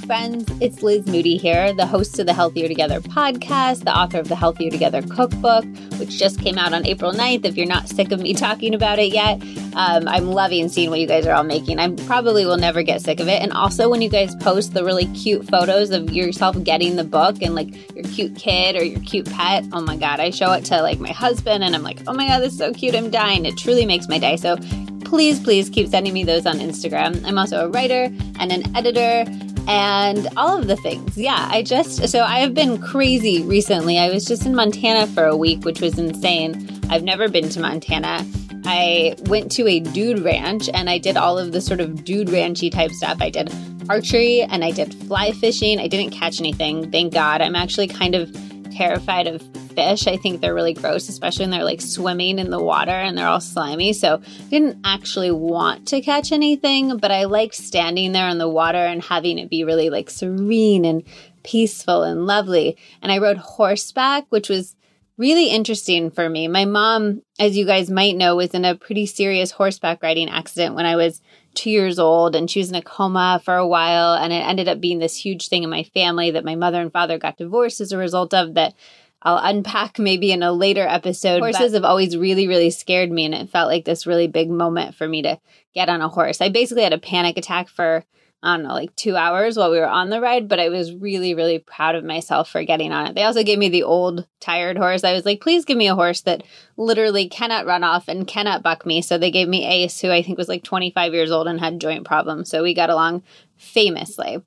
Friends. It's Liz Moody here, the host of the Healthier Together podcast, the author of the Healthier Together cookbook, which just came out on April 9th. If you're not sick of me talking about it yet, um, I'm loving seeing what you guys are all making. I probably will never get sick of it. And also, when you guys post the really cute photos of yourself getting the book and like your cute kid or your cute pet, oh my God, I show it to like my husband and I'm like, oh my God, this is so cute. I'm dying. It truly makes my day. So please, please keep sending me those on Instagram. I'm also a writer and an editor and all of the things. Yeah, I just, so I have been crazy recently. I was just in Montana for a week, which was insane. I've never been to Montana. I went to a dude ranch and I did all of the sort of dude ranchy type stuff. I did archery and I did fly fishing. I didn't catch anything, thank God. I'm actually kind of terrified of fish. I think they're really gross, especially when they're like swimming in the water and they're all slimy. So I didn't actually want to catch anything, but I liked standing there in the water and having it be really like serene and peaceful and lovely. And I rode horseback, which was really interesting for me. My mom, as you guys might know, was in a pretty serious horseback riding accident when I was two years old and she was in a coma for a while. And it ended up being this huge thing in my family that my mother and father got divorced as a result of that. I'll unpack maybe in a later episode. Horses have always really, really scared me, and it felt like this really big moment for me to get on a horse. I basically had a panic attack for I don't know, like two hours while we were on the ride, but I was really, really proud of myself for getting on it. They also gave me the old tired horse. I was like, please give me a horse that literally cannot run off and cannot buck me. So they gave me Ace, who I think was like 25 years old and had joint problems. So we got along famously.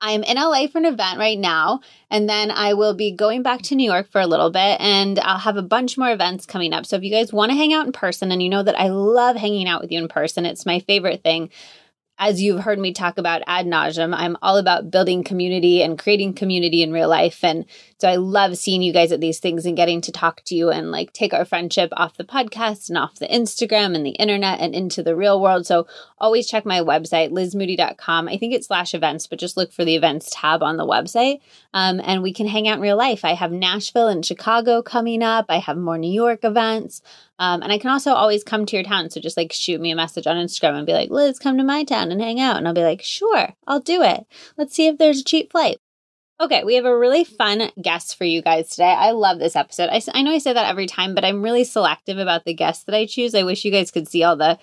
I'm in LA for an event right now, and then I will be going back to New York for a little bit, and I'll have a bunch more events coming up. So if you guys want to hang out in person, and you know that I love hanging out with you in person, it's my favorite thing as you've heard me talk about ad nauseum, I'm all about building community and creating community in real life. And so I love seeing you guys at these things and getting to talk to you and like take our friendship off the podcast and off the Instagram and the internet and into the real world. So always check my website, lizmoody.com. I think it's slash events, but just look for the events tab on the website. Um, and we can hang out in real life. I have Nashville and Chicago coming up. I have more New York events. Um, and I can also always come to your town. So just like shoot me a message on Instagram and be like, Liz, come to my town and hang out. And I'll be like, sure, I'll do it. Let's see if there's a cheap flight. Okay, we have a really fun guest for you guys today. I love this episode. I, I know I say that every time, but I'm really selective about the guests that I choose. I wish you guys could see all the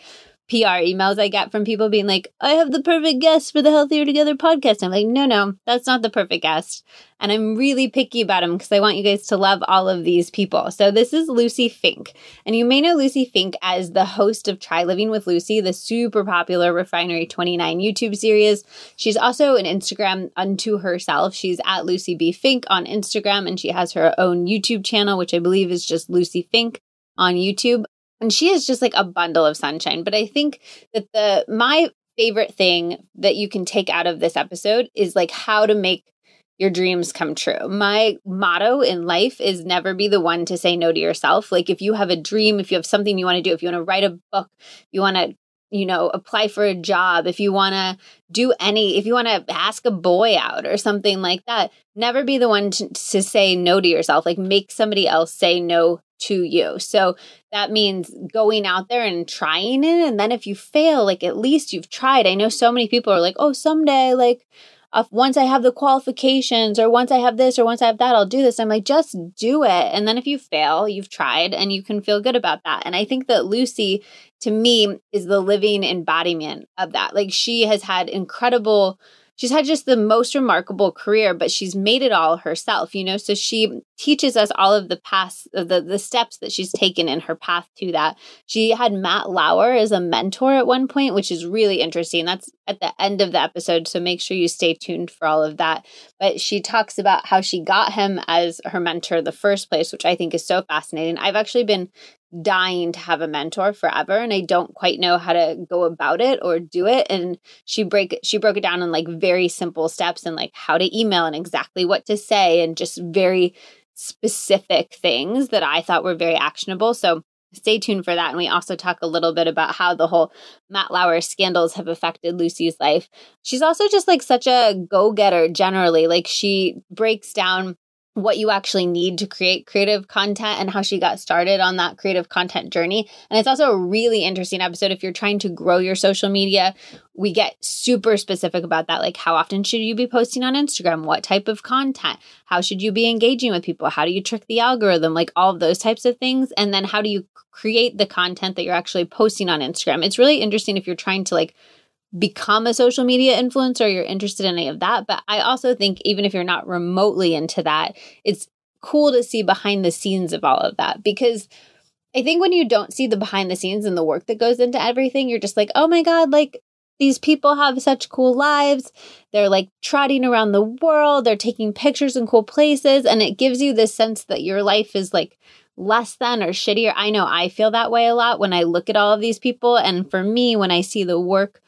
PR emails I get from people being like, I have the perfect guest for the Healthier Together podcast. I'm like, no, no, that's not the perfect guest. And I'm really picky about them because I want you guys to love all of these people. So this is Lucie Fink. And you may know Lucie Fink as the host of Try Living with Lucie, the super popular Refinery 29 YouTube series. She's also an Instagram unto herself. She's at Lucie B. Fink on Instagram, and she has her own YouTube channel, which I believe is just Lucie Fink on YouTube and she is just like a bundle of sunshine but i think that the my favorite thing that you can take out of this episode is like how to make your dreams come true. My motto in life is never be the one to say no to yourself. Like if you have a dream, if you have something you want to do, if you want to write a book, you want to you know, apply for a job, if you want to do any, if you want to ask a boy out or something like that, never be the one to, to, say no to yourself. Like make somebody else say no to you. So that means going out there and trying it. And then if you fail, like at least you've tried. I know so many people are like, oh, someday, like, uh, once I have the qualifications or once I have this or once I have that, I'll do this. I'm like, just do it. And then if you fail, you've tried and you can feel good about that. And I think that Lucie, to me, is the living embodiment of that. Like she has had incredible she's had just the most remarkable career, but she's made it all herself, you know? So she teaches us all of the past, the, the steps that she's taken in her path to that. She had Matt Lauer as a mentor at one point, which is really interesting. That's at the end of the episode. So make sure you stay tuned for all of that. But she talks about how she got him as her mentor the first place, which I think is so fascinating. I've actually been dying to have a mentor forever and I don't quite know how to go about it or do it and she break she broke it down in like very simple steps and like how to email and exactly what to say and just very specific things that I thought were very actionable. So stay tuned for that and we also talk a little bit about how the whole Matt Lauer scandals have affected Lucie's life. She's also just like such a go-getter generally like she breaks down what you actually need to create creative content and how she got started on that creative content journey. And it's also a really interesting episode if you're trying to grow your social media. We get super specific about that. Like, how often should you be posting on Instagram? What type of content? How should you be engaging with people? How do you trick the algorithm? Like, all of those types of things. And then, how do you create the content that you're actually posting on Instagram? It's really interesting if you're trying to like become a social media influencer, you're interested in any of that. But I also think even if you're not remotely into that, it's cool to see behind the scenes of all of that because I think when you don't see the behind the scenes and the work that goes into everything, you're just like, oh my God, like these people have such cool lives. They're like trotting around the world, they're taking pictures in cool places, and it gives you this sense that your life is like less than or shittier. I know I feel that way a lot when I look at all of these people. And for me, when I see the work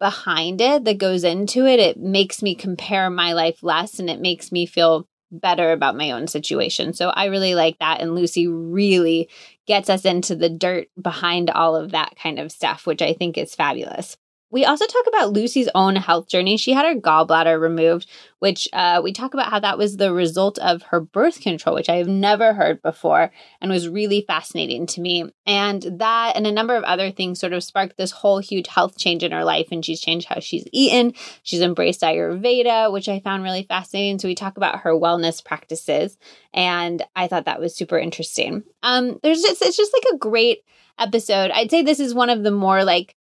behind it that goes into it, it makes me compare my life less and it makes me feel better about my own situation. So I really like that. And Lucie really gets us into the dirt behind all of that kind of stuff, which I think is fabulous. We also talk about Lucie's own health journey. She had her gallbladder removed, which uh, we talk about how that was the result of her birth control, which I have never heard before and was really fascinating to me. And that and a number of other things sort of sparked this whole huge health change in her life. And she's changed how she's eaten. She's embraced Ayurveda, which I found really fascinating. So we talk about her wellness practices. And I thought that was super interesting. Um, there's just, it's just like a great episode. I'd say this is one of the more like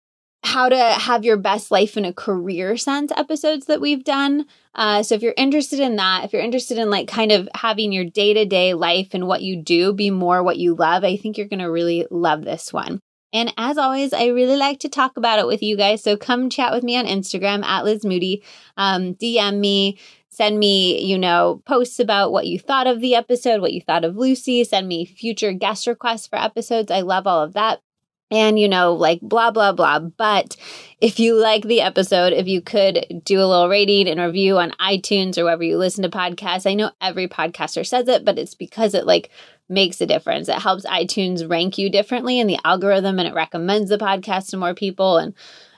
how to have your best life in a career sense episodes that we've done. Uh, so if you're interested in that, if you're interested in like kind of having your day to day life and what you do be more what you love, I think you're going to really love this one. And as always, I really like to talk about it with you guys. So come chat with me on Instagram at Liz Moody. Um, DM me, send me, you know, posts about what you thought of the episode, what you thought of Lucie. Send me future guest requests for episodes. I love all of that and you know like blah blah blah. But if you like the episode if you could do a little rating and review on itunes or wherever you listen to podcasts i know every podcaster says it but it's because it like makes a difference. It helps itunes rank you differently in the algorithm and it recommends the podcast to more people and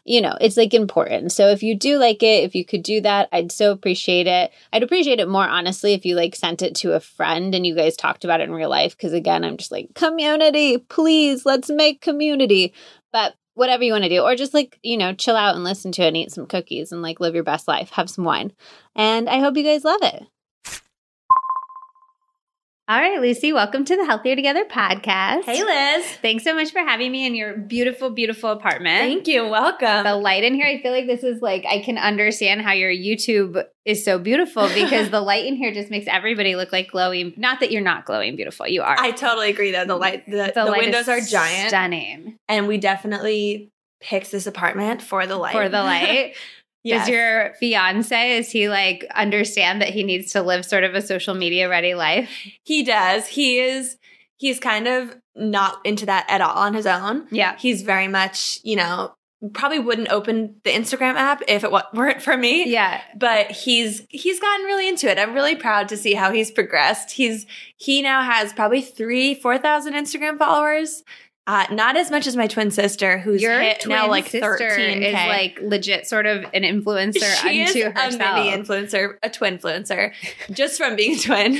you know, it's like important. So if you do like it, if you could do that, I'd so appreciate it. I'd appreciate it more honestly if you like sent it to a friend and you guys talked about it in real life. Cause again, I'm just like, community, please, let's make community. But whatever you want to do, or just like, you know, chill out and listen to it and eat some cookies and like live your best life, have some wine. And I hope you guys love it. All right, Lucie, welcome to the Healthier Together podcast. Hey, Liz. Thanks so much for having me in your beautiful, beautiful apartment. Thank you. Welcome. The light in here, I feel like this is like, I can understand how your YouTube is so beautiful because the light in here just makes everybody look like glowing. Not that you're not glowing beautiful, you are. I totally agree, though. The light, the, the, the light windows are giant. Stunning. And we definitely picked this apartment for the light. For the light. Yes. Does your fiance is he like understand that he needs to live sort of a social media ready life? He does. He is he's kind of not into that at all on his own. Yeah. He's very much, you know, probably wouldn't open the Instagram app if it weren't for me. Yeah. But he's he's gotten really into it. I'm really proud to see how he's progressed. He's he now has probably 3 4,000 Instagram followers. Uh, not as much as my twin sister, who's Your hit now like thirteen is like legit sort of an influencer she unto is herself. a mini influencer, a twin influencer, just from being a twin.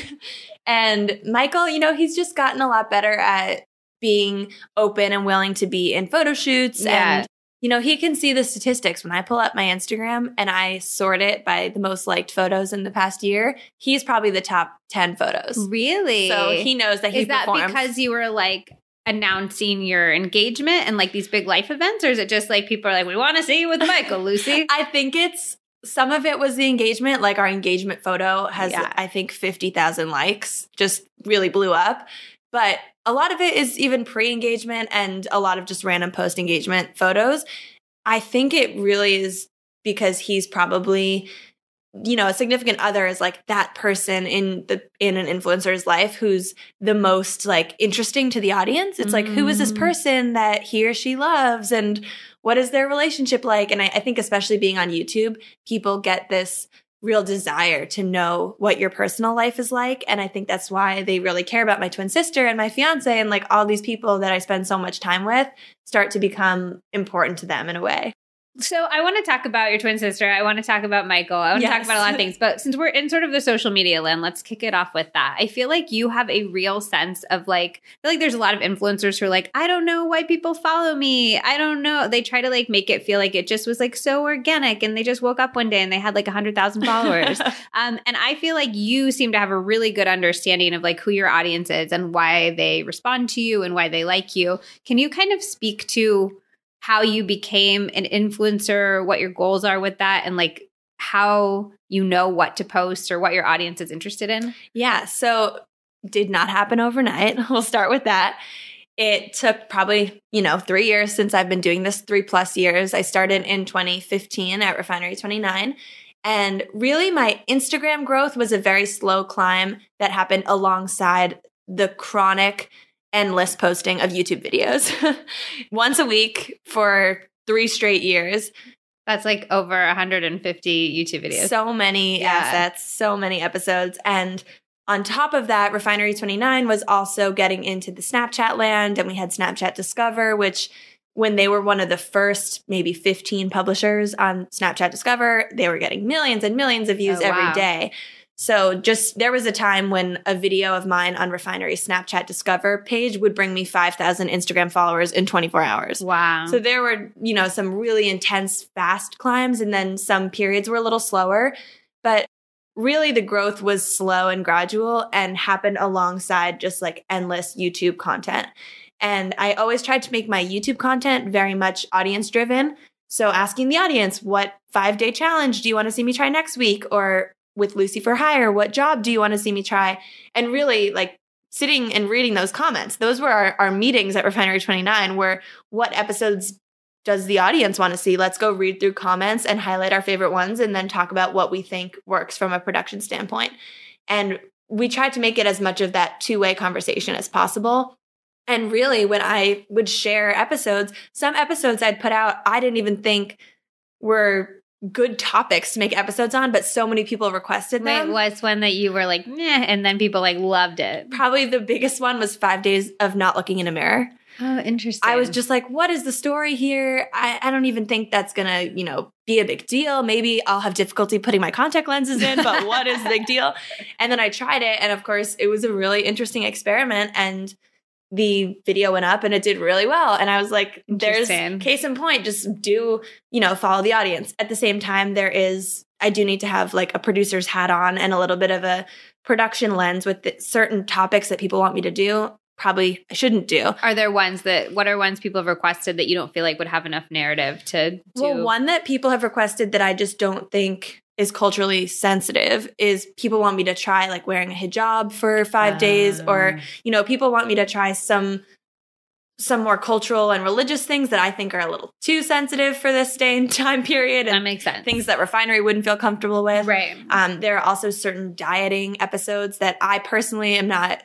And Michael, you know, he's just gotten a lot better at being open and willing to be in photo shoots Yeah. and you know, he can see the statistics. When I pull up my Instagram and I sort it by the most liked photos in the past year, he's probably the top 10 photos. Really? So he knows that he is that performed. because you were like announcing your engagement and like these big life events, or is it just like people are like, we want to see you with Michael, Lucie? I think it's some of it was the engagement. Like our engagement photo has, Yeah. I think, 50,000 likes, just really blew up. But a lot of it is even pre engagement and a lot of just random post engagement photos. I think it really is because he's probably you know a significant other is like that person in the in an influencer's life who's the most like interesting to the audience. It's like who is this Mm. person that he or she loves and what is their relationship like? And I, I think especially being on youtube people get this real desire to know what your personal life is like and i think that's why they really care about my twin sister and my fiance and like all these people that i spend so much time with start to become important to them in a way So I want to talk about your twin sister. I want to talk about Michael. I want to talk about a lot of things. But since we're in sort of the social media land, let's kick it off with that. I feel like you have a real sense of like, I feel like there's a lot of influencers who are like, I don't know why people follow me. I don't know. They try to like make it feel like it just was like so organic and they just woke up one day and they had like a hundred thousand followers. um, and I feel like you seem to have a really good understanding of like who your audience is and why they respond to you and why they like you. Can you kind of speak to how you became an influencer, what your goals are with that, and like how you know what to post or what your audience is interested in? Yeah. So did not happen overnight. We'll start with that. It took probably, you know, three years since I've been doing this, three plus years. I started in 2015 at Refinery 29. And really, my Instagram growth was a very slow climb that happened alongside the chronic endless posting of YouTube videos once a week for three straight years. That's like over 150 YouTube videos. So many Yeah. assets, so many episodes. And on top of that, Refinery 29 was also getting into the Snapchat land, and we had Snapchat Discover, which when they were one of the first maybe 15 publishers on Snapchat Discover, they were getting millions and millions of views Oh, every wow. day. So just there was a time when a video of mine on Refinery Snapchat Discover page would bring me 5,000 Instagram followers in 24 hours. wow. So there were, you know, some really intense fast climbs and then some periods were a little slower, but really the growth was slow and gradual and happened alongside just like endless YouTube content. And I always tried to make my YouTube content very much audience driven. So asking the audience, what 5-day challenge do you want to see me try next week or with Lucie for Hire, what job do you want to see me try? And really like sitting and reading those comments. Those were our, our meetings at Refinery 29 where what episodes does the audience want to see? Let's go read through comments and highlight our favorite ones and then talk about what we think works from a production standpoint. And we tried to make it as much of that two way conversation as possible. And really, when I would share episodes, some episodes I'd put out, I didn't even think were good topics to make episodes on, but so many people requested Wait, them. was one that you were like, and then people like loved it. Probably the biggest one was five days of not looking in a mirror. Oh, interesting. I was just like, what is the story here? I, I don't even think that's gonna, you know, be a big deal. Maybe I'll have difficulty putting my contact lenses in, but what is the big deal? And then I tried it, and of course, it was a really interesting experiment. And the video went up and it did really well. And I was like, there's case in point, just do, you know, follow the audience. At the same time, there is, I do need to have like a producer's hat on and a little bit of a production lens with the, certain topics that people want me to do. Probably I shouldn't do. Are there ones that what are ones people have requested that you don't feel like would have enough narrative to do? Well, one that people have requested that I just don't think is culturally sensitive is people want me to try like wearing a hijab for five days, or Ah. you know, people want me to try some some more cultural and religious things that I think are a little too sensitive for this day and time period, that makes sense. things that refinery wouldn't feel comfortable with. right. Um, there are also certain dieting episodes that I personally am not.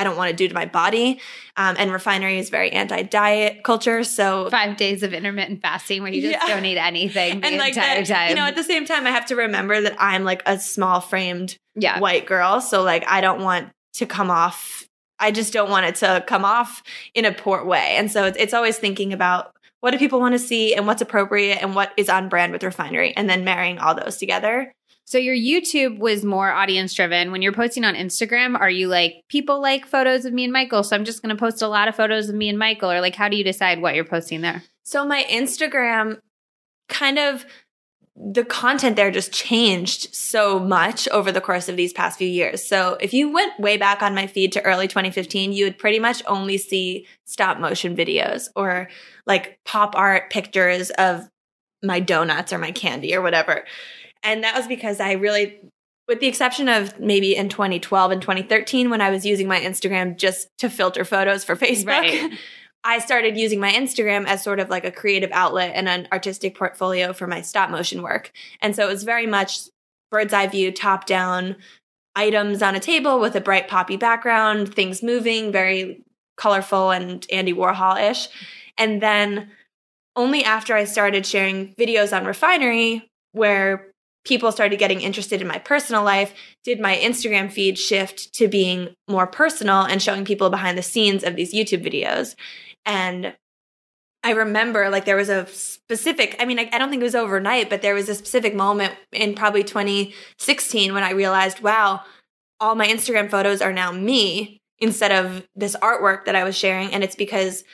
I don't want to do to my body, um, and refinery is very anti-diet culture. So Five days of intermittent fasting where you just Yeah. don't eat anything the and like entire that, time. you know, at the same time, I have to remember that I'm like a small framed yeah. white girl. So like, I don't want to come off. I just don't want it to come off in a poor way. And so it's, it's always thinking about what do people want to see and what's appropriate and what is on brand with refinery, and then marrying all those together. So your YouTube was more audience driven. When you're posting on Instagram, are you like people like photos of me and Michael, so I'm just going to post a lot of photos of me and Michael or like how do you decide what you're posting there? So my Instagram kind of the content there just changed so much over the course of these past few years. So if you went way back on my feed to early 2015, you would pretty much only see stop motion videos or like pop art pictures of my donuts or my candy or whatever. And that was because I really with the exception of maybe in 2012 and 2013 when I was using my Instagram just to filter photos for Facebook. Right. I started using my Instagram as sort of like a creative outlet and an artistic portfolio for my stop motion work. And so it was very much bird's eye view, top down items on a table with a bright poppy background, things moving, very colorful and Andy Warhol ish. And then only after I started sharing videos on Refinery, where people started getting interested in my personal life, did my Instagram feed shift to being more personal and showing people behind the scenes of these YouTube videos. And I remember like there was a specific, I mean, I, I, don't think it was overnight, but there was a specific moment in probably 2016 when I realized, wow, all my Instagram photos are now me instead of this artwork that I was sharing. And it's because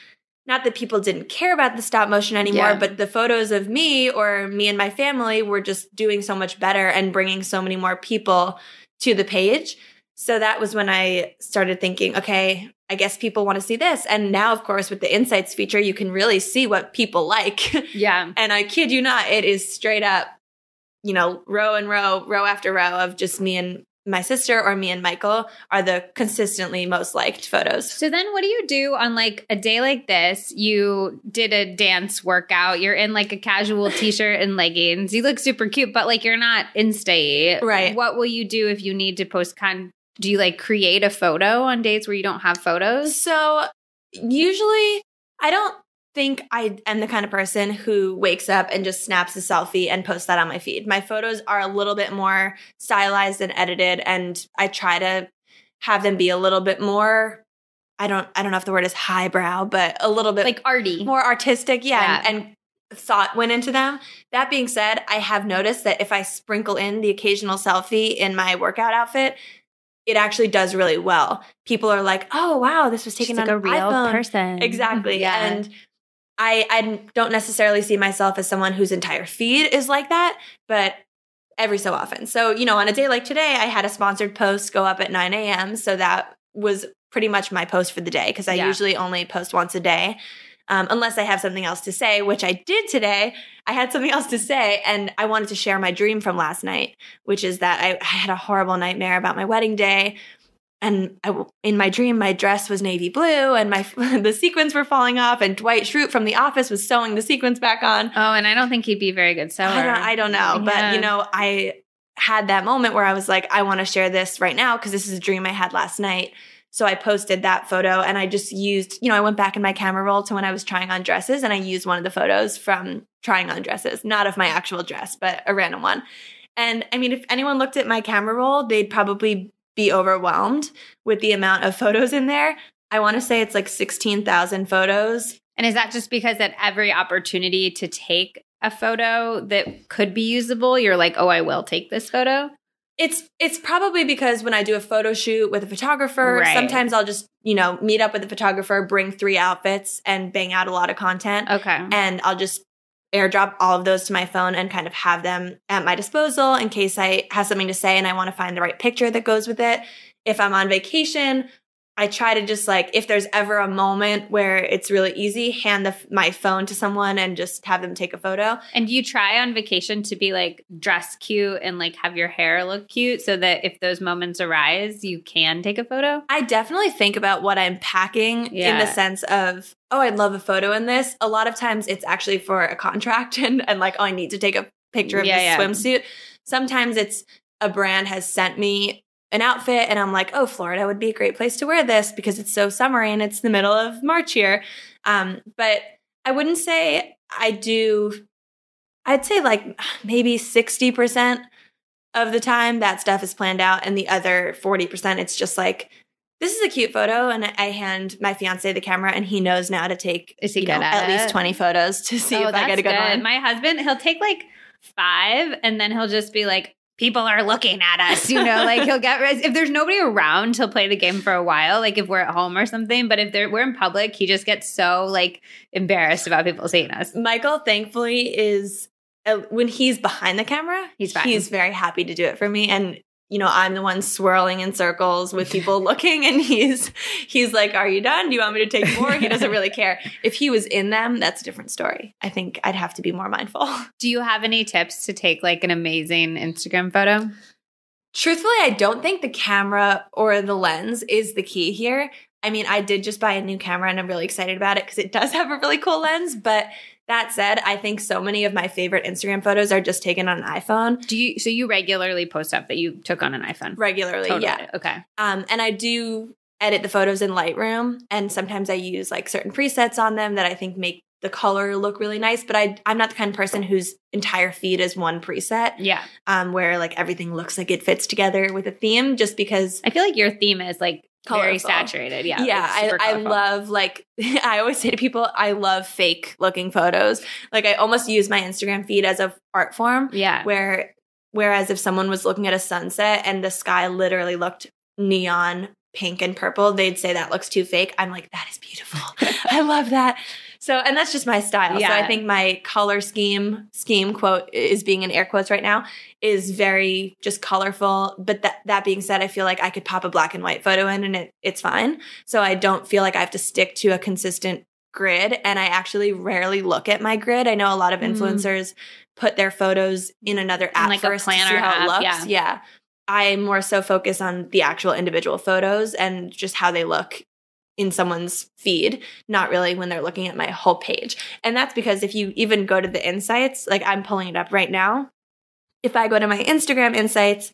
not that people didn't care about the stop motion anymore, yeah. but the photos of me or me and my family were just doing so much better and bringing so many more people to the page. So that was when I started thinking, okay, I guess people want to see this. And now, of course, with the insights feature, you can really see what people like. Yeah. and I kid you not, it is straight up, you know, row and row, row after row of just me and my sister or me and Michael are the consistently most liked photos. So then what do you do on like a day like this? You did a dance workout. You're in like a casual t-shirt and leggings. You look super cute, but like you're not in state. Right. What will you do if you need to post con do you like create a photo on dates where you don't have photos? So usually I don't think I am the kind of person who wakes up and just snaps a selfie and posts that on my feed. My photos are a little bit more stylized and edited and I try to have them be a little bit more I don't I don't know if the word is highbrow, but a little bit like arty. More artistic, yeah, yeah. And, and thought went into them. That being said, I have noticed that if I sprinkle in the occasional selfie in my workout outfit, it actually does really well. People are like, "Oh wow, this was taken She's on like a real iPhone. person." Exactly, yeah. and I I don't necessarily see myself as someone whose entire feed is like that, but every so often. So you know, on a day like today, I had a sponsored post go up at 9 a.m. So that was pretty much my post for the day because I yeah. usually only post once a day um, unless I have something else to say, which I did today. I had something else to say, and I wanted to share my dream from last night, which is that I, I had a horrible nightmare about my wedding day. And I, in my dream, my dress was navy blue, and my the sequins were falling off. And Dwight Schrute from The Office was sewing the sequins back on. Oh, and I don't think he'd be very good sewer. I don't, I don't know, yeah. but you know, I had that moment where I was like, I want to share this right now because this is a dream I had last night. So I posted that photo and I just used, you know, I went back in my camera roll to when I was trying on dresses and I used one of the photos from trying on dresses, not of my actual dress, but a random one. And I mean, if anyone looked at my camera roll, they'd probably be overwhelmed with the amount of photos in there. I want to say it's like 16,000 photos. And is that just because at every opportunity to take a photo that could be usable, you're like, oh, I will take this photo? It's it's probably because when I do a photo shoot with a photographer, right. sometimes I'll just, you know, meet up with the photographer, bring three outfits and bang out a lot of content. Okay. And I'll just airdrop all of those to my phone and kind of have them at my disposal in case I have something to say and I want to find the right picture that goes with it. If I'm on vacation, I try to just like if there's ever a moment where it's really easy, hand the, my phone to someone and just have them take a photo. And you try on vacation to be like dress cute and like have your hair look cute so that if those moments arise, you can take a photo? I definitely think about what I'm packing yeah. in the sense of oh, I'd love a photo in this. A lot of times it's actually for a contract and and like oh, I need to take a picture of yeah, this yeah. swimsuit. Sometimes it's a brand has sent me an outfit and I'm like, oh, Florida would be a great place to wear this because it's so summery and it's the middle of March here. Um, but I wouldn't say I do, I'd say like maybe 60% of the time that stuff is planned out. And the other 40%, it's just like, this is a cute photo. And I hand my fiance the camera and he knows now to take is he good know, at, at least 20 photos to see oh, if I get a good, good one. My husband, he'll take like five and then he'll just be like, people are looking at us, you know, like he'll get if there's nobody around, he'll play the game for a while, like if we're at home or something. But if we're in public, he just gets so like embarrassed about people seeing us. Michael, thankfully, is uh, when he's behind the camera, he's fine. He's very happy to do it for me, and you know, I'm the one swirling in circles with people looking and he's he's like, "Are you done? Do you want me to take more?" He doesn't really care. If he was in them, that's a different story. I think I'd have to be more mindful. Do you have any tips to take like an amazing Instagram photo? Truthfully, I don't think the camera or the lens is the key here. I mean, I did just buy a new camera and I'm really excited about it because it does have a really cool lens, but that said, I think so many of my favorite Instagram photos are just taken on an iPhone. Do you so you regularly post stuff that you took on an iPhone? Regularly, totally. yeah. Okay. Um, and I do edit the photos in Lightroom, and sometimes I use like certain presets on them that I think make the color look really nice. But I I'm not the kind of person whose entire feed is one preset. Yeah. Um, where like everything looks like it fits together with a theme, just because I feel like your theme is like very colorful. saturated. Yeah, yeah, I, I love like I always say to people, I love fake looking photos. Like I almost use my Instagram feed as a art form. Yeah, Where whereas if someone was looking at a sunset and the sky literally looked neon pink and purple, they'd say that looks too fake. I'm like, that is beautiful. I love that. So, and that's just my style. So I think my color scheme, scheme quote is being in air quotes right now, is very just colorful. But that, that being said, I feel like I could pop a black and white photo in and it, it's fine. So I don't feel like I have to stick to a consistent grid. And I actually rarely look at my grid. I know a lot of Mm. influencers put their photos in another app like a first to see how app, it looks. yeah. yeah. I more so focus on the actual individual photos and just how they look in someone's feed, not really when they're looking at my whole page. And that's because if you even go to the insights, like I'm pulling it up right now, if I go to my Instagram insights,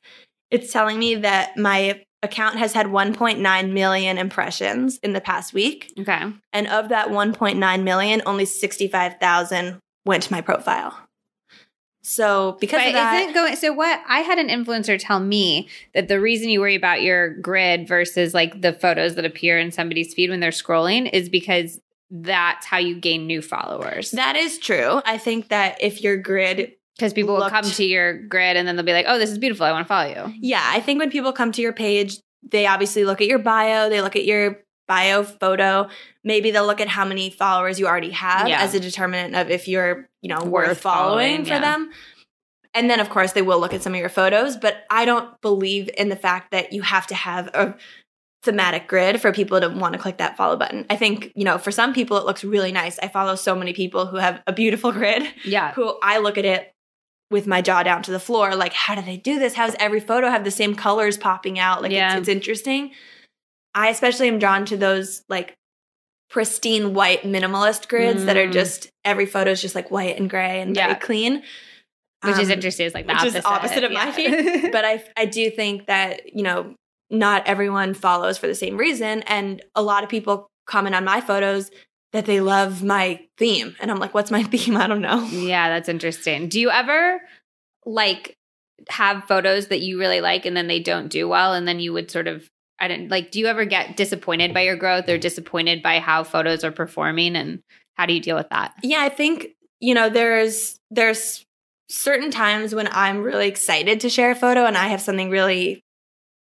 it's telling me that my account has had 1.9 million impressions in the past week. okay. And of that 1.9 million, only 65,000 went to my profile. So because But of that, isn't going so what I had an influencer tell me that the reason you worry about your grid versus like the photos that appear in somebody's feed when they're scrolling is because that's how you gain new followers. that is true. I think that if your grid Because people will come to your grid and then they'll be like, "Oh, this is beautiful. I want to follow you." Yeah, I think when people come to your page, they obviously look at your bio, they look at your bio photo, maybe they'll look at how many followers you already have Yeah. as a determinant of if you're, you know, worth, Worth following, following, for yeah. them. And then of course they will look at some of your photos, but I don't believe in the fact that you have to have a thematic grid for people to want to click that follow button. I think, you know, for some people it looks really nice. I follow so many people who have a beautiful grid Yeah. who I look at it with my jaw down to the floor. Like, how do they do this? How does every photo have the same colors popping out? Like, Yeah. it's, it's interesting. I especially am drawn to those like pristine white minimalist grids that are Mm. just every photo is just like white and gray and Yeah. very clean. Which is Um, interesting. It's like the which opposite. is opposite of my Yeah. feed. But I I do think that, you know, not everyone follows for the same reason. And a lot of people comment on my photos that they love my theme. And I'm like, what's my theme? I don't know. Yeah, that's interesting. Do you ever like have photos that you really like and then they don't do well and then you would sort of I don't like do you ever get disappointed by your growth or disappointed by how photos are performing and how do you deal with that? Yeah, I think you know there's there's certain times when I'm really excited to share a photo and I have something really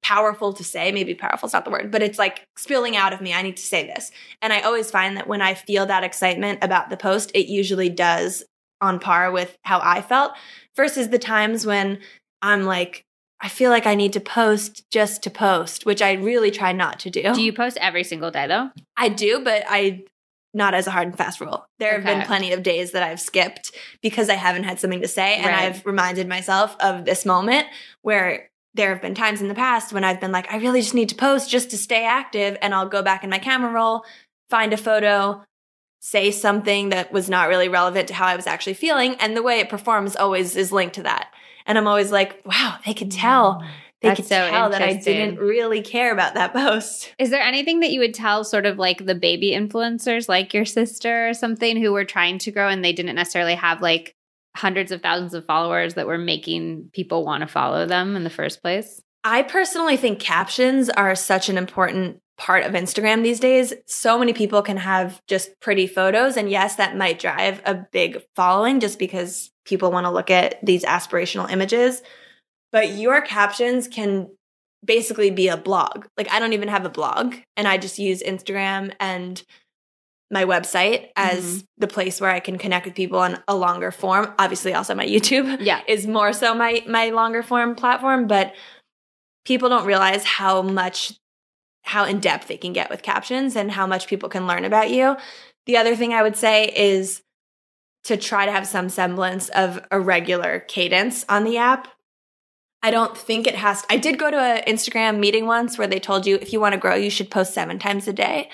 powerful to say. Maybe powerful is not the word, but it's like spilling out of me. I need to say this. And I always find that when I feel that excitement about the post, it usually does on par with how I felt versus the times when I'm like I feel like I need to post just to post, which I really try not to do. Do you post every single day though? I do, but I not as a hard and fast rule. There have been plenty of days that I've skipped because I haven't had something to say, and Right. I've reminded myself of this moment where there have been times in the past when I've been like, I really just need to post just to stay active, and I'll go back in my camera roll, find a photo, say something that was not really relevant to how I was actually feeling, and the way it performs always is linked to that. And I'm always like, wow, they could tell. Mm. They That's could so tell that I didn't really care about that post. Is there anything that you would tell sort of like the baby influencers like your sister or something who were trying to grow and they didn't necessarily have like hundreds of thousands of followers that were making people want to follow them in the first place? I personally think captions are such an important part of Instagram these days. So many people can have just pretty photos. And yes, that might drive a big following just because people want to look at these aspirational images. But your captions can basically be a blog. Like, I don't even have a blog, and I just use Instagram and my website as mm-hmm. the place where I can connect with people on a longer form. Obviously, also my YouTube Yeah. is more so my my longer form platform, but people don't realize how much how in depth they can get with captions and how much people can learn about you. The other thing I would say is to try to have some semblance of a regular cadence on the app. I don't think it has To, I did go to an Instagram meeting once where they told you if you want to grow you should post 7 times a day,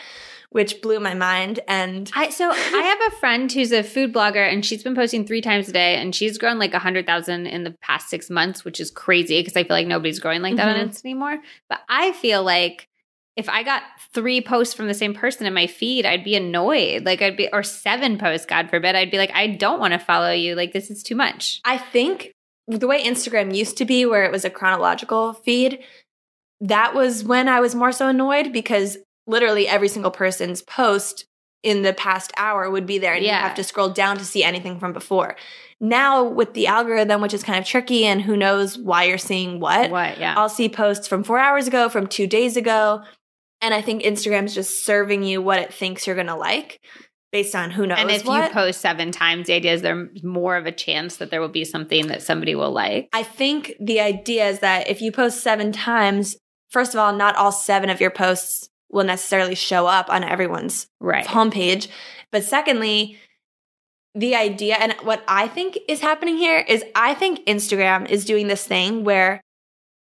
which blew my mind and I so I have a friend who's a food blogger and she's been posting three times a day and she's grown like a hundred thousand in the past six months, which is crazy because I feel like nobody's growing like that on Mhm. Insta anymore. But I feel like if I got three posts from the same person in my feed, I'd be annoyed. Like I'd be or seven posts, God forbid, I'd be like, I don't want to follow you. Like this is too much. I think the way Instagram used to be, where it was a chronological feed, that was when I was more so annoyed because literally every single person's post in the past hour would be there and Yeah. you have to scroll down to see anything from before. Now with the algorithm, which is kind of tricky and who knows why you're seeing what, What? Yeah. I'll see posts from four hours ago, from two days ago. And I think Instagram's just serving you what it thinks you're gonna like based on who knows. and if what. you post seven times, the idea is there's more of a chance that there will be something that somebody will like. I think the idea is that if you post seven times, first of all, not all seven of your posts will necessarily show up on everyone's Right. homepage. But secondly, the idea and what I think is happening here is I think Instagram is doing this thing where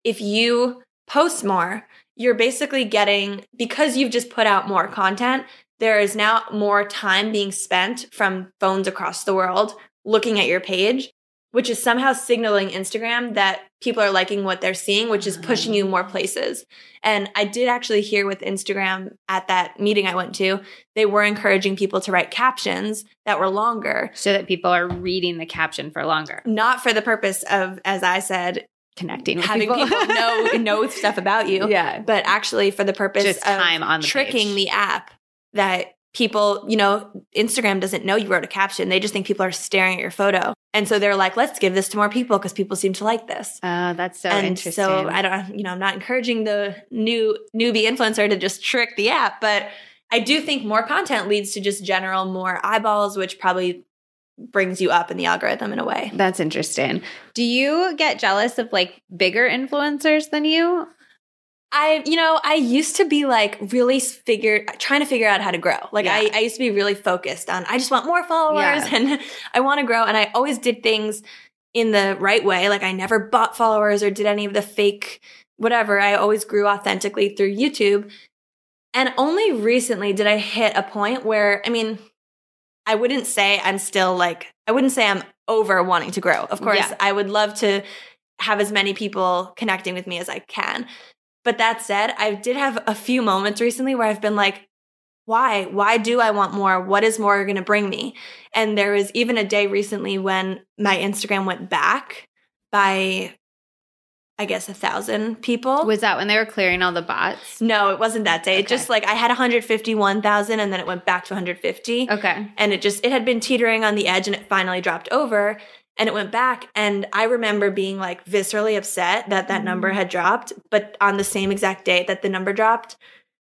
if you post more, you're basically getting, because you've just put out more content, there is now more time being spent from phones across the world looking at your page, which is somehow signaling Instagram that people are liking what they're seeing, which is mm-hmm. pushing you more places. And I did actually hear with Instagram at that meeting I went to, they were encouraging people to write captions that were longer, So that people are reading the caption for longer, not for the purpose of, as I said, connecting with having people, know know stuff about you, Yeah. but actually for the purpose Just of time on the tricking page. the app that people, you know, Instagram doesn't know you wrote a caption. They just think people are staring at your photo. And so they're like, let's give this to more people because people seem to like this. Oh, that's so and interesting. so I don't, you know, I'm not encouraging the new newbie influencer to just trick the app, but I do think more content leads to just general more eyeballs, which probably brings you up in the algorithm in a way. That's interesting. Do you get jealous of like bigger influencers than you? I, you know, I used to be like really figure trying to figure out how to grow. Like I, I used to be really focused on I just want more followers Yeah. and I want to grow. And I always did things in the right way. Like I never bought followers or did any of the fake whatever. I always grew authentically through YouTube. And only recently did I hit a point where, I mean, I wouldn't say I'm still like, I wouldn't say I'm over wanting to grow. Of course, Yeah. I would love to have as many people connecting with me as I can. But that said, I did have a few moments recently where I've been like, why? Why do I want more? What is more going to bring me? And there was even a day recently when my Instagram went back by, I guess, a thousand people. Was that when they were clearing all the bots? no, it wasn't that day. It just like I had 151,000 and then it went back to 150 Okay. and it just it had been teetering on the edge and it finally dropped over and it went back and i remember being like viscerally upset that that number mm. had dropped but on the same exact day that the number dropped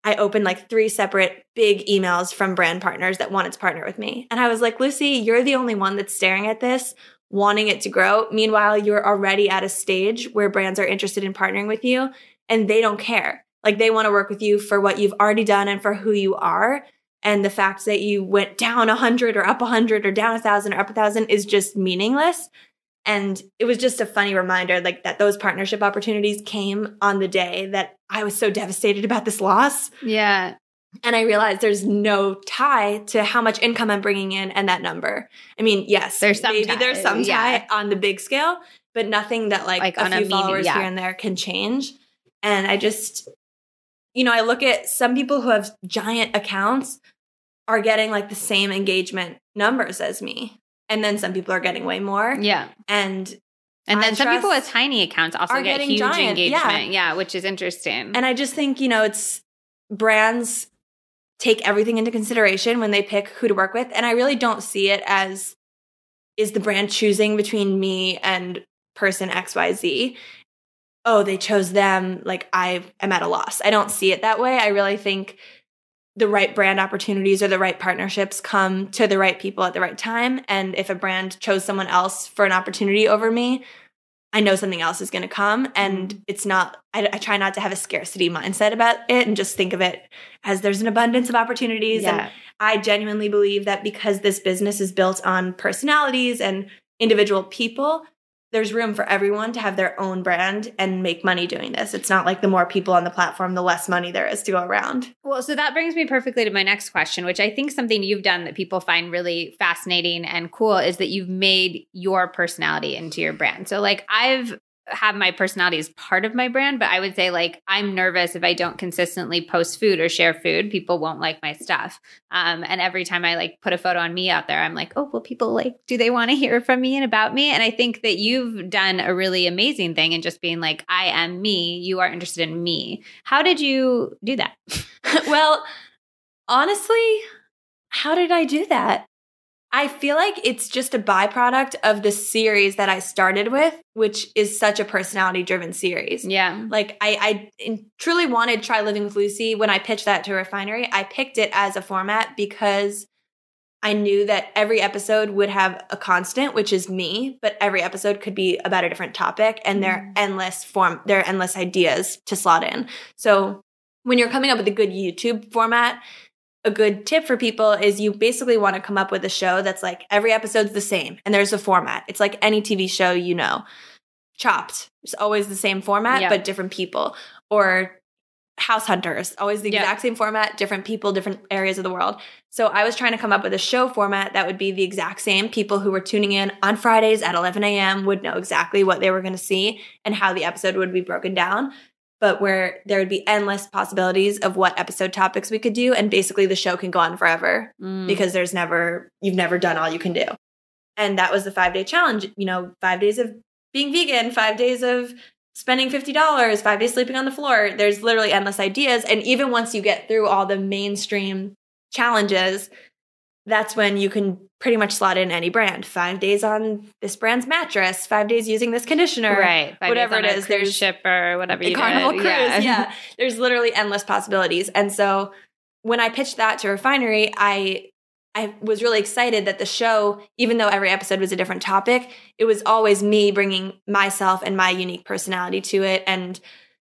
i opened like three separate big emails from brand partners that wanted to partner with me and i was like lucie you're the only one that's staring at this wanting it to grow. Meanwhile you're already at a stage where brands are interested in partnering with you and they don't care. Like they want to work with you for what you've already done and for who you are. And the fact that you went down a 100 or up a 100 or down a 1000 or up a 1000 is just meaningless. And it was just a funny reminder like that those partnership opportunities came on the day that i was so devastated about this loss. Yeah. And i realized there's no tie to how much income i'm bringing in and that number i mean yes There's some maybe tie, there's some yeah. tie on the big scale but nothing that like, Like a a few mini- followers yeah. here and there can change and i just you know i look at some people who have giant accounts are getting like the same engagement numbers as me and then some people are getting way more Yeah. and And then some people with tiny accounts also get huge giant, yeah. engagement. Yeah. which is interesting. and i just think you know it's brands take everything into consideration when they pick who to work with. And i really don't see it as is the brand choosing between me and person xyz oh they chose them. Like i am at a loss. I don't see it that way. I really think the right brand opportunities or the right partnerships come to the right people at the right time. And if a brand chose someone else for an opportunity over me I know something else is going to come. And mm-hmm. it's not, I, I try not to have a scarcity mindset about it and just think of it as there's an abundance of opportunities. And. I genuinely believe that because this business is built on personalities and individual people, there's room for everyone to have their own brand and make money doing this. It's not like the more people on the platform, the less money there is to go around. Well, so that brings me perfectly to my next question, which I think something you've done that people find really fascinating and cool is that you've made your personality into your brand. So, like, I've have my personality as part of my brand, but I would say like I'm nervous if I don't consistently post food or share food, people won't like my stuff. Um, and every time I like put a photo on me out there, I'm like, oh, well, people like, do they want to hear from me and about me? And I think that you've done a really amazing thing in just being like, I am me. You are interested in me. How did you do that? well, honestly, how did I do that? I feel like it's just a byproduct of the series that I started with, which is such a personality driven series. Yeah. Like I, I truly wanted Try Living with Lucie when I pitched that to Refinery. I picked it as a format because I knew that every episode would have a constant, which is me, but every episode could be about a different topic and there are mm. endless form, there are endless ideas to slot in. So when you're coming up with a good YouTube format, a good tip for people is you basically want to come up with a show that's like every episode's the same and there's a format. It's like any TV show you know. Chopped. It's always the same format, yep. but different people. Or House Hunters, always the yep. exact same format, different people, different areas of the world. So I was trying to come up with a show format that would be the exact same. People who were tuning in on Fridays at 11 a.m. would know exactly what they were going to see and how the episode would be broken down but where there would be endless possibilities of what episode topics we could do. And basically the show can go on forever mm. because there's never, you've never done all you can do. And that was the five day challenge, you know, five days of being vegan, five days of spending $50, five days sleeping on the floor. There's literally endless ideas. And even once you get through all the mainstream challenges, that's when you can pretty much slot in any brand. Five days on this brand's mattress, five days using this conditioner, right? whatever it is. There's ship or whatever you Carnival did. Cruise. Yeah. yeah, there's literally endless possibilities. And so when I pitched that to Refinery, I I was really excited that the show, even though every episode was a different topic, it was always me bringing myself and my unique personality to it and.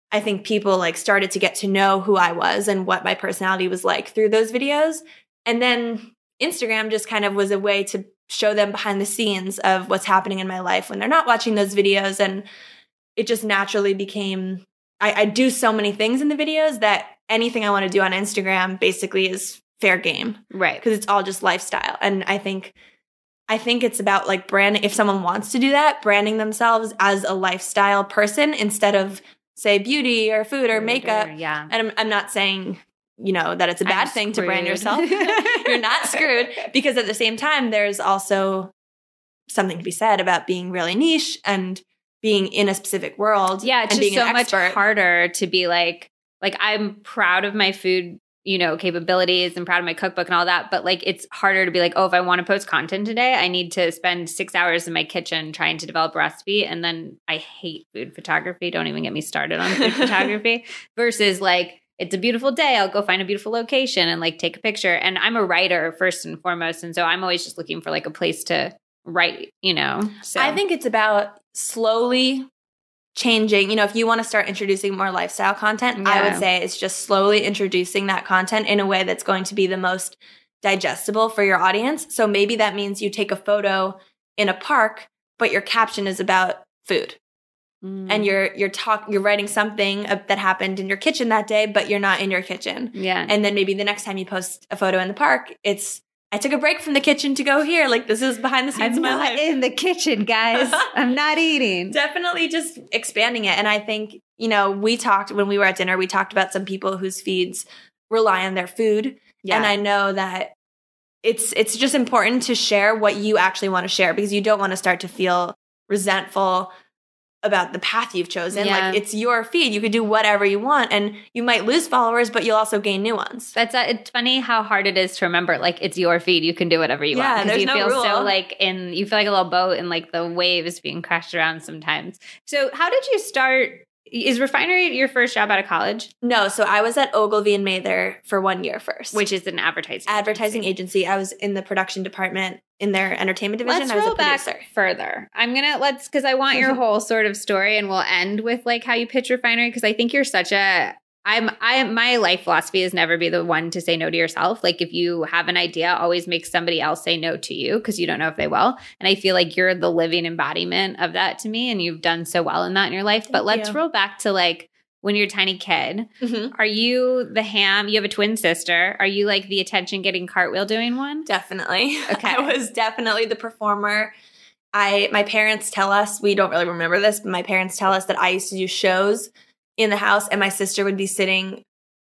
I think people like started to get to know who I was and what my personality was like through those videos. And then Instagram just kind of was a way to show them behind the scenes of what's happening in my life when they're not watching those videos. And it just naturally became I, I do so many things in the videos that anything I want to do on Instagram basically is fair game. Right. Because it's all just lifestyle. And I think I think it's about like branding if someone wants to do that, branding themselves as a lifestyle person instead of say beauty or food or makeup. yeah. And I'm, I'm not saying you know that it's a bad I'm thing screwed. to brand yourself. You're not screwed because at the same time there's also something to be said about being really niche and being in a specific world. Yeah, it's and just being so much harder to be like like I'm proud of my food, you know, capabilities and proud of my cookbook and all that, but like it's harder to be like, oh, if I want to post content today, I need to spend 6 hours in my kitchen trying to develop a recipe and then I hate food photography. Don't even get me started on food photography versus like it's a beautiful day. I'll go find a beautiful location and like take a picture. And I'm a writer first and foremost. And so I'm always just looking for like a place to write, you know? So I think it's about slowly changing. You know, if you want to start introducing more lifestyle content, yeah. I would say it's just slowly introducing that content in a way that's going to be the most digestible for your audience. So maybe that means you take a photo in a park, but your caption is about food. Mm. And you're you're talk you're writing something that happened in your kitchen that day, but you're not in your kitchen. Yeah. And then maybe the next time you post a photo in the park, it's I took a break from the kitchen to go here. Like this is behind the scenes I'm of my not life. in the kitchen, guys. I'm not eating. Definitely just expanding it. And I think, you know, we talked when we were at dinner, we talked about some people whose feeds rely on their food. Yeah. And I know that it's it's just important to share what you actually want to share because you don't want to start to feel resentful about the path you've chosen. Yeah. Like it's your feed. You could do whatever you want and you might lose followers, but you'll also gain new ones. That's uh, it's funny how hard it is to remember like it's your feed. You can do whatever you yeah, want. Because you no feel rule. so like in you feel like a little boat and like the waves being crashed around sometimes. So how did you start is refinery your first job out of college? No, so I was at Ogilvy and Mather for one year first, which is an advertising advertising agency. agency. I was in the production department in their entertainment division. Let's I was roll a back further. I'm gonna let's because I want your whole sort of story, and we'll end with like how you pitch refinery because I think you're such a I'm I my life philosophy is never be the one to say no to yourself. Like if you have an idea, always make somebody else say no to you because you don't know if they will. And I feel like you're the living embodiment of that to me and you've done so well in that in your life. Thank but let's you. roll back to like when you're a tiny kid. Mm-hmm. Are you the ham? You have a twin sister. Are you like the attention getting cartwheel doing one? Definitely. Okay. I was definitely the performer I my parents tell us we don't really remember this, but my parents tell us that I used to do shows in the house, and my sister would be sitting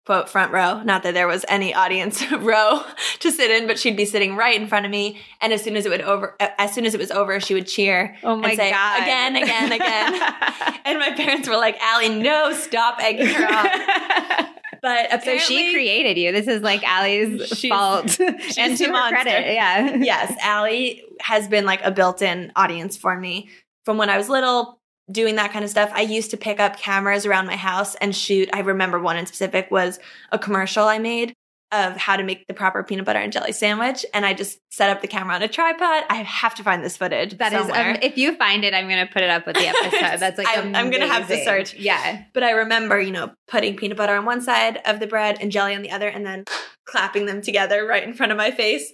quote front row. Not that there was any audience row to sit in, but she'd be sitting right in front of me. And as soon as it would over, as soon as it was over, she would cheer. Oh my and say, God. Again, again, again. and my parents were like, "Allie, no, stop egging her on." But apparently, so she created you. This is like Allie's She's- fault. and to her credit, yeah. yes, Allie has been like a built-in audience for me from when I was little. Doing that kind of stuff, I used to pick up cameras around my house and shoot. I remember one in specific was a commercial I made of how to make the proper peanut butter and jelly sandwich, and I just set up the camera on a tripod. I have to find this footage. That is, somewhere. um, if you find it, I'm going to put it up with the episode. That's like, I'm- I'm gonna have to search. Yeah. But I remember, you know, putting peanut butter on one side of the bread and jelly on the other, and then clapping them together right in front of my face,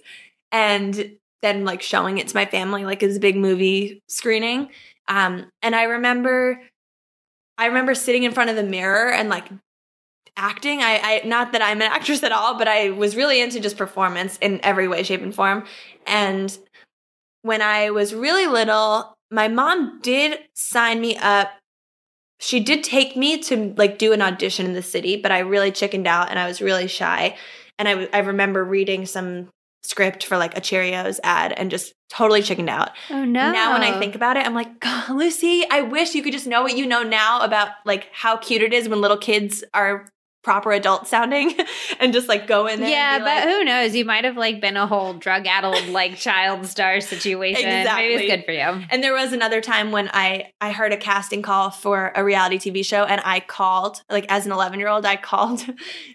and then like showing it to my family, like as a big movie screening. Um, and I remember, I remember sitting in front of the mirror and like acting. I, I not that I'm an actress at all, but I was really into just performance in every way, shape, and form. And when I was really little, my mom did sign me up she did take me to like do an audition in the city, but I really chickened out and I was really shy. And I, I remember reading some script for like a Cheerios ad and just totally chickened out. Oh, no. Now when I think about it, I'm like, God, Lucie, I wish you could just know what you know now about like how cute it is when little kids are proper adult sounding and just like go in there. Yeah, and but like, who knows? You might have like been a whole drug addled like child star situation. Maybe it's good for you. And there was another time when I I heard a casting call for a reality TV show and I called like as an 11-year-old I called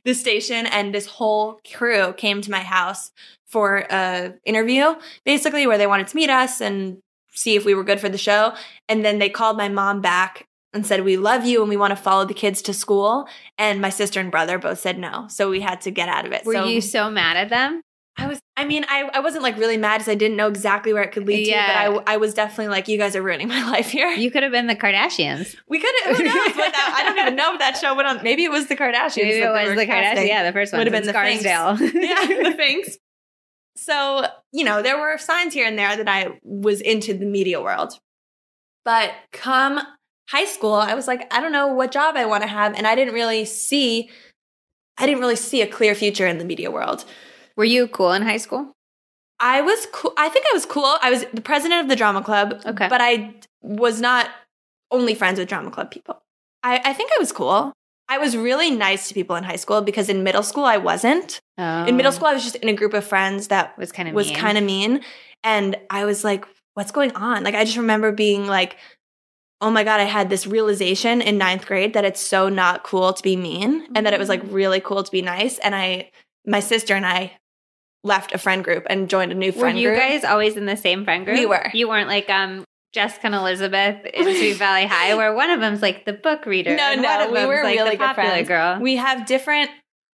the station and this whole crew came to my house for a interview basically where they wanted to meet us and see if we were good for the show and then they called my mom back and said we love you and we want to follow the kids to school and my sister and brother both said no so we had to get out of it Were so you so mad at them? I was, I mean, I, I wasn't like really mad because I didn't know exactly where it could lead Yeah. to, but I, I was definitely like, you guys are ruining my life here. You could have been the Kardashians. we could have, who knows that, I don't even know if that show went on. Maybe it was the Kardashians. Maybe it was the Kardashians. Yeah, the first one Would have been the Scarsdale. yeah, the things. So, you know, there were signs here and there that I was into the media world. But come high school, I was like, I don't know what job I want to have. And I didn't really see, I didn't really see a clear future in the media world. Were you cool in high school? I was cool. I think I was cool. I was the president of the drama club. Okay. But I was not only friends with drama club people. I, I think I was cool. I was really nice to people in high school because in middle school I wasn't. Oh, In middle school I was just in a group of friends that was kind of was kind of mean. And I was like, what's going on? Like, I just remember being like, oh my God, I had this realization in ninth grade that it's so not cool to be mean and that it was like really cool to be nice. And I, my sister and I left a friend group and joined a new friend group. Were you group. guys always in the same friend group? We were. You weren't like um Jessica and Elizabeth in Sweet Valley High, where one of them's like the book reader. No, and no, one of we were like, really the good popular friends. girl. we have different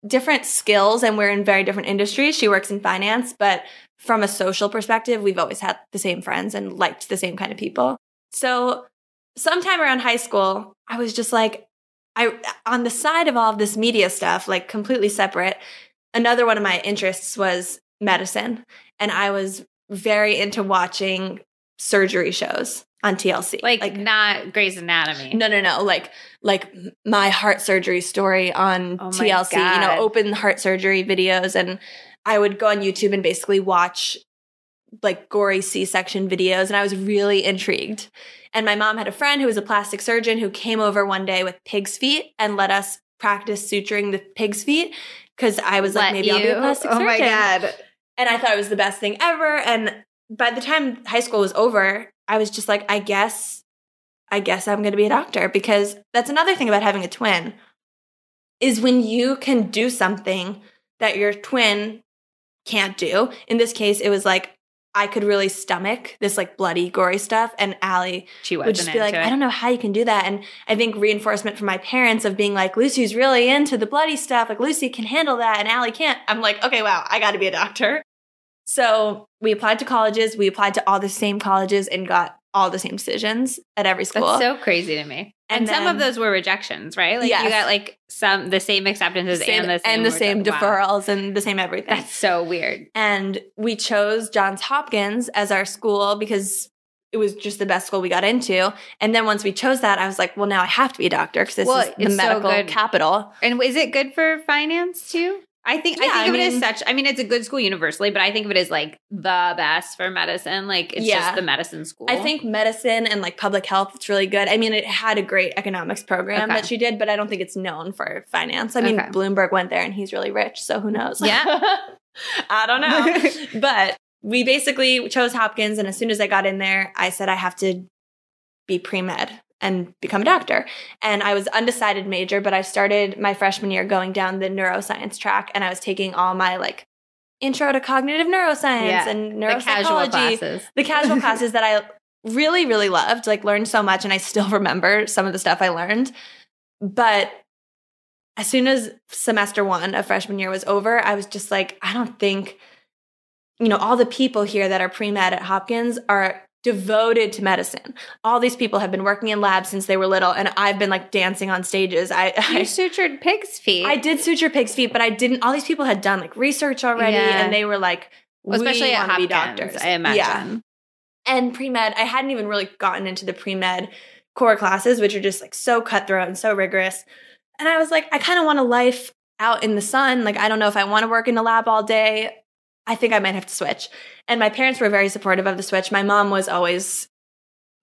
different skills and we're in very different industries. She works in finance, but from a social perspective, we've always had the same friends and liked the same kind of people. So, sometime around high school, I was just like I on the side of all of this media stuff, like completely separate. Another one of my interests was medicine, and I was very into watching surgery shows on TLC. like, like not Grey's Anatomy. No, no, no. Like, like my heart surgery story on Oh TLC. You know, open heart surgery videos, and I would go on YouTube and basically watch like gory C-section videos, and I was really intrigued. And my mom had a friend who was a plastic surgeon who came over one day with pig's feet and let us practice suturing the pig's feet because I was like, Let maybe I'll be a you? plastic Oh surgeon. my god. And I thought it was the best thing ever. And by the time high school was over, I was just like, I guess, I guess I'm going to be a doctor because that's another thing about having a twin is when you can do something that your twin can't do. In this case, it was like I could really stomach this like bloody, gory stuff, and Allie She would just be like, it. I don't know how you can do that. And I think reinforcement from my parents of being like, Lucie's really into the bloody stuff. Like Lucy can handle that and Allie can't. I'm like, okay, wow, I got to be a doctor. So we applied to colleges. We applied to all the same colleges and got all the same decisions at every school. That's so crazy to me. And, And some of those were rejections, right? Like Yes. you got like some the same acceptances Same- and the same and the same reje- Wow. deferrals and the same everything. That's so weird. and we chose Johns Hopkins as our school because it was just the best school we got into. And then once we chose that, I was like, well, now I have to be a doctor because this Well, is the it's so medical capital. And is it good for finance too? I think Yeah, I think I of it as such. I mean, it's a good school universally, but I think of it as like the best for medicine. Like it's Yeah. just the medicine school. I think medicine and like public health, it's really good. I mean, it had a great economics program Okay. that she did, but I don't think it's known for finance. I mean, Okay. Bloomberg went there and he's really rich, so who knows? Yeah. I don't know. but we basically chose Hopkins, and as soon as I got in there, I said I have to be pre med and become a doctor. And I was undecided major, but I started my freshman year going down the neuroscience track, and I was taking all my like intro to cognitive neuroscience Yeah, and the casual neuropsychology classes. the casual classes that I really, really loved, like learned so much, and I still remember some of the stuff I learned. But as soon as semester one of freshman year was over, I was just like, I don't think, you know, all the people here that are pre med at Hopkins are devoted to medicine. All these people have been working in labs since they were little, and I've been like dancing on stages. I, You I sutured pig's feet. I did suture pig's feet, but I didn't. All these people had done like research already, Yeah. and they were like, Well, especially we at wanna be doctors. I imagine. Yeah and pre-med i hadn't even really gotten into the pre-med core classes which are just like so cutthroat and so rigorous and i was like i kind of want a life out in the sun like i don't know if i want to work in a lab all day i think i might have to switch and my parents were very supportive of the switch my mom was always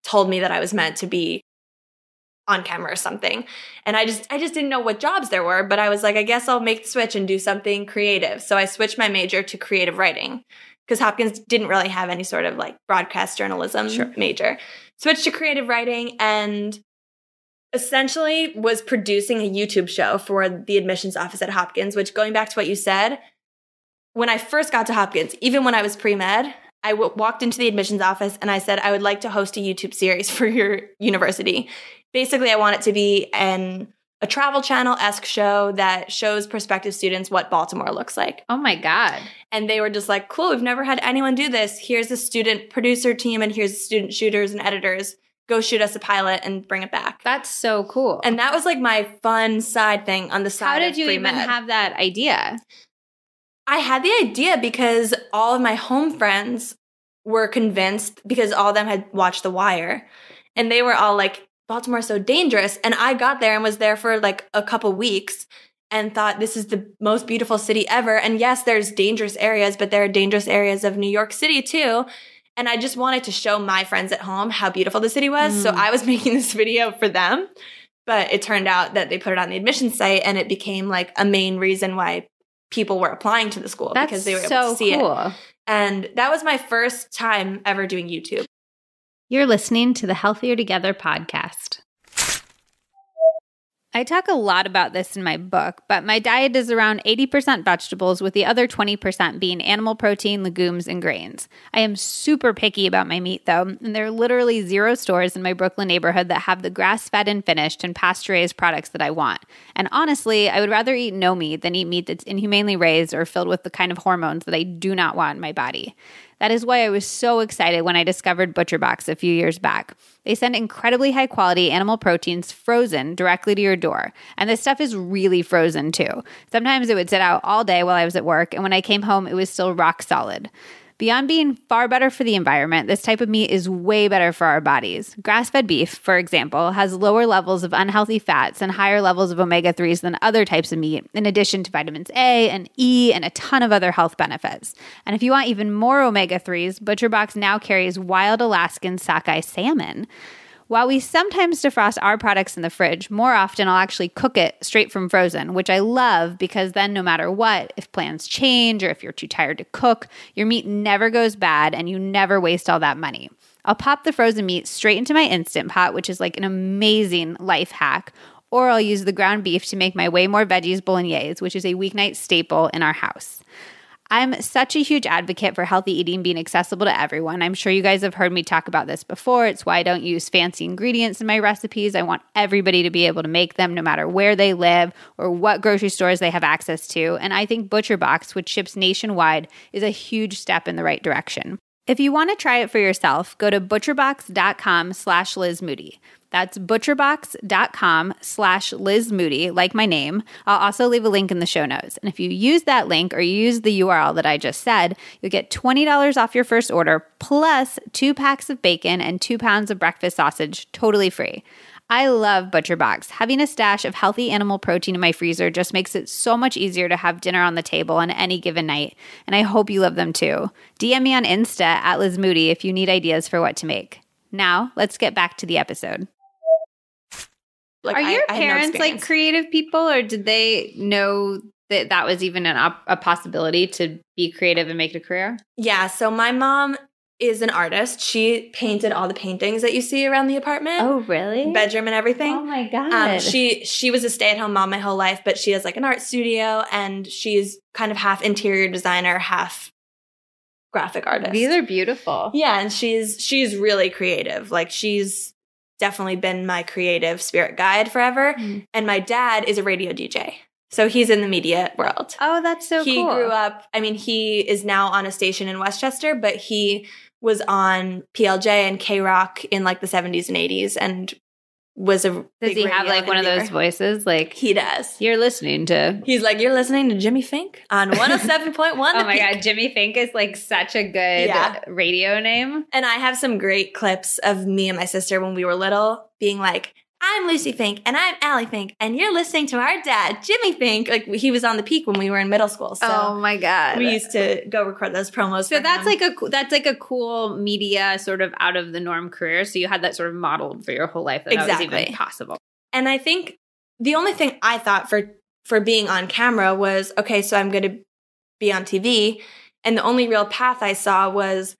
told me that i was meant to be on camera or something and i just i just didn't know what jobs there were but i was like i guess i'll make the switch and do something creative so i switched my major to creative writing because Hopkins didn't really have any sort of like broadcast journalism Sure. major. Switched to creative writing and essentially was producing a YouTube show for the admissions office at Hopkins, which going back to what you said, when I first got to Hopkins, even when I was pre med, I w- walked into the admissions office and I said, I would like to host a YouTube series for your university. Basically, I want it to be an a travel channel esque show that shows prospective students what Baltimore looks like. oh my god. And they were just like, cool, we've never had anyone do this. Here's a student producer team and here's student shooters and editors. Go shoot us a pilot and bring it back. That's so cool. And that was like my fun side thing on the side. how did you even pre-med. have that idea? I had the idea because all of my home friends were convinced because all of them had watched The Wire. And they were all like, Baltimore's so dangerous. And I got there and was there for like a couple weeks and thought this is the most beautiful city ever. And yes, there's dangerous areas, but there are dangerous areas of New York City too. And I just wanted to show my friends at home how beautiful the city was. So Mm. I was making this video for them. But it turned out that they put it on the admission site and it became like a main reason why people were applying to the school That's because they were able so to see it. And that was my first time ever doing YouTube. You're listening to the Healthier Together podcast. I talk a lot about this in my book, but my diet is around 80% vegetables, with the other 20% being animal protein, legumes, and grains. I am super picky about my meat, though, and there are literally zero stores in my Brooklyn neighborhood that have the grass fed and finished and pasture raised products that I want. And honestly, I would rather eat no meat than eat meat that's inhumanely raised or filled with the kind of hormones that I do not want in my body. That is why I was so excited when I discovered ButcherBox a few years back. They send incredibly high quality animal proteins frozen directly to your door. And this stuff is really frozen too. Sometimes it would sit out all day while I was at work, and when I came home, it was still rock solid. Beyond being far better for the environment, this type of meat is way better for our bodies. Grass fed beef, for example, has lower levels of unhealthy fats and higher levels of omega 3s than other types of meat, in addition to vitamins A and E and a ton of other health benefits. And if you want even more omega 3s, ButcherBox now carries wild Alaskan sockeye salmon. While we sometimes defrost our products in the fridge, more often I'll actually cook it straight from frozen, which I love because then no matter what, if plans change or if you're too tired to cook, your meat never goes bad and you never waste all that money. I'll pop the frozen meat straight into my Instant Pot, which is like an amazing life hack, or I'll use the ground beef to make my way more veggies bolognese, which is a weeknight staple in our house. I'm such a huge advocate for healthy eating being accessible to everyone. I'm sure you guys have heard me talk about this before. It's why I don't use fancy ingredients in my recipes. I want everybody to be able to make them no matter where they live or what grocery stores they have access to. And I think ButcherBox, which ships nationwide, is a huge step in the right direction. If you want to try it for yourself, go to butcherbox.com slash Liz Moody. That's butcherbox.com slash Liz Moody, like my name. I'll also leave a link in the show notes. And if you use that link or use the URL that I just said, you'll get $20 off your first order plus two packs of bacon and two pounds of breakfast sausage totally free. I love ButcherBox. Having a stash of healthy animal protein in my freezer just makes it so much easier to have dinner on the table on any given night. And I hope you love them too. DM me on Insta at Liz Moody if you need ideas for what to make. Now, let's get back to the episode. Like, Are I- your I no parents like creative people, or did they know that that was even an op- a possibility to be creative and make it a career? Yeah, so my mom is an artist. She painted all the paintings that you see around the apartment, oh really? bedroom and everything. Oh my god! Um, she she was a stay at home mom my whole life, but she has like an art studio and she's kind of half interior designer, half graphic artist. These are beautiful. yeah, and she's she's really creative. Like she's definitely been my creative spirit guide forever. Mm. And my dad is a radio DJ, so he's in the media world. Oh, that's so he cool. He grew up. I mean, he is now on a station in Westchester, but he was on PLJ and K Rock in like the seventies and eighties, and was a. Does he have like one of those voices? Like He does. you're listening to. He's like, you're listening to Jimmy Fink on one hundred seven point one. Oh my god, Jimmy Fink is like such a good Yeah. radio name. And I have some great clips of me and my sister when we were little being like, I'm Lucie Fink and I'm Allie Fink and you're listening to our dad, Jimmy Fink. Like he was on the peak when we were in middle school. So oh my god. we used to go record those promos. so for that's him. like a that's like a cool media sort of out of the norm career. So you had that sort of modeled for your whole life that, that was even possible. And I think the only thing I thought for for being on camera was okay, so I'm going to be on TV, and the only real path I saw was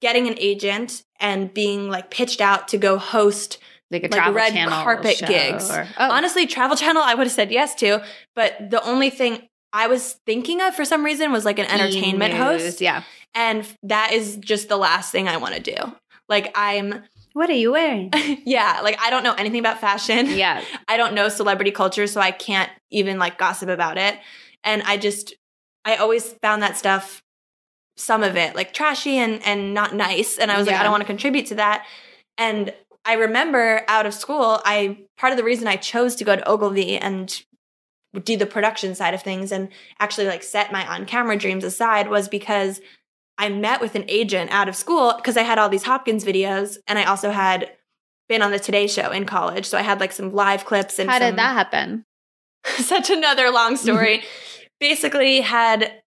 getting an agent and being like pitched out to go host. Like a Like travel red channel carpet show gigs. or- oh, Honestly, Travel Channel I would have said yes to, but the only thing I was thinking of for some reason was like an entertainment E-news, host, Yeah. and that is just the last thing I want to do. Like I'm, What are you wearing? yeah, like I don't know anything about fashion. yeah. I don't know celebrity culture, so I can't even like gossip about it. And I just, I always found that stuff, some of it like trashy and and not nice. And I was like, I don't want to contribute to that. And I remember out of school, I part of the reason I chose to go to Ogilvy and do the production side of things and actually like set my on camera dreams aside was because I met with an agent out of school because I had all these Hopkins videos and I also had been on the Today Show in college. So I had like some live clips and How some- did that happen? such another long story. Basically, had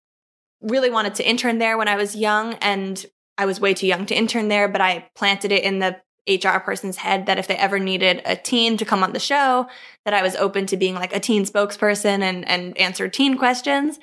really wanted to intern there when I was young, and I was way too young to intern there, but I planted it in the HR person's head that if they ever needed a teen to come on the show, that I was open to being like a teen spokesperson and and answer teen questions.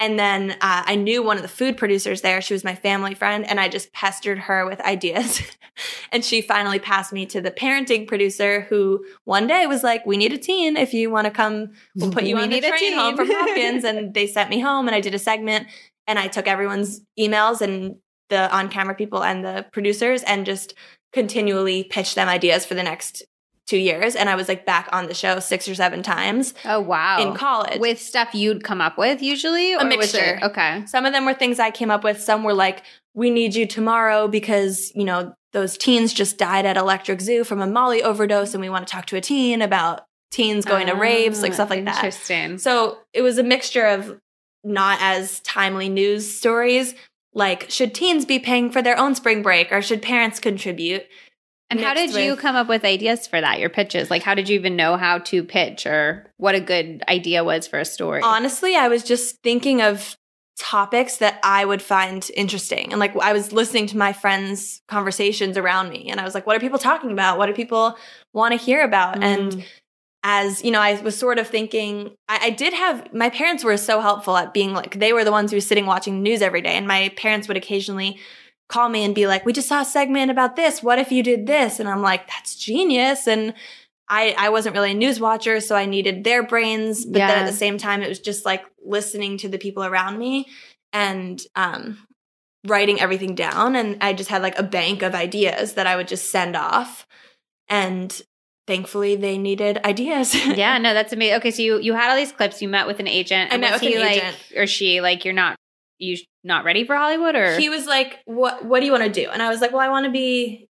And then uh, I knew one of the food producers there. She was my family friend, and I just pestered her with ideas. and she finally passed me to the parenting producer, who one day was like, "We need a teen. If you want to come, we'll put you We on the train teen." home from Hopkins." and they sent me home, and I did a segment, and I took everyone's emails and the on-camera people and the producers, and just continually pitch them ideas for the next two years. And I was like back on the show six or seven times Oh wow. in college. with stuff you'd come up with usually A mixture. okay. Some of them were things I came up with. Some were like, we need you tomorrow because, you know, those teens just died at Electric Zoo from a Molly overdose and we want to talk to a teen about teens going to raves, like stuff like that. Ah, Interesting. So it was a mixture of not as timely news stories, like should teens be paying for their own spring break or should parents contribute? and how did mixed you come up with ideas for that? Your pitches? Like how did you even know how to pitch or what a good idea was for a story? Honestly, I was just thinking of topics that I would find interesting. And like I was listening to my friends' conversations around me and I was like, what are people talking about? What do people want to hear about? And Mm. As you know, I was sort of thinking, I, I did have my parents were so helpful at being like, they were the ones who were sitting watching the news every day. And my parents would occasionally call me and be like, we just saw a segment about this. What if you did this? And I'm like, that's genius. And I, I wasn't really a news watcher, so I needed their brains. But then at the same time, it was just like listening to the people around me and um, writing everything down. And I just had like a bank of ideas that I would just send off. And thankfully, they needed ideas. yeah, no, that's amazing. Okay, so you you had all these clips. You met with an agent. I and met was with he an like, agent. or she like you're not you not ready for Hollywood or he was like, "What? What do you want to do?" And I was like, "Well, I want to be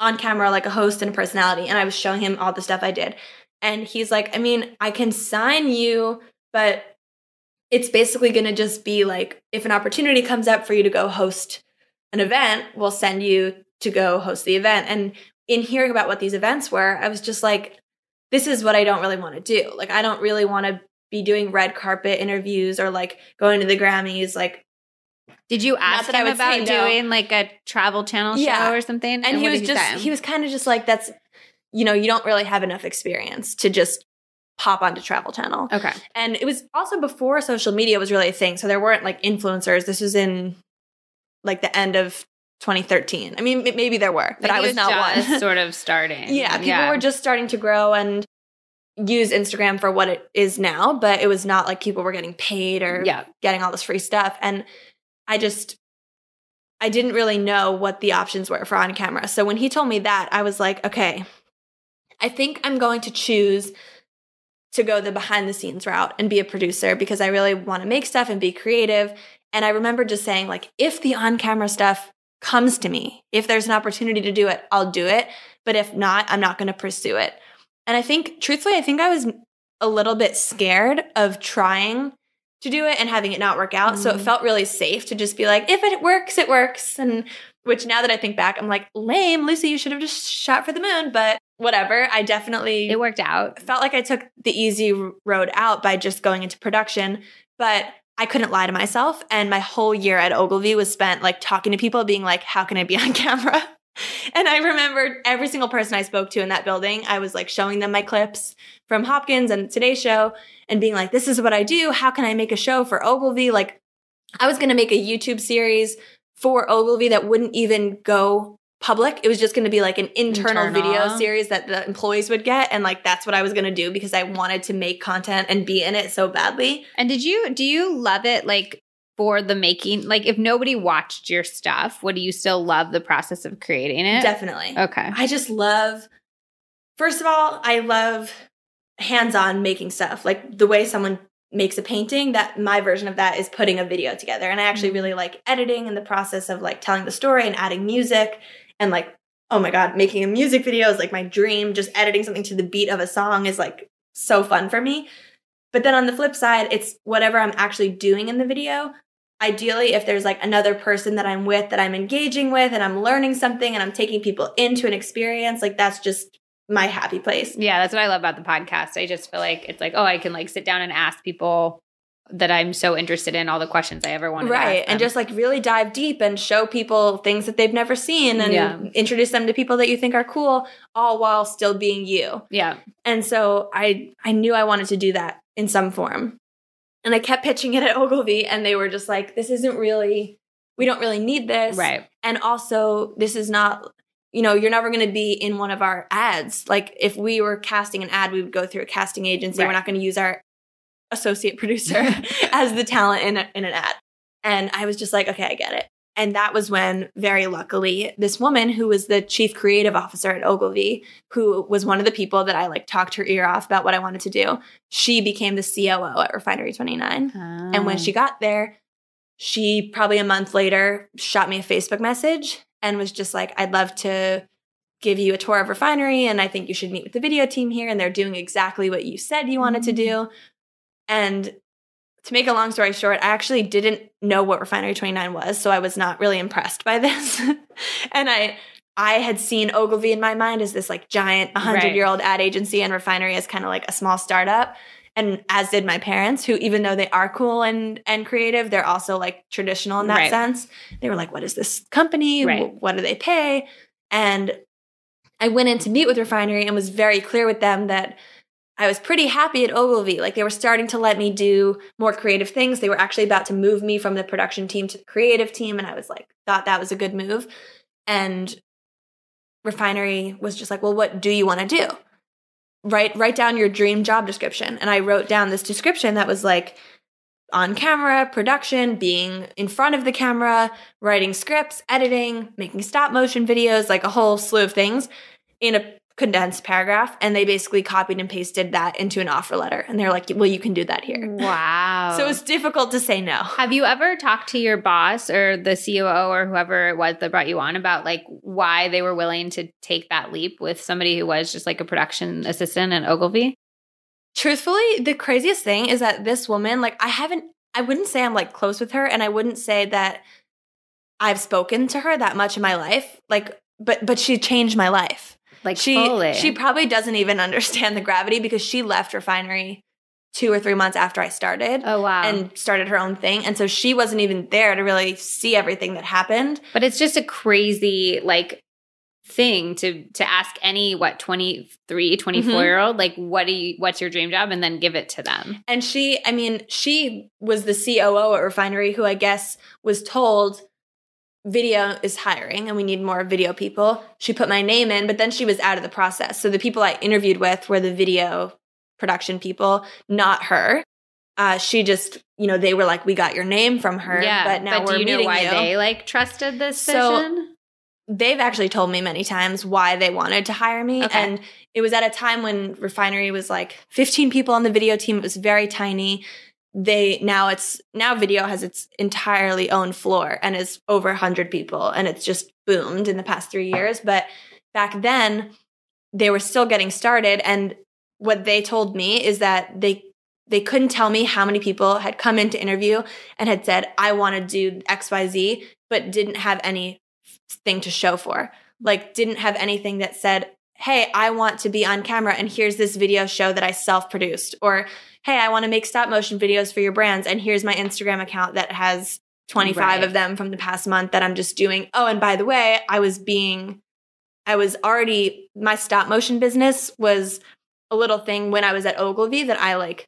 on camera like a host and a personality and I was showing him all the stuff I did. And he's like, I mean, I can sign you, but it's basically going to just be like if an opportunity comes up for you to go host an event, we'll send you to go host the event. And in hearing about what these events were, I was just like, this is what I don't really want to do. Like, I don't really want to be doing red carpet interviews or like going to the Grammys. Like, did you ask him about doing no. like a travel channel show yeah. or something? And, and he was just, he was kind of just like, that's, you know, you don't really have enough experience to just pop onto Travel Channel. Okay. And it was also before social media was really a thing. So there weren't like influencers. This was in like the end of 2013. I mean, maybe there were, but maybe I was, was not one. sort of starting. Yeah, people yeah. were just starting to grow and use Instagram for what it is now, but it was not like people were getting paid or yeah. getting all this free stuff. And I just, I didn't really know what the options were for on camera. So when he told me that, I was like, okay, I think I'm going to choose to go the behind the scenes route and be a producer because I really want to make stuff and be creative. And I remember just saying, like, if the on camera stuff comes to me, if there's an opportunity to do it, I'll do it. But if not, I'm not going to pursue it. And I think, truthfully, I think I was a little bit scared of trying to do it and having it not work out. Mm-hmm. So it mm. felt really safe to just be like, if it works, it works. And which now that I think back, I'm like, lame, Lucie, you should have just shot for the moon. But whatever. I definitely it worked out. Felt like I took the easy road out by just going into production, but I couldn't lie to myself. And my whole year at Ogilvy was spent like talking to people, being like, "How can I be on camera?" and I remembered every single person I spoke to in that building. I was like showing them my clips from Hopkins and Today Show, and being like, "This is what I do. How can I make a show for Ogilvy?" Like, I was going to make a YouTube series for Ogilvy that wouldn't even go public. It was just going to be like an internal, internal, video series that the employees would get and like that's what I was going to do because I wanted to make content and be in it so badly. And did you do you love it like for the making like if nobody watched your stuff, would you still love the process of creating it? Definitely. Okay. I just love First of all, I love hands-on making stuff. Like the way someone makes a painting that my version of that is putting a video together and i actually mm-hmm. really like editing and the process of like telling the story and adding music and like oh my god making a music video is like my dream. Just editing something to the beat of a song is like so fun for me. But then on the flip side it's whatever i'm actually doing in the video. Ideally if there's like another person that i'm with that i'm engaging with and i'm learning something and i'm taking people into an experience like that's just my happy place. Yeah that's what i love about the podcast. I just feel like it's like oh i can like sit down and ask people that I'm so interested in all the questions I ever wanted right. And just like really dive deep and show people things that they've never seen and yeah. introduce them to people that you think are cool, all while still being you. Yeah. And so I I knew I wanted to do that in some form. And I kept pitching it at Ogilvy and they were just like, this isn't really we don't really need this. Right. And also this is not you know, you're never going to be in one of our ads. Like if we were casting an ad, we would go through a casting agency. Right. We're not going to use our associate producer as the talent in, a, in an ad. And I was just like, okay, I get it. And that was when, very luckily, this woman who was the chief creative officer at Ogilvy, who was one of the people that I like talked her ear off about what I wanted to do, she became the COO at Refinery 29. Oh. And when she ah. got there, she probably a month later shot me a Facebook message and was just like, I'd love to give you a tour of refinery and I think you should meet with the video team here and they're doing exactly what you said you wanted to mm. do. And to make a long story short, I actually didn't know what Refinery29 was, so I was not really impressed by this. and I I had seen Ogilvy in my mind as this like giant 100 year old ad agency and Refinery as kind of like a small startup. And as did my parents, who even though they are cool and and creative, they're also like traditional in that right. sense. They were like, "What is this company? Right. What do they pay?" And I went in to meet with Refinery and was very clear with them that I was pretty happy at Ogilvy. Like they were starting to let me do more creative things. They were actually about to move me from the production team to the creative team. And I was like, thought that was a good move. And Refinery was just like, well, what do you want to do? Write write down your dream job description. And I wrote down this description that was like on camera, production, being in front of the camera, writing scripts, editing, making stop motion videos, like a whole slew of things in a condensed paragraph and they basically copied and pasted that into an offer letter and they're like well you can do that here Wow. so it's difficult to say no Have you ever talked to your boss or the COO or whoever it was that brought you on about like why they were willing to take that leap with somebody who was just like a production assistant at Ogilvy? truthfully the craziest thing is that this woman like i haven't i wouldn't say i'm like close with her and i wouldn't say that i've spoken to her that much in my life like but but she changed my life Like she fully. she probably doesn't even understand the gravity because she left refinery two or three months after i started oh wow. and started her own thing and so she wasn't even there to really see everything that happened but it's just a crazy like thing to to ask any what 23 24 Mhm. year old like what do you what's your dream job and then give it to them And she, I mean, she was the COO at Refinery who I guess was told video is hiring and we need more video people. She put my name in, but then she was out of the process. So the people I interviewed with were the video production people, not her. Uh, she just, you know, they were like, "We got your name from her, yeah but now we're do you know why you." they like trusted this So- vision they've actually told me many times why they wanted to hire me. Okay. And it was at a time when Refinery was like 15 people on the video team. It was very tiny. They now it's now video has its entirely own floor and is over 100 people and it's just boomed in the past 3 years, but back then they were still getting started and what they told me is that they they couldn't tell me how many people had come in to interview and had said I want to do XYZ but didn't have anything to show for. Like, didn't have anything that said, Hey, I want to be on camera and here's this video show that I self produced. Or, Hey, I want to make stop motion videos for your brands and here's my Instagram account that has 25 Right. of them from the past month that I'm just doing. Oh, and by the way, I was being, I was already, my stop motion business was a little thing when I was at Ogilvy that I like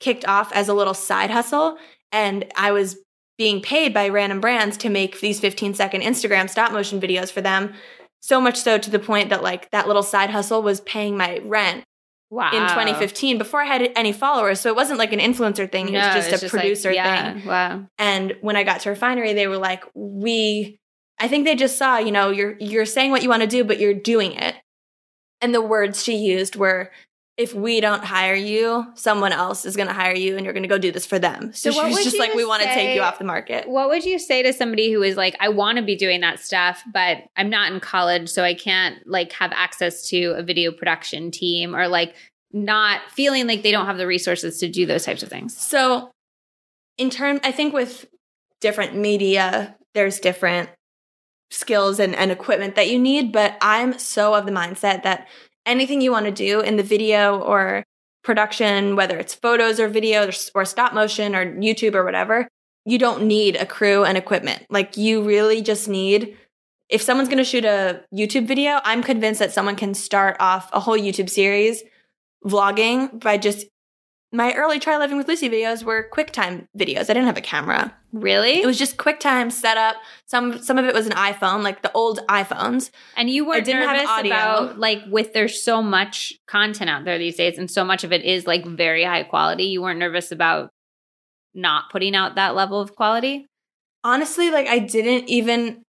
kicked off as a little side hustle. And I was being paid by random brands to make these 15 second Instagram stop motion videos for them. So much so to the point that like that little side hustle was paying my rent wow in 2015 before I had any followers. So it wasn't like an influencer thing. It No, was just a like, producer yeah, thing. wow And when I got to refinery, they were like, we, I think they just saw, you know, you're, you're saying what you want to do, but you're doing it. And the words she used were, if we don't hire you, someone else is going to hire you and you're going to go do this for them. So, So she was just like, we want to take you off the market. What would you say to somebody who is like, I want to be doing that stuff, but I'm not in college, so I can't like have access to a video production team or like not feeling like they don't have the resources to do those types of things? So, in term, I think with different media, there's different skills and, and equipment that you need. But I'm so of the mindset that anything you want to do in the video or production, whether it's photos or video or, stop motion or YouTube or whatever, you don't need a crew and equipment. Like, you really just need. If someone's going to shoot a YouTube video, I'm convinced that someone can start off a whole YouTube series vlogging by just my early try living with Lucie videos were QuickTime videos. I didn't have a camera. Really? It was just QuickTime setup. Some some of it was an iPhone, like the old iPhones. and you weren't didn't have nervous audio. about like with there's so much content out there these days, and so much of it is like very high quality. You weren't nervous about not putting out that level of quality. Honestly, like I didn't even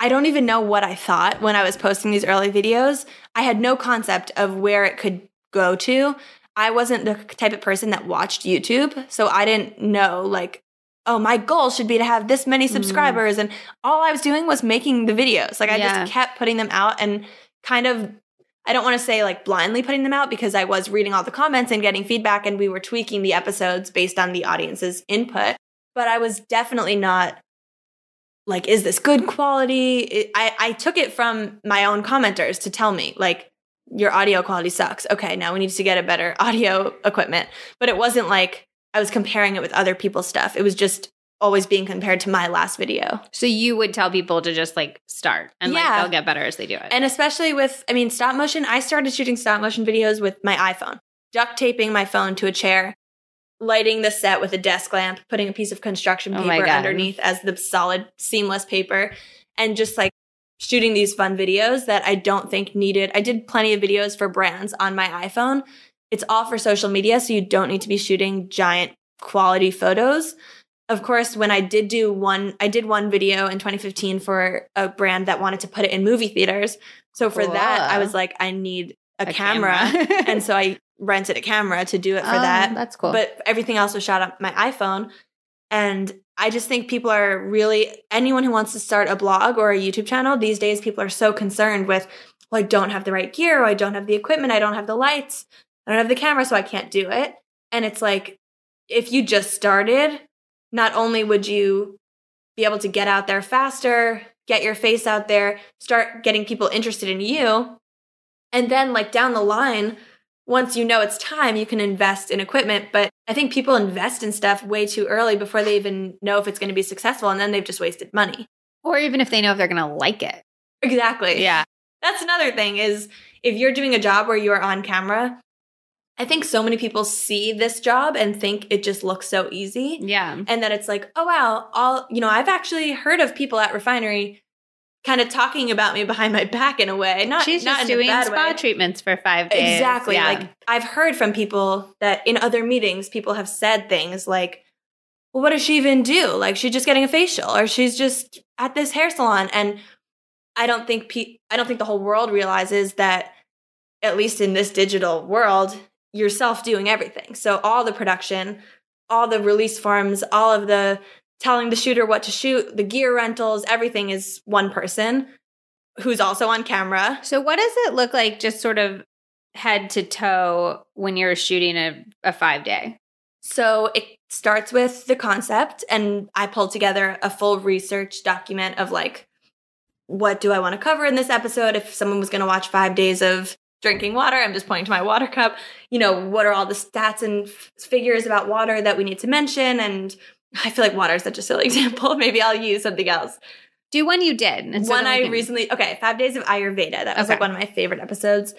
I don't even know what I thought when I was posting these early videos. I had no concept of where it could go to. I wasn't the type of person that watched YouTube, so I didn't know like oh, my goal should be to have this many mm. subscribers and all I was doing was making the videos. Like I Yeah. just kept putting them out and kind of I don't want to say like blindly putting them out because I was reading all the comments and getting feedback and we were tweaking the episodes based on the audience's input. But I was definitely not like, is this good quality? I, I took it from my own commenters to tell me, like, your audio quality sucks. Okay, now we need to get a better audio equipment. But it wasn't like I was comparing it with other people's stuff. It was just always being compared to my last video. So you would tell people to just like start and like Yeah. they'll get better as they do it. And especially with, I mean, stop motion, I started shooting stop motion videos with my iPhone, duct taping my phone to a chair, lighting the set with a desk lamp, putting a piece of construction Oh paper God. underneath as the solid, seamless paper, and just like shooting these fun videos that I don't think needed. I did plenty of videos for brands on my iPhone. It's all for social media, so you don't need to be shooting giant quality photos. Of course, when I did do one, I did one video in 2015 for a brand that wanted to put it in movie theaters. So for that, I was like, I need a, A camera. camera. and so I rented a camera to do it for Oh, that. That's cool. But everything else was shot on my iPhone. And I just think people are really, anyone who wants to start a blog or a YouTube channel, these days people are so concerned with, well, I don't have the right gear, I don't have the equipment, I don't have the lights, I don't have the camera, so I can't do it. And it's like, if you just started, not only would you be able to get out there faster, get your face out there, start getting people interested in you, and then like down the line, once you know it's time, you can invest in equipment. But I think people invest in stuff way too early before they even know if it's going to be successful. And then they've just wasted money. or even if they know if they're going to like it. Exactly. Yeah. That's another thing is if you're doing a job where you're on camera, I think so many people see this job and think it just looks so easy. Yeah. And that it's like, oh wow, all you know, I've actually heard of people at refinery kind of talking about me behind my back in a way. Not She's not just doing spa way. treatments for five days. Exactly. Yeah. Like I've heard from people that in other meetings, people have said things like, well, what does she even do? Like she's just getting a facial or she's just at this hair salon. And I don't think pe- I don't think the whole world realizes that at least in this digital world, you're doing everything. So all the production, all the release forms, all of the telling the shooter what to shoot, the gear rentals, everything is one person who's also on camera. So, what does it look like, just sort of head to toe, when you're shooting a, a five day? So it starts with the concept, and I pulled together a full research document of like, what do I want to cover in this episode? If someone was going to watch five days of drinking water, I'm just pointing to my water cup. You know, what are all the stats and f- figures about water that we need to mention? And I feel like water is such a silly example. Maybe I'll use something else. Do one you did. and one I can- recently okay, Five Days of Ayurveda. That was Okay. like one of my favorite episodes.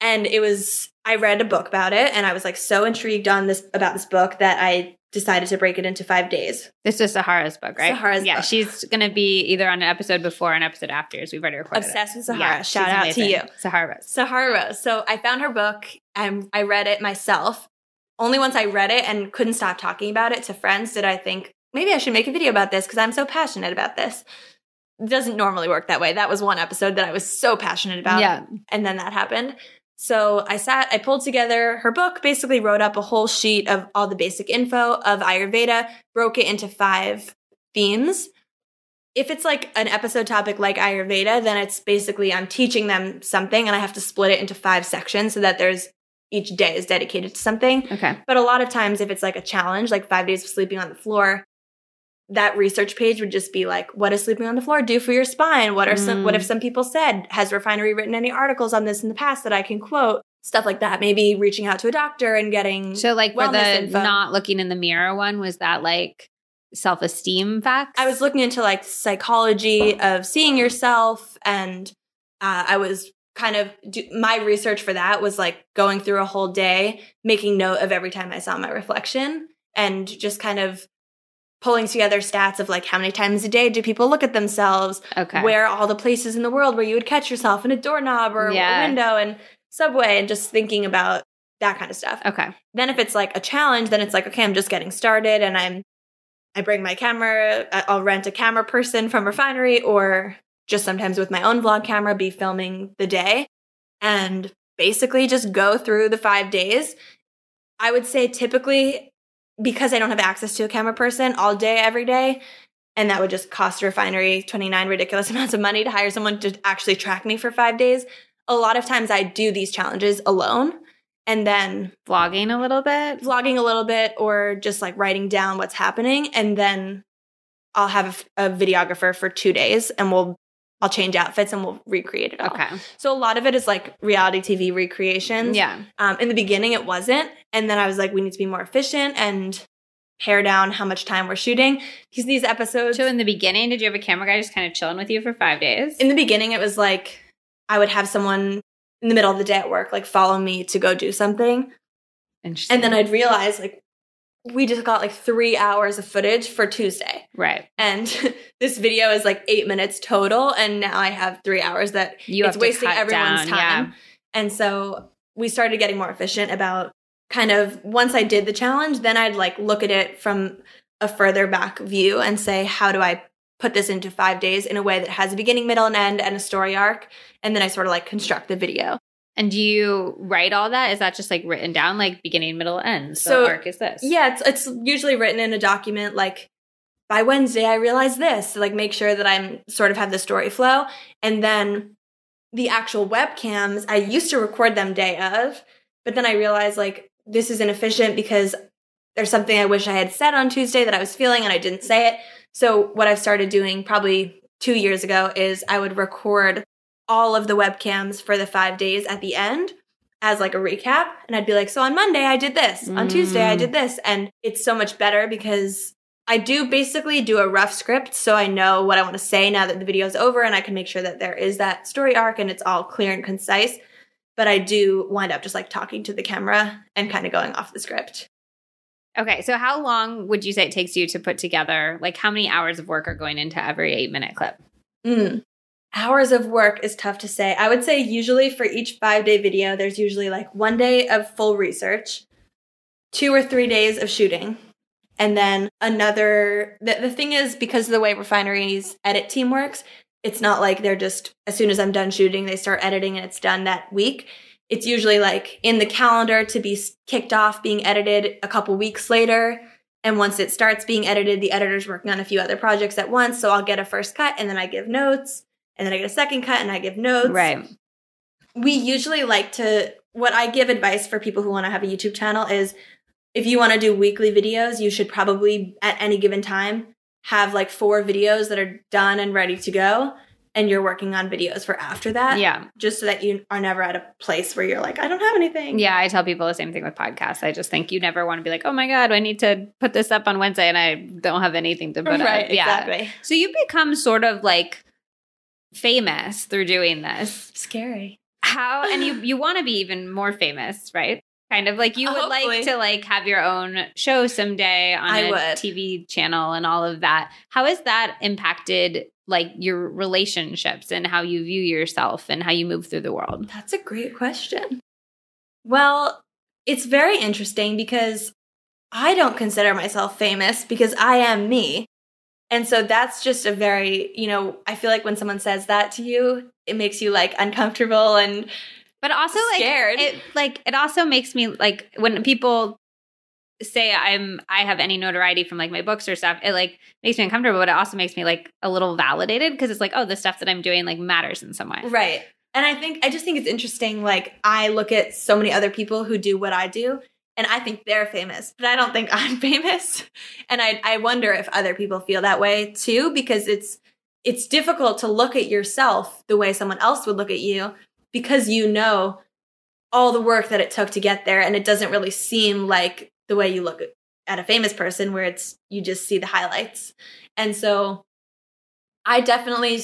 And it was I read a book about it and I was like so intrigued on this about this book that I decided to break it into five days. This is Sahara's book, right? Sahara's yeah, book. she's going to be either on an episode before or an episode after, as we've already recorded. it. Obsessed with Sahara. Yeah, Shout out amazing. to you. Sahara Rose. Sahara Rose. So I found her book and I read it myself. Only once I read it and couldn't stop talking about it to friends did I think maybe I should make a video about this because I'm so passionate about this. It doesn't normally work that way. That was one episode that I was so passionate about. Yeah. and then that happened. So I sat, I pulled together her book, basically wrote up a whole sheet of all the basic info of Ayurveda, broke it into five themes. If it's like an episode topic like Ayurveda, then it's basically I'm teaching them something and I have to split it into five sections so that there's each day is dedicated to something. Okay. But a lot of times, if it's like a challenge, like five days of sleeping on the floor, that research page would just be like, what does sleeping on the floor do for your spine? What are some, what Mm. if some people said, has Refinery written any articles on this in the past that I can quote? Stuff like that. Maybe reaching out to a doctor and getting. So, like for the info. not looking in the mirror one, was that like self esteem facts? I was looking into like psychology of seeing yourself, and uh, I was kind of do, my research for that was like going through a whole day, making note of every time I saw my reflection, and just kind of pulling together stats of like how many times a day do people look at themselves, okay. where are all the places in the world where you would catch yourself in a doorknob or Yeah. a window and subway, and just thinking about that kind of stuff Okay. then if it's like a challenge then it's like okay i'm just getting started and i'm i bring my camera i'll rent a camera person from refinery or just sometimes with my own vlog camera be filming the day and basically just go through the five days i would say typically because i don't have access to a camera person all day every day and that would just cost a Refinery29 ridiculous amounts of money to hire someone to actually track me for five days a lot of times i do these challenges alone and then Vlogging a little bit. vlogging a little bit or just like writing down what's happening and then i'll have a, a videographer for two days and we'll i'll change outfits and we'll recreate it all Okay. so a lot of it is like reality tv recreations Yeah. um, in the beginning it wasn't and then i was like we need to be more efficient and pare down how much time we're shooting because these episodes So in the beginning, did you have a camera guy just kind of chilling with you for five days? in the beginning it was like i would have someone in the middle of the day at work like follow me to go do something. And then I'd realize like we just got like three hours of footage for Tuesday. right. And this video is like eight minutes total. And now I have three hours that You it's wasting everyone's down, time. yeah. And so we started getting more efficient about kind of once I did the challenge, then I'd like look at it from a further back view and say, how do I put this into five days in a way that has a beginning, middle, and end and a story arc. And then I sort of like construct the video. And do you write all that? Is that just like written down, like beginning, middle, end? So, So, arc is this. Yeah, it's it's usually written in a document like by Wednesday I realized this, to like make sure that I'm sort of have the story flow. And then the actual webcams, I used to record them day of, but then I realized like this is inefficient because there's something I wish I had said on Tuesday that I was feeling and I didn't say it. So what I've started doing probably 2 years ago is I would record all of the webcams for the 5 days at the end as like a recap and I'd be like so on Monday I did this on Tuesday I Mm. did this and it's so much better because I do basically do a rough script so I know what I want to say now that the video is over and I can make sure that there is that story arc and it's all clear and concise but I do wind up just like talking to the camera and kind of going off the script. Okay. So how long would you say it takes you to put together? Like how many hours of work are going into every eight minute clip? Mm. Hours of work is tough to say. I would say usually for each five day video, there's usually like one day of full research, two or three days of shooting, and then another. The, the thing is, because of the way Refinery's edit team works, it's not like they're just, as soon as I'm done shooting, they start editing and it's done that week. It's usually like in the calendar to be kicked off being edited a couple weeks later. And once it starts being edited, the editor's working on a few other projects at once. So I'll get a first cut and then I give notes. And then I get a second cut and I give notes. Right. We usually like to, what I give advice for people who want to have a YouTube channel is if you want to do weekly videos, you should probably at any given time have like four videos that are done and ready to go. And you're working on videos for after that. Yeah. Just so that you are never at a place where you're like, I don't have anything. Yeah. I tell people the same thing with podcasts. I just think you never want to be like, oh my God, I need to put this up on Wednesday and I don't have anything to put Right, up. Yeah. exactly. So you become sort of like famous through doing this. Scary. How and you you want to be even more famous, right? Kind of like you would Hopefully. like to like have your own show someday on I a would. TV channel and all of that. How has that impacted like your relationships and how you view yourself and how you move through the world? That's a great question. Well, it's very interesting because I don't consider myself famous because I am me. And so that's just a very, you know, I feel like when someone says that to you, it makes you like uncomfortable and But also like Scared. it like it also makes me like when people say I'm I have any notoriety from like my books or stuff, it like makes me uncomfortable, but it also makes me like a little validated because it's like, oh, the stuff that I'm doing like matters in some way. Right. And I think I just think it's interesting like I look at so many other people who do what I do and I think they're famous, but I don't think I'm famous. And I I wonder if other people feel that way too because it's it's difficult to look at yourself the way someone else would look at you because you know all the work that it took to get there and it doesn't really seem like the way you look at- a famous person where it's you just see the highlights. And so I definitely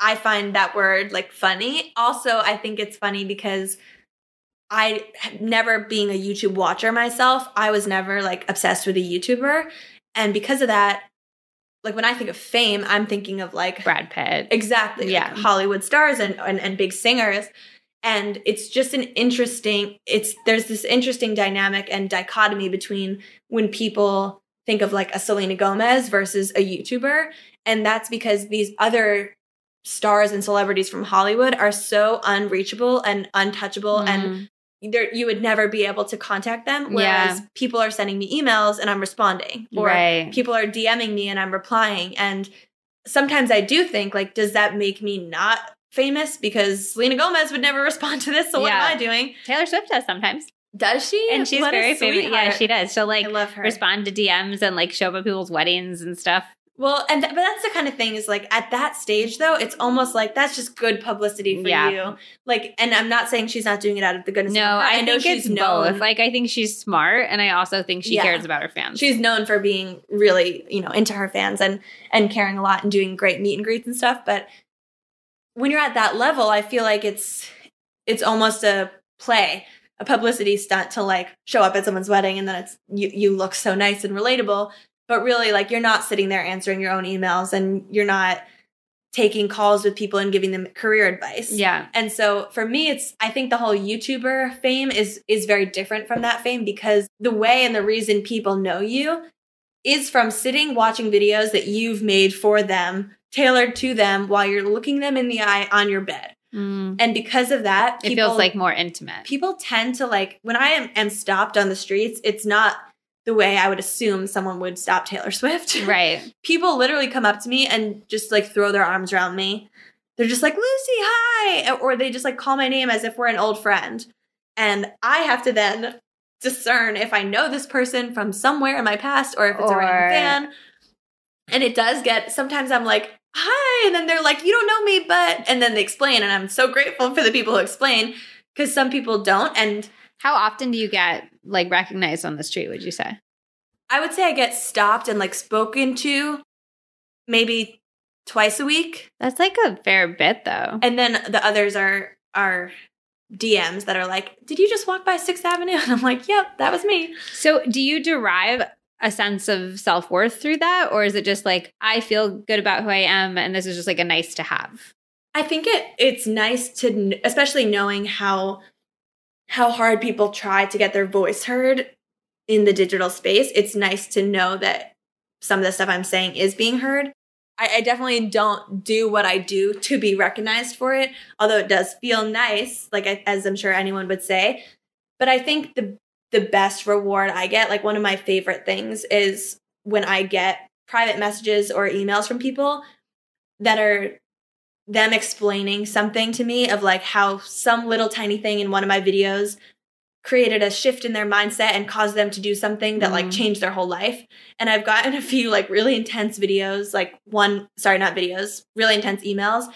I find that word like funny. Also, I think it's funny because I never being a YouTube watcher myself, I was never like obsessed with a YouTuber. And because of that, like when I think of fame, I'm thinking of like Brad Pitt. exactly Yeah. like Hollywood stars and, and and big singers. And it's just an interesting it's there's this interesting dynamic and dichotomy between when people think of like a Selena Gomez versus a YouTuber. And that's because these other stars and celebrities from Hollywood are so unreachable and untouchable and Mm. There you would never be able to contact them whereas people are sending me emails and i'm responding or Right. people are dming me and i'm replying and sometimes i do think like does that make me not famous because selena gomez would never respond to this so what am i doing Taylor Swift does sometimes. does she And she's What very famous. Yeah, she does. She'll like i love her respond to DMs and like show up at people's weddings and stuff. Well and th- but that's the kind of thing is like at that stage though it's almost like that's just good publicity for Yeah. you like and i'm not saying she's not doing it out of the goodness No, of her heart. I, know she's it's known both. Like I think she's smart and I also think she Yeah. cares about her fans. she's known for being really you know into her fans and and caring a lot and doing great meet and greets and stuff but when you're at that level i feel like it's it's almost a play a publicity stunt to like show up at someone's wedding and then it's you you look so nice and relatable but really like you're not sitting there answering your own emails and you're not taking calls with people and giving them career advice yeah. and so for me it's I think the whole YouTuber fame is is very different from that fame because the way and the reason people know you is from sitting watching videos that you've made for them, tailored to them while you're looking them in the eye on your bed. Mm. And because of that, It feels like more intimate. people tend to like when I am, am stopped on the streets, it's not the way I would assume someone would stop Taylor Swift. right. People literally come up to me and just like throw their arms around me. They're just like, Lucie, hi. Or they just like call my name as if we're an old friend. And I have to then discern if I know this person from somewhere in my past or if it's a random fan. And it does get sometimes I'm like, hi. And then they're like, you don't know me, but and then they explain. And I'm so grateful for the people who explain because some people don't. And How often do you get like recognized on the street, would you say? I would say I get stopped and like spoken to maybe twice a week. That's like a fair bit though. And then the others are are DMs that are like, "Did you just walk by 6th Avenue?" And I'm like, "Yep, that was me." So, do you derive a sense of self worth through that? Or is it just like, I feel good about who I am and this is just like a nice to have? I think it it's nice to especially knowing how how hard people try to get their voice heard in the digital space. It's nice to know that some of the stuff I'm saying is being heard. I, I definitely don't do what I do to be recognized for it, although it does feel nice, like I, as I'm sure anyone would say. But I think the the best reward I get, like one of my favorite things, is when I get private messages or emails from people that are them explaining something to me of like how some little tiny thing in one of my videos created a shift in their mindset and caused them to do something that like Mm. changed their whole life. And I've gotten a few like really intense videos, like one, sorry, not videos, really intense emails.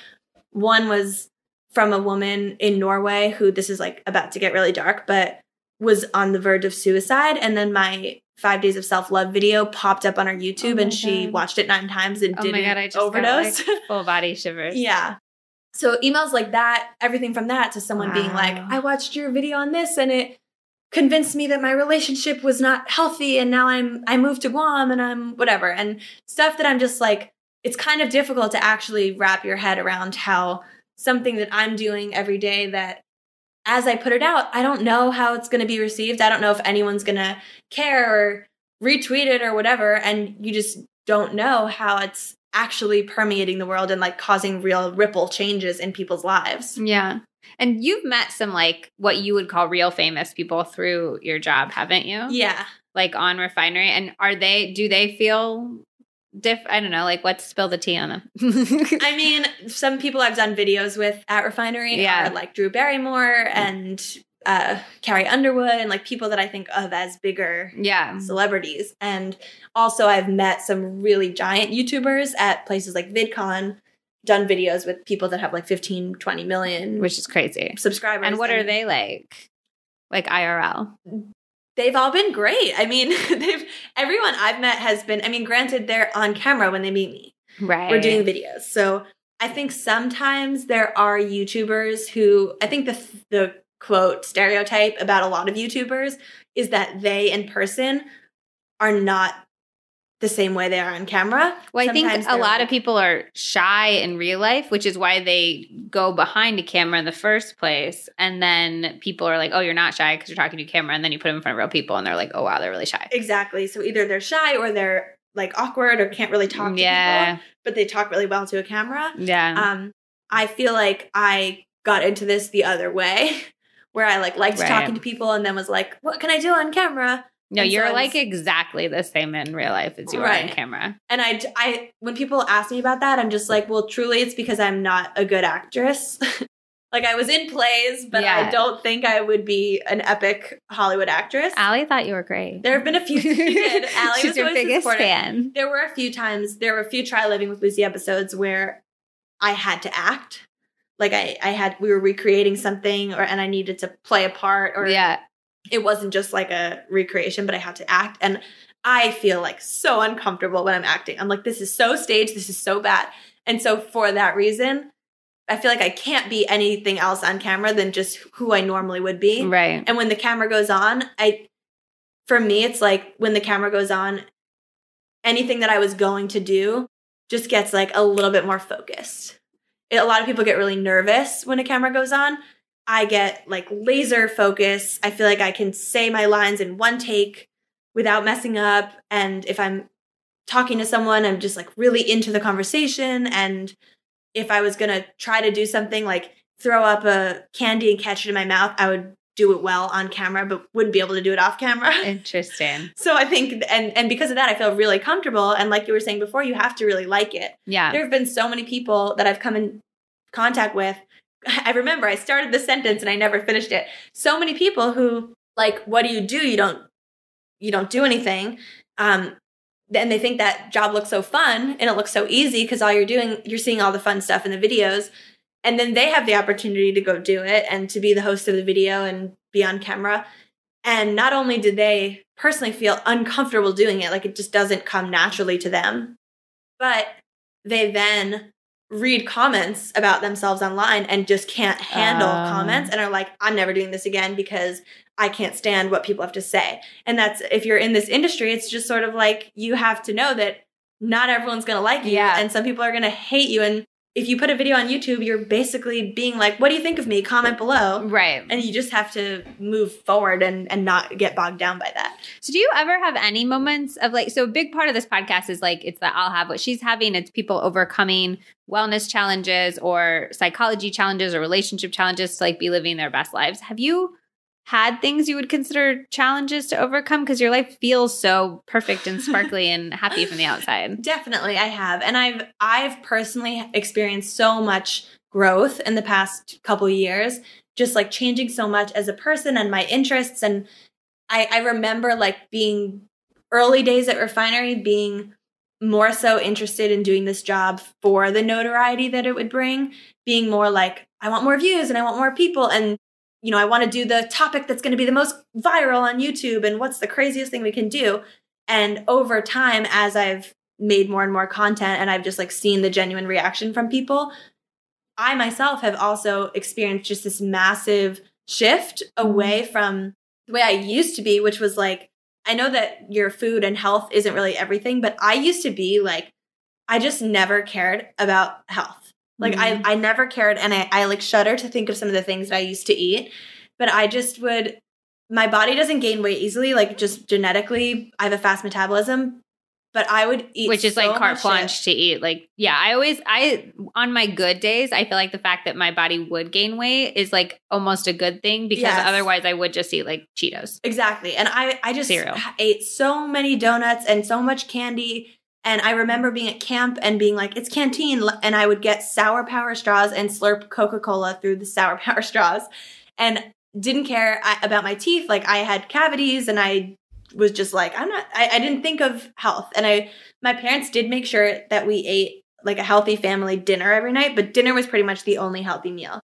One was from a woman in Norway who this is like about to get really dark, but was on the verge of suicide. And then my five days of self love video popped up on her YouTube Oh and she God. watched it nine times and Oh didn't my God, I just overdose. got like full body shivers. Yeah. So emails like that, everything from that to someone being like, I watched your video on this and it convinced me that my relationship was not healthy and now I'm I moved to Guam and I'm whatever. And stuff that I'm just like, it's kind of difficult to actually wrap your head around how something that I'm doing every day that as I put it out, I don't know how it's going to be received. I don't know if anyone's going to care or retweet it or whatever. And you just don't know how it's actually permeating the world and like causing real ripple changes in people's lives. Yeah. And you've met some like what you would call real famous people through your job, haven't you? Yeah. Like on refinery. And are they, do they feel diff? I don't know, like what spill the tea on them? I mean, some people I've done videos with at Refinery Yeah. are like Drew Barrymore and uh, Carrie Underwood and like people that I think of as bigger yeah. celebrities. And also, I've met some really giant YouTubers at places like VidCon, done videos with people that have like 15, 20 million Which is crazy. subscribers. And what are they like? Like IRL. They've all been great. I mean, they've everyone I've met has been. I mean, granted, they're on camera when they meet me. Right. We're doing videos, so I think sometimes there are YouTubers who I think the the quote stereotype about a lot of YouTubers is that they in person are not the same way they are on camera. Well, I think a lot like- of people are shy in real life, which is why they go behind a camera in the first place. And then people are like, oh, you're not shy because you're talking to a camera. And then you put them in front of real people and they're like, oh, wow, they're really shy. exactly. So either they're shy or they're like awkward or can't really talk to Yeah. people, but they talk really well to a camera. Yeah. Um, I feel like I got into this the other way, where I like liked Right. talking to people and then was like, "What can I do on camera?" No, and you're I like exactly the same in real life as you are on camera. And I, I, when people ask me about that, I'm just like, "Well, truly, it's because I'm not a good actress." like I was in plays, but Yeah. I don't think I would be an epic Hollywood actress. Allie thought you were great. there have been a few. She did. Allie She's was your biggest supportive. fan. There were a few times. There were a few try living with Lucie episodes where I had to act. Like I, I had we were recreating something, or and I needed to play a part, or Yeah. It wasn't just like a recreation, but I had to act. And I feel like so uncomfortable when I'm acting. I'm like, this is so staged, this is so bad. And so for that reason, I feel like I can't be anything else on camera than just who I normally would be. Right. And when the camera goes on, I for me it's like when the camera goes on, anything that I was going to do just gets like a little bit more focused. It- a lot of people get really nervous when a camera goes on. I get like laser focus. I feel like I can say my lines in one take without messing up. And if I'm talking to someone, I'm just like really into the conversation. And if I was going to try to do something like throw up a candy and catch it in my mouth, I would do it well on camera, but wouldn't be able to do it off camera. Interesting. so I think, and and because of that, I feel really comfortable. And like you were saying before, you have to really like it. Yeah. There have been so many people that I've come in contact with. I remember I started the sentence and I never finished it. So many people who like, what do you do? You don't, you don't do anything. Um, and they think that job looks so fun and it looks so easy because all you're doing, you're seeing all the fun stuff in the videos and then they have the opportunity to go do it and to be the host of the video and be on camera and not only did they personally feel uncomfortable doing it like it just doesn't come naturally to them but they then read comments about themselves online and just can't handle Uh. comments and are like i'm never doing this again because i can't stand what people have to say and that's if you're in this industry it's just sort of like you have to know that not everyone's going to like you Yeah. and some people are going to hate you and if you put a video on youtube you're basically being like what do you think of me comment below Right. and you just have to move forward and and not get bogged down by that So do you ever have any moments of like so a big part of this podcast is like it's that I'll have what she's having, it's people overcoming wellness challenges or psychology challenges or relationship challenges to like be living their best lives. Have you had things you would consider challenges to overcome because your life feels so perfect and sparkly and happy from the outside? Definitely I have. And I've I've personally experienced so much growth in the past couple years, just like changing so much as a person and my interests and I I remember like being early days at Refinery being more so interested in doing this job for the notoriety that it would bring, being more like I want more views and I want more people and you know, I want to do the topic that's going to be the most viral on YouTube and what's the craziest thing we can do. And over time, as I've made more and more content and I've just like seen the genuine reaction from people, I myself have also experienced just this massive shift mm-hmm. away from the way I used to be, which was like, I know that your food and health isn't really everything, but I used to be like, I just never cared about health. Like Mhm. I, I never cared and I, I like shudder to think of some of the things that I used to eat. But I just would my body doesn't gain weight easily, like just genetically, I have a fast metabolism. But I would eat Which is so like carte blanche shit. to eat. Like, yeah, I always, I, on my good days, I feel like the fact that my body would gain weight is like almost a good thing because Yes. otherwise I would just eat like Cheetos. Exactly. And I, I just Cereal. ate so many donuts and so much candy. And I remember being at camp and being like, it's canteen. And I would get sour power straws and slurp Coca Cola through the sour power straws and didn't care about my teeth. Like I had cavities and I was just like, I'm not, I, I didn't think of health. And I, my parents did make sure that we ate like a healthy family dinner every night, but dinner was pretty much the only healthy meal.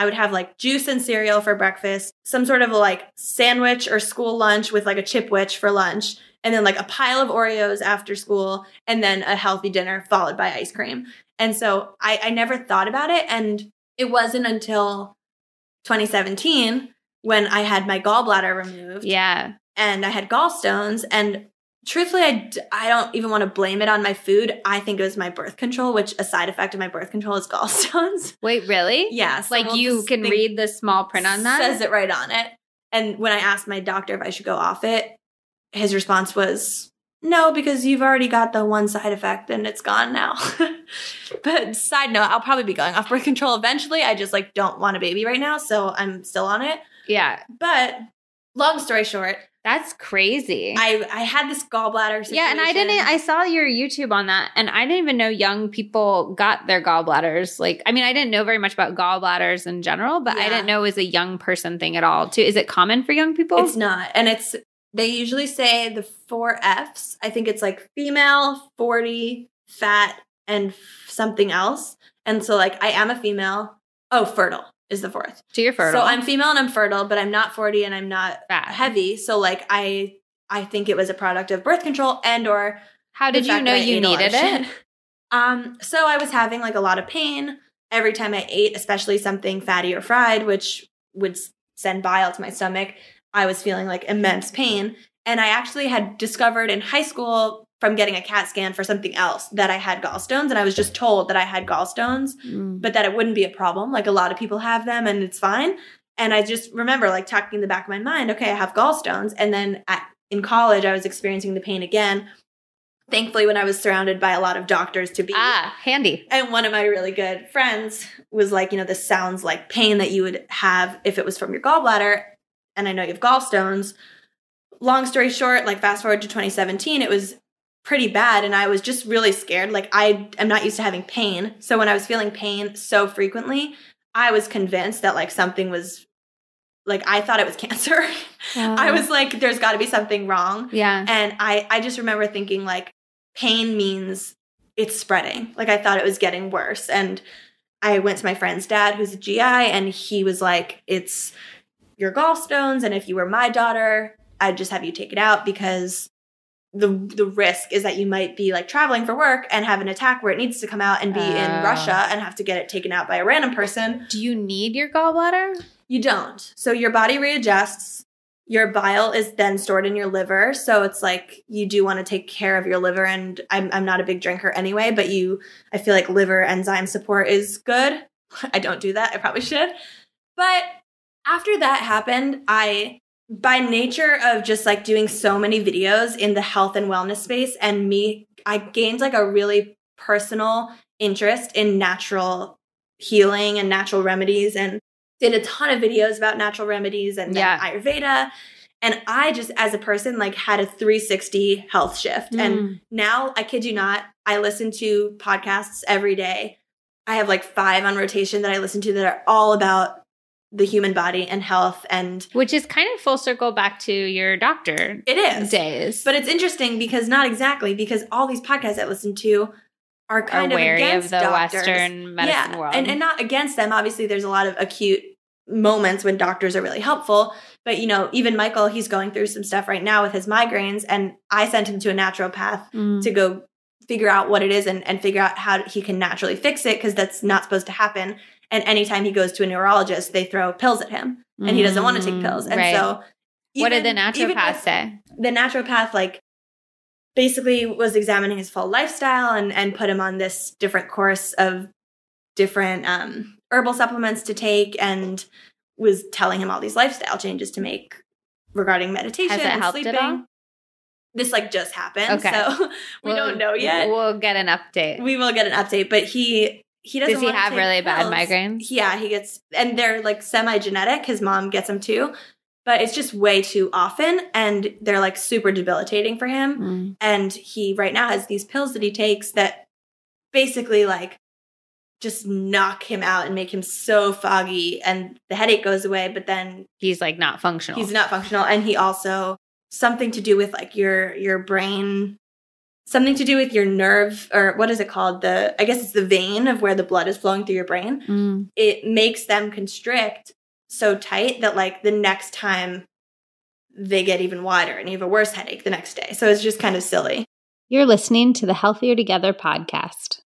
I would have like juice and cereal for breakfast, some sort of like sandwich or school lunch with like a chipwich for lunch, and then like a pile of Oreos after school, and then a healthy dinner followed by ice cream. And so I, I never thought about it. And it wasn't until 2017 when I had my gallbladder removed Yeah. and I had gallstones. And truthfully, I, I don't even want to blame it on my food. I think it was my birth control, which a side effect of my birth control is gallstones. Wait, really? yeah. so Like we'll you can read the small print on that? Says it right on it. And when I asked my doctor if I should go off it, his response was, no, because you've already got the one side effect and it's gone now. but side note, I'll probably be going off birth control eventually. I just like don't want a baby right now, so I'm still on it. yeah. But long story short, That's crazy. I I had this gallbladder situation. yeah, and I didn't. I saw your YouTube on that, and I didn't even know young people got their gallbladders. Like, I mean, I didn't know very much about gallbladders in general, but I didn't know it was a young person thing at all. Too, is it common for young people? It's not. And it's they usually say the four F's. I think it's like female, 40, fat, and f- something else. And so like I am a female. Oh, fertile is the fourth. to your fertile. So I'm female and I'm fertile, but I'm not 40 and I'm not fat. heavy. So like I I think it was a product of birth control and or How did you know you ate a lot needed it? Um, so I was having like a lot of pain every time I ate, especially something fatty or fried, which would send bile to my stomach. I was feeling like immense pain. And I actually had discovered in high school from getting a CAT scan for something else that I had gallstones. And I was just told that I had gallstones, Mm. but that it wouldn't be a problem. Like a lot of people have them and it's fine. And I just remember like tucking in the back of my mind, okay, I have gallstones. And then at, in college, I was experiencing the pain again thankfully when I was surrounded by a lot of doctors to be. Ah, handy. And one of my really good friends was like, you know, this sounds like pain that you would have if it was from your gallbladder. And I know you have gallstones. Long story short, like fast forward to 2017, it was pretty bad and I was just really scared. Like I am not used to having pain. So when I was feeling pain so frequently, I was convinced that like something was like I thought it was cancer. I was like there's got to be something wrong. Yeah. And I I just remember thinking like pain means it's spreading. Like I thought it was getting worse and I went to my friend's dad who's a GI and he was like it's your gallstones and if you were my daughter, I'd just have you take it out because the the risk is that you might be like traveling for work and have an attack where it needs to come out and be in Oh. Russia and have to get it taken out by a random person. Do you need your gallbladder? You don't. So your body readjusts. Your bile is then stored in your liver. So it's like you do want to take care of your liver. And I'm, I'm not a big drinker anyway, but you, I feel like liver enzyme support is good. I don't do that. I probably should. But after that happened, I, by nature of just like doing so many videos in the health and wellness space and me, I gained like a really personal interest in natural healing and natural remedies and did a ton of videos about natural remedies and Yeah. Ayurveda. And I just, as a person, like had a 360 health shift. And Mm. now, I kid you not, I listen to podcasts every day. I have like five on rotation that I listen to that are all about the human body and health. And Which is kind of full circle back to your doctor it is. days. But it's interesting because not exactly, because all these podcasts I listen to are are kind of against of the doctors. Western medicine yeah, world. And, and not against them. Obviously, there's a lot of acute moments when doctors are really helpful. But, you know, even Michael, he's going through some stuff right now with his migraines. And I sent him to a naturopath Mm. to go figure out what it is and, and figure out how he can naturally fix it because that's not supposed to happen. And anytime he goes to a neurologist, they throw pills at him and he doesn't want to take Mm, pills. And right. so, what did the even- even naturopath say? the naturopath like basically was examining his full lifestyle and and put him on this different course of different um herbal supplements to take and was telling him all these lifestyle changes to make regarding meditation Has it and helped at sleeping. all? This like just happened, Okay. so we We'll- don't know yet. We'll get an update. we will get an update, but he he doesn't. Does he have really bad migraines? Yeah, he gets, and they're like semi genetic. His mom gets them too, but it's just way too often, and they're like super debilitating for him. Mm. And he right now has these pills that he takes that basically like just knock him out and make him so foggy, and the headache goes away, but then He's like not functional. he's not functional, and he also something to do with like your your brain something to do with your nerve or what is it called the i guess it's the vein of where the blood is flowing through your brain Mm. it makes them constrict so tight that like the next time they get even wider and you have a worse headache the next day so it's just kind of silly You're listening to the Healthier Together podcast.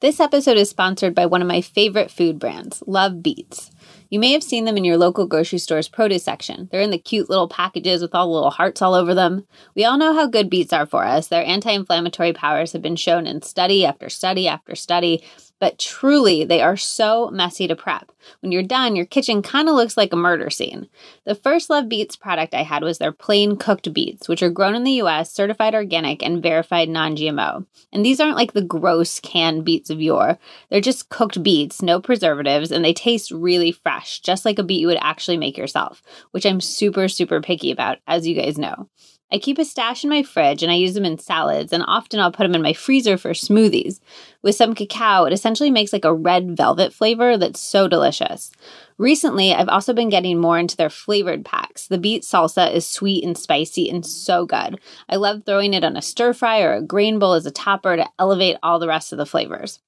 This episode is sponsored by one of my favorite food brands, Love Beets. You may have seen them in your local grocery store's produce section. They're in the cute little packages with all the little hearts all over them. We all know how good beets are for us. Their anti inflammatory powers have been shown in study after study after study, but truly, they are so messy to prep. When you're done, your kitchen kind of looks like a murder scene. The first Love Beets product I had was their plain cooked beets, which are grown in the US, certified organic, and verified non GMO. And these aren't like the gross canned beets of yore. They're just cooked beets, no preservatives, and they taste really fresh, just like a beet you would actually make yourself, which I'm super, super picky about, as you guys know. I keep a stash in my fridge and I use them in salads, and often I'll put them in my freezer for smoothies. With some cacao, it essentially makes like a red velvet flavor that's so delicious. Recently, I've also been getting more into their flavored packs. The beet salsa is sweet and spicy and so good. I love throwing it on a stir fry or a grain bowl as a topper to elevate all the rest of the flavors.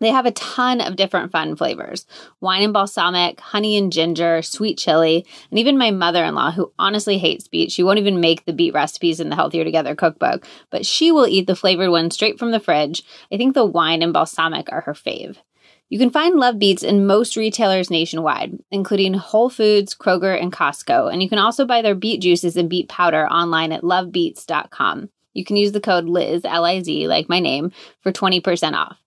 They have a ton of different fun flavors wine and balsamic, honey and ginger, sweet chili, and even my mother in law, who honestly hates beet, she won't even make the beet recipes in the Healthier Together cookbook, but she will eat the flavored one straight from the fridge. I think the wine and balsamic are her fave. You can find Love Beets in most retailers nationwide, including Whole Foods, Kroger, and Costco. And you can also buy their beet juices and beet powder online at lovebeets.com. You can use the code Liz, L I Z, like my name, for 20% off.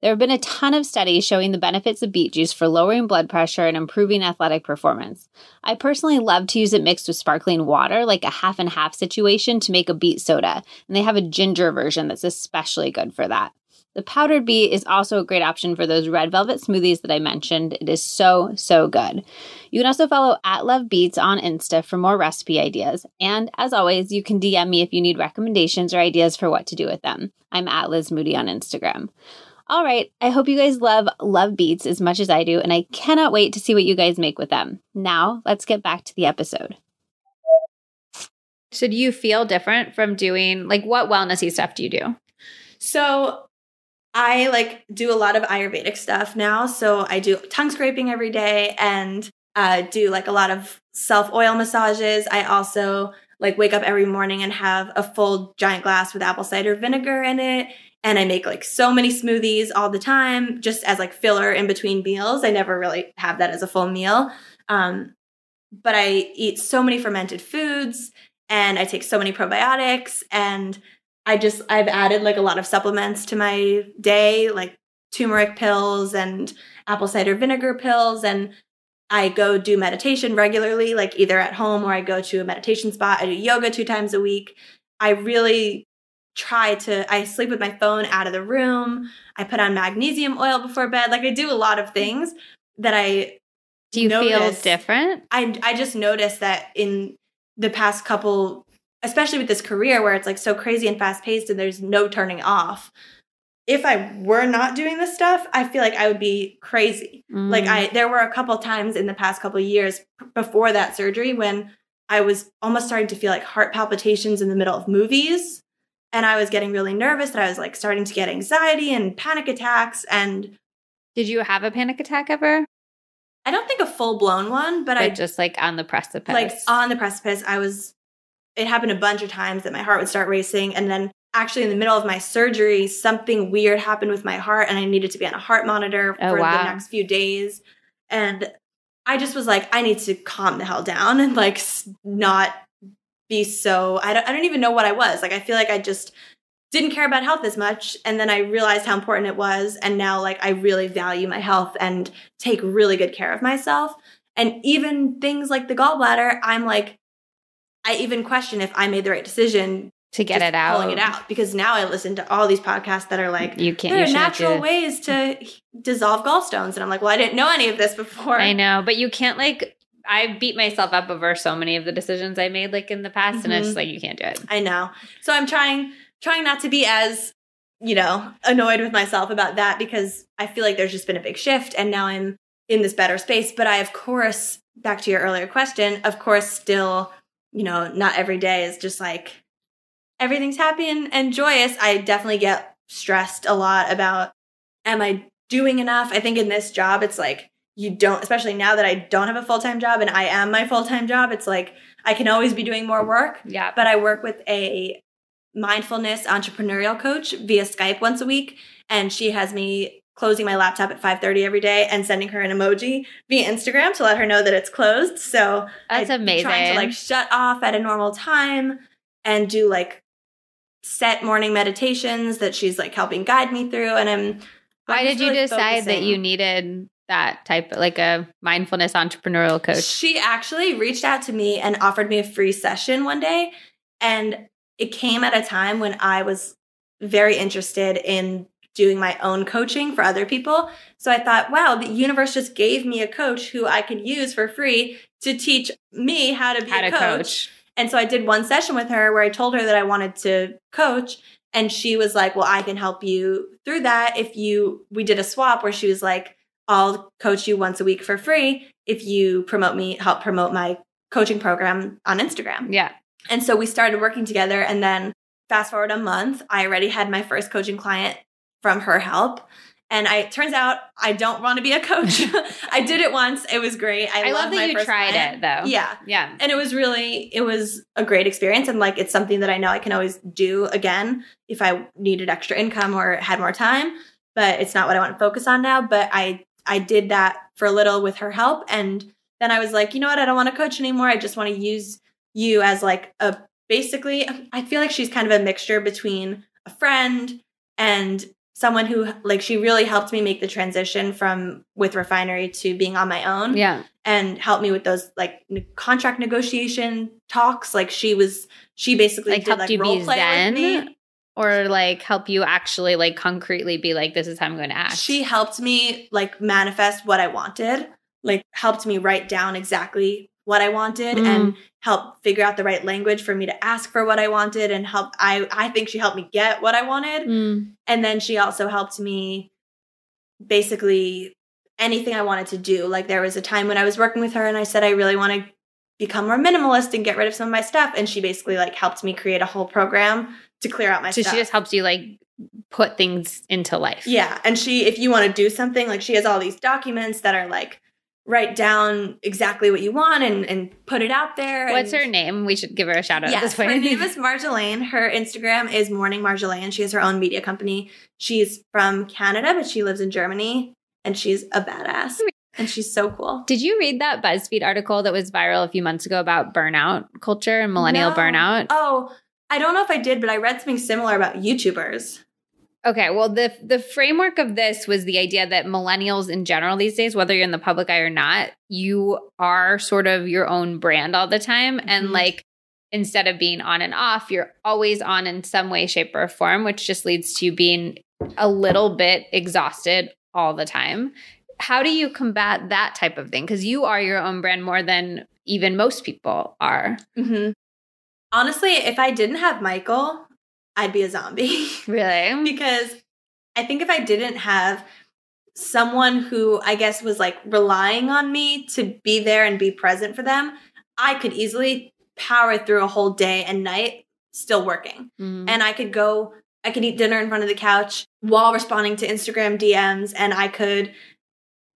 There have been a ton of studies showing the benefits of beet juice for lowering blood pressure and improving athletic performance. I personally love to use it mixed with sparkling water, like a half and half situation, to make a beet soda, and they have a ginger version that's especially good for that. The powdered beet is also a great option for those red velvet smoothies that I mentioned. It is so, so good. You can also follow at Love Beets on Insta for more recipe ideas. And as always, you can DM me if you need recommendations or ideas for what to do with them. I'm at Liz Moody on Instagram. All right, I hope you guys love Love Beets as much as I do, and I cannot wait to see what you guys make with them. Now, let's get back to the episode. So, do you feel different from doing like what wellnessy stuff do you do? So I like do a lot of Ayurvedic stuff now. So I do tongue scraping every day and uh, do like a lot of self oil massages. I also like wake up every morning and have a full giant glass with apple cider vinegar in it. And I make like so many smoothies all the time, just as like filler in between meals. I never really have that as a full meal. Um, but I eat so many fermented foods and I take so many probiotics and I just I've added like a lot of supplements to my day, like turmeric pills and apple cider vinegar pills and I go do meditation regularly, like either at home or I go to a meditation spot. I do yoga two times a week. I really try to I sleep with my phone out of the room. I put on magnesium oil before bed. Like I do a lot of things that I do you notice. feel different? I I just noticed that in the past couple especially with this career where it's like so crazy and fast paced and there's no turning off. If I were not doing this stuff, I feel like I would be crazy. Mm. Like I there were a couple times in the past couple years before that surgery when I was almost starting to feel like heart palpitations in the middle of movies and I was getting really nervous that I was like starting to get anxiety and panic attacks and Did you have a panic attack ever? I don't think a full blown one, but, but I just like on the precipice. Like on the precipice, I was it happened a bunch of times that my heart would start racing. And then actually in the middle of my surgery, something weird happened with my heart and I needed to be on a heart monitor oh, for wow. the next few days. And I just was like, I need to calm the hell down and like not be so, I don't, I don't even know what I was. Like, I feel like I just didn't care about health as much. And then I realized how important it was. And now like I really value my health and take really good care of myself. And even things like the gallbladder, I'm like, I even question if I made the right decision to get it out, pulling it out, because now I listen to all these podcasts that are like, you can't. There are natural ways to dissolve gallstones, and I'm like, well, I didn't know any of this before. I know, but you can't like. I beat myself up over so many of the decisions I made like in the past, mm-hmm. and it's mm-hmm. like you can't do it. I know, so I'm trying trying not to be as you know annoyed with myself about that because I feel like there's just been a big shift, and now I'm in this better space. But I, of course, back to your earlier question, of course, still you know, not every day is just like everything's happy and, and joyous. I definitely get stressed a lot about am I doing enough? I think in this job, it's like you don't, especially now that I don't have a full time job and I am my full time job, it's like I can always be doing more work. Yeah. But I work with a mindfulness entrepreneurial coach via Skype once a week. And she has me closing my laptop at 5:30 every day and sending her an emoji via Instagram to let her know that it's closed. So that's I'm amazing. Trying to like shut off at a normal time and do like set morning meditations that she's like helping guide me through. And I'm why I'm did you decide focusing. that you needed that type of like a mindfulness entrepreneurial coach? She actually reached out to me and offered me a free session one day. And it came at a time when I was very interested in doing my own coaching for other people. So I thought, wow, the universe just gave me a coach who I could use for free to teach me how to be how a to coach. coach. And so I did one session with her where I told her that I wanted to coach and she was like, "Well, I can help you through that if you we did a swap where she was like, "I'll coach you once a week for free if you promote me, help promote my coaching program on Instagram." Yeah. And so we started working together and then fast forward a month, I already had my first coaching client from her help. And I turns out I don't want to be a coach. I did it once. It was great. I, I love that you tried client. it though. Yeah. Yeah. And it was really it was a great experience and like it's something that I know I can always do again if I needed extra income or had more time, but it's not what I want to focus on now, but I I did that for a little with her help and then I was like, "You know what? I don't want to coach anymore. I just want to use you as like a basically I feel like she's kind of a mixture between a friend and someone who like she really helped me make the transition from with refinery to being on my own Yeah. and helped me with those like ne- contract negotiation talks like she was she basically Like did helped like role play zen with me or like help you actually like concretely be like, this is how I'm going to act. she helped me like manifest what i wanted like helped me write down exactly what i wanted Mm. and help figure out the right language for me to ask for what i wanted and help i i think she helped me get what i wanted Mm. and then she also helped me basically anything I wanted to do. Like there was a time when I was working with her and I said I really want to become more minimalist and get rid of some of my stuff and she basically like helped me create a whole program to clear out my So stuff. she just helps you like put things into life. yeah, and she if you want to do something like she has all these documents that are like write down exactly what you want and and put it out there. What's her name? We should give her a shout out at Yes, her name is Marjolaine. Her Instagram is Morning Marjolaine. She has her own media company. She's from Canada, but she lives in Germany, and she's a badass. And she's so cool. Did you read that BuzzFeed article that was viral a few months ago about burnout culture and millennial No. burnout? Oh, I don't know if I did, but I read something similar about YouTubers. Okay, well the the framework of this was the idea that millennials in general these days, whether you're in the public eye or not, you are sort of your own brand all the time and Mhm. like instead of being on and off, you're always on in some way shape or form, which just leads to you being a little bit exhausted all the time. How do you combat that type of thing cuz you are your own brand more than even most people are. Mm-hmm. Honestly, if I didn't have Michael, I'd be a zombie. Really? because I think if I didn't have someone who I guess was like relying on me to be there and be present for them, I could easily power through a whole day and night still working. Mm. And I could go, I could eat dinner in front of the couch while responding to Instagram DMs, and I could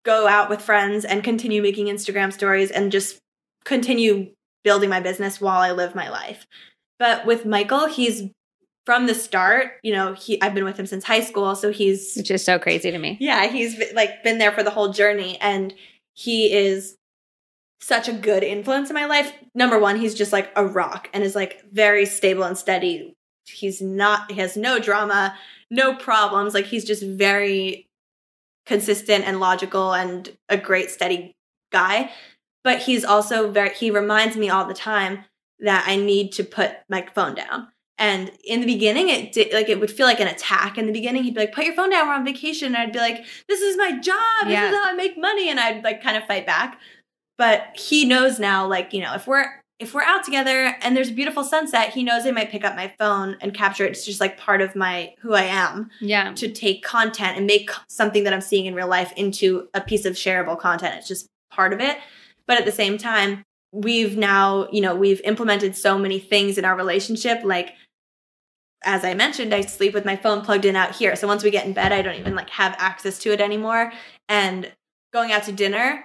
go out with friends and continue making Instagram stories and just continue building my business while I live my life. But with Michael, he's from the start, you know, he I've been with him since high school, so he's which is so crazy to me. yeah, he's like been there for the whole journey and he is such a good influence in my life. Number 1, he's just like a rock and is like very stable and steady. He's not he has no drama, no problems. Like he's just very consistent and logical and a great steady guy. But he's also very he reminds me all the time that I need to put my phone down. And in the beginning, it did like it would feel like an attack. In the beginning, he'd be like, "Put your phone down. We're on vacation." And I'd be like, "This is my job. This is how I make money." And I'd like kind of fight back. But he knows now, like you know, if we're if we're out together and there's a beautiful sunset, he knows I might pick up my phone and capture it. It's just like part of my who I am Yeah. to take content and make something that I'm seeing in real life into a piece of shareable content. It's just part of it. But at the same time, we've now, you know, we've implemented so many things in our relationship. Like, as I mentioned, I sleep with my phone plugged in out here. So once we get in bed, I don't even like have access to it anymore. And going out to dinner,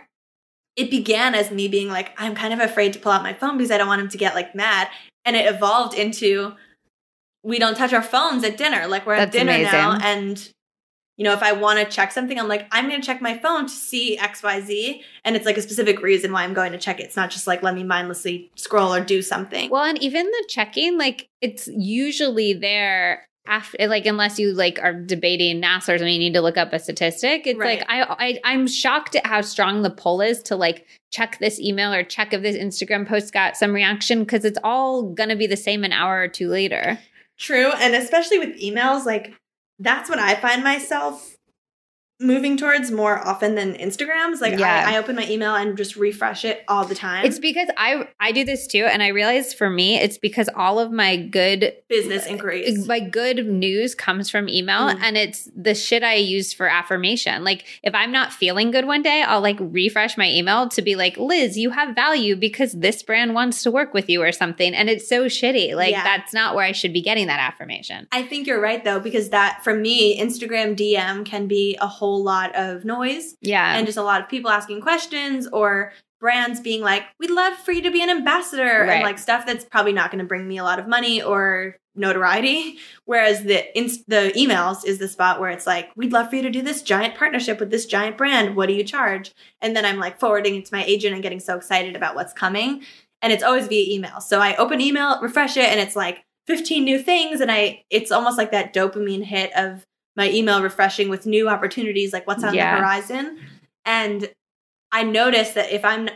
it began as me being like, I'm kind of afraid to pull out my phone because I don't want him to get like mad. And it evolved into we don't touch our phones at dinner. Like we're at That's dinner now and you know, if I want to check something, I'm like, I'm going to check my phone to see XYZ. And it's like a specific reason why I'm going to check it. It's not just like, let me mindlessly scroll or do something. Well, and even the checking, like it's usually there after, like unless you like are debating NASA or something, you need to look up a statistic. It's Right. like I, I I'm shocked at how strong the pull is to like check this email or check if this Instagram post got some reaction because it's all gonna be the same an hour or two later. True. And especially with emails, like that's what I find myself moving towards more often than Instagrams. Like Yeah. I, I open my email and just refresh it all the time. It's because I I do this too, and I realize for me, it's because all of my good business inquiries. my good news comes from email Mhm. and it's the shit I use for affirmation. Like if I'm not feeling good one day, I'll like refresh my email to be like, Liz, you have value because this brand wants to work with you or something. And it's so shitty. Like Yeah. that's not where I should be getting that affirmation. I think you're right though, because that for me, Instagram DM can be a whole lot of noise. Yeah. and just a lot of people asking questions or brands being like, "We'd love for you to be an ambassador," Right. and like stuff that's probably not going to bring me a lot of money or notoriety. Whereas the inst- the emails is the spot where it's like, "We'd love for you to do this giant partnership with this giant brand. What do you charge?" And then I'm like forwarding it to my agent and getting so excited about what's coming. And it's always via email. So I open email, refresh it, and it's like 15 new things, and I it's almost like that dopamine hit of my email refreshing with new opportunities, like what's on Yeah. the horizon. And I notice that if I'm,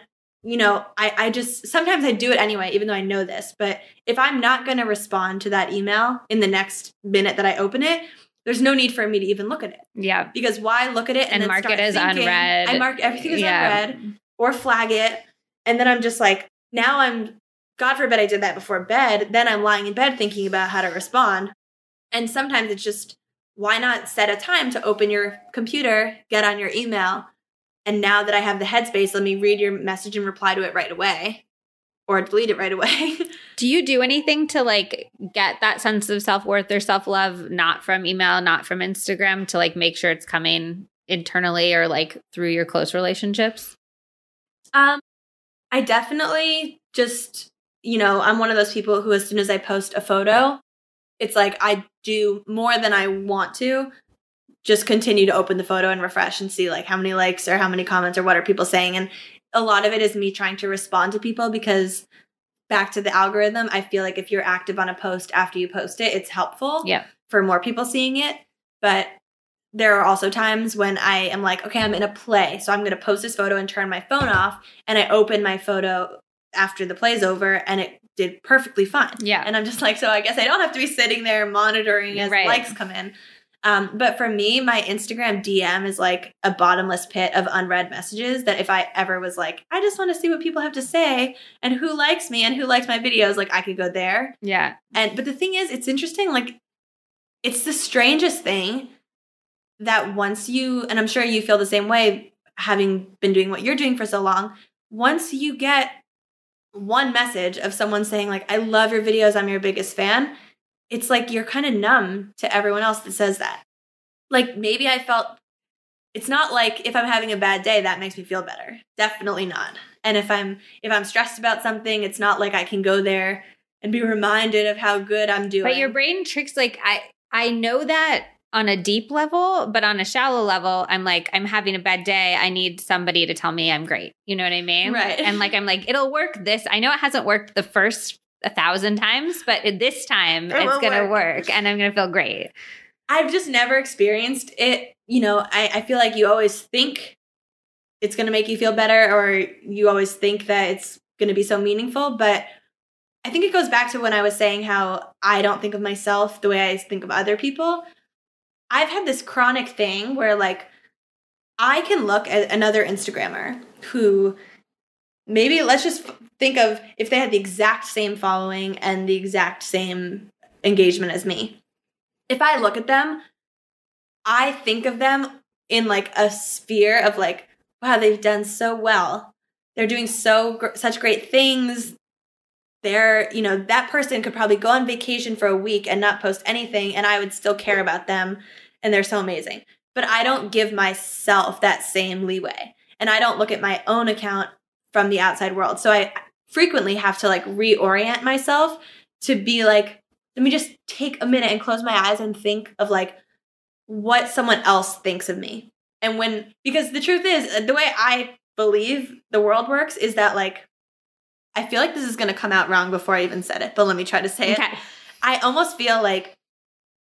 you know, I, I just sometimes I do it anyway, even though I know this. But if I'm not going to respond to that email in the next minute that I open it, there's no need for me to even look at it Yeah. because why look at it and, And mark it as thinking- unread. I mark everything as Yeah. unread or flag it, and then I'm just like, now I'm, God forbid I did that before bed. Then I'm lying in bed thinking about how to respond, and sometimes it's just why not set a time to open your computer, get on your email, and now that I have the headspace, let me read your message and reply to it right away, or delete it right away. Do you do anything to like get that sense of self worth or self love, not from email, not from Instagram, to like make sure it's coming internally or like through your close relationships? Um, I definitely just, you know, I'm one of those people who, as soon as I post a photo, it's like I do more than I want to. Just continue to open the photo and refresh and see like how many likes or how many comments or what are people saying. And a lot of it is me trying to respond to people because back to the algorithm, I feel like if you're active on a post after you post it, it's helpful Yeah. for more people seeing it. But there are also times when I am like, okay, I'm in a play. So I'm going to post this photo and turn my phone off. And I open my photo after the play's over and it did perfectly fine. Yeah. And I'm just like, so I guess I don't have to be sitting there monitoring as Right. likes come in. Um, but for me, my Instagram DM is like a bottomless pit of unread messages that if I ever was like, I just want to see what people have to say and who likes me and who likes my videos, like I could go there. Yeah. And but the thing is, it's interesting. Like, it's the strangest thing that once you, and I'm sure you feel the same way, having been doing what you're doing for so long. Once you get one message of someone saying like, "I love your videos. I'm your biggest fan," it's like you're kind of numb to everyone else that says that. Like maybe I felt. It's not like if I'm having a bad day that makes me feel better. Definitely not. And if I'm if I'm stressed about something, it's not like I can go there and be reminded of how good I'm doing. But your brain tricks like I I know that on a deep level, but on a shallow level, I'm like, I'm having a bad day. I need somebody to tell me I'm great. You know what I mean? Right. And like I'm like, it'll work this. I know it hasn't worked the first a thousand times, but this time It it's gonna work. work and I'm gonna feel great. I've just never experienced it. You know, I, I feel like you always think it's going to make you feel better, or you always think that it's going to be so meaningful. But I think it goes back to when I was saying how I don't think of myself the way I think of other people. I've had this chronic thing where, like, I can look at another Instagrammer who maybe let's just think of if they had the exact same following and the exact same engagement as me. If I look at them, I think of them in like a sphere of like, wow, they've done so well. They're doing so gr- such great things. They're, you know, that person could probably go on vacation for a week and not post anything, and I would still care about them, and they're so amazing. But I don't give myself that same leeway, and I don't look at my own account from the outside world. So I frequently have to like reorient myself to be like, let me just take a minute and close my eyes and think of like what someone else thinks of me. And when, because the truth is, the way I believe the world works is that like, I feel like this is going to come out wrong before I even said it, but let me try to say it. I almost feel like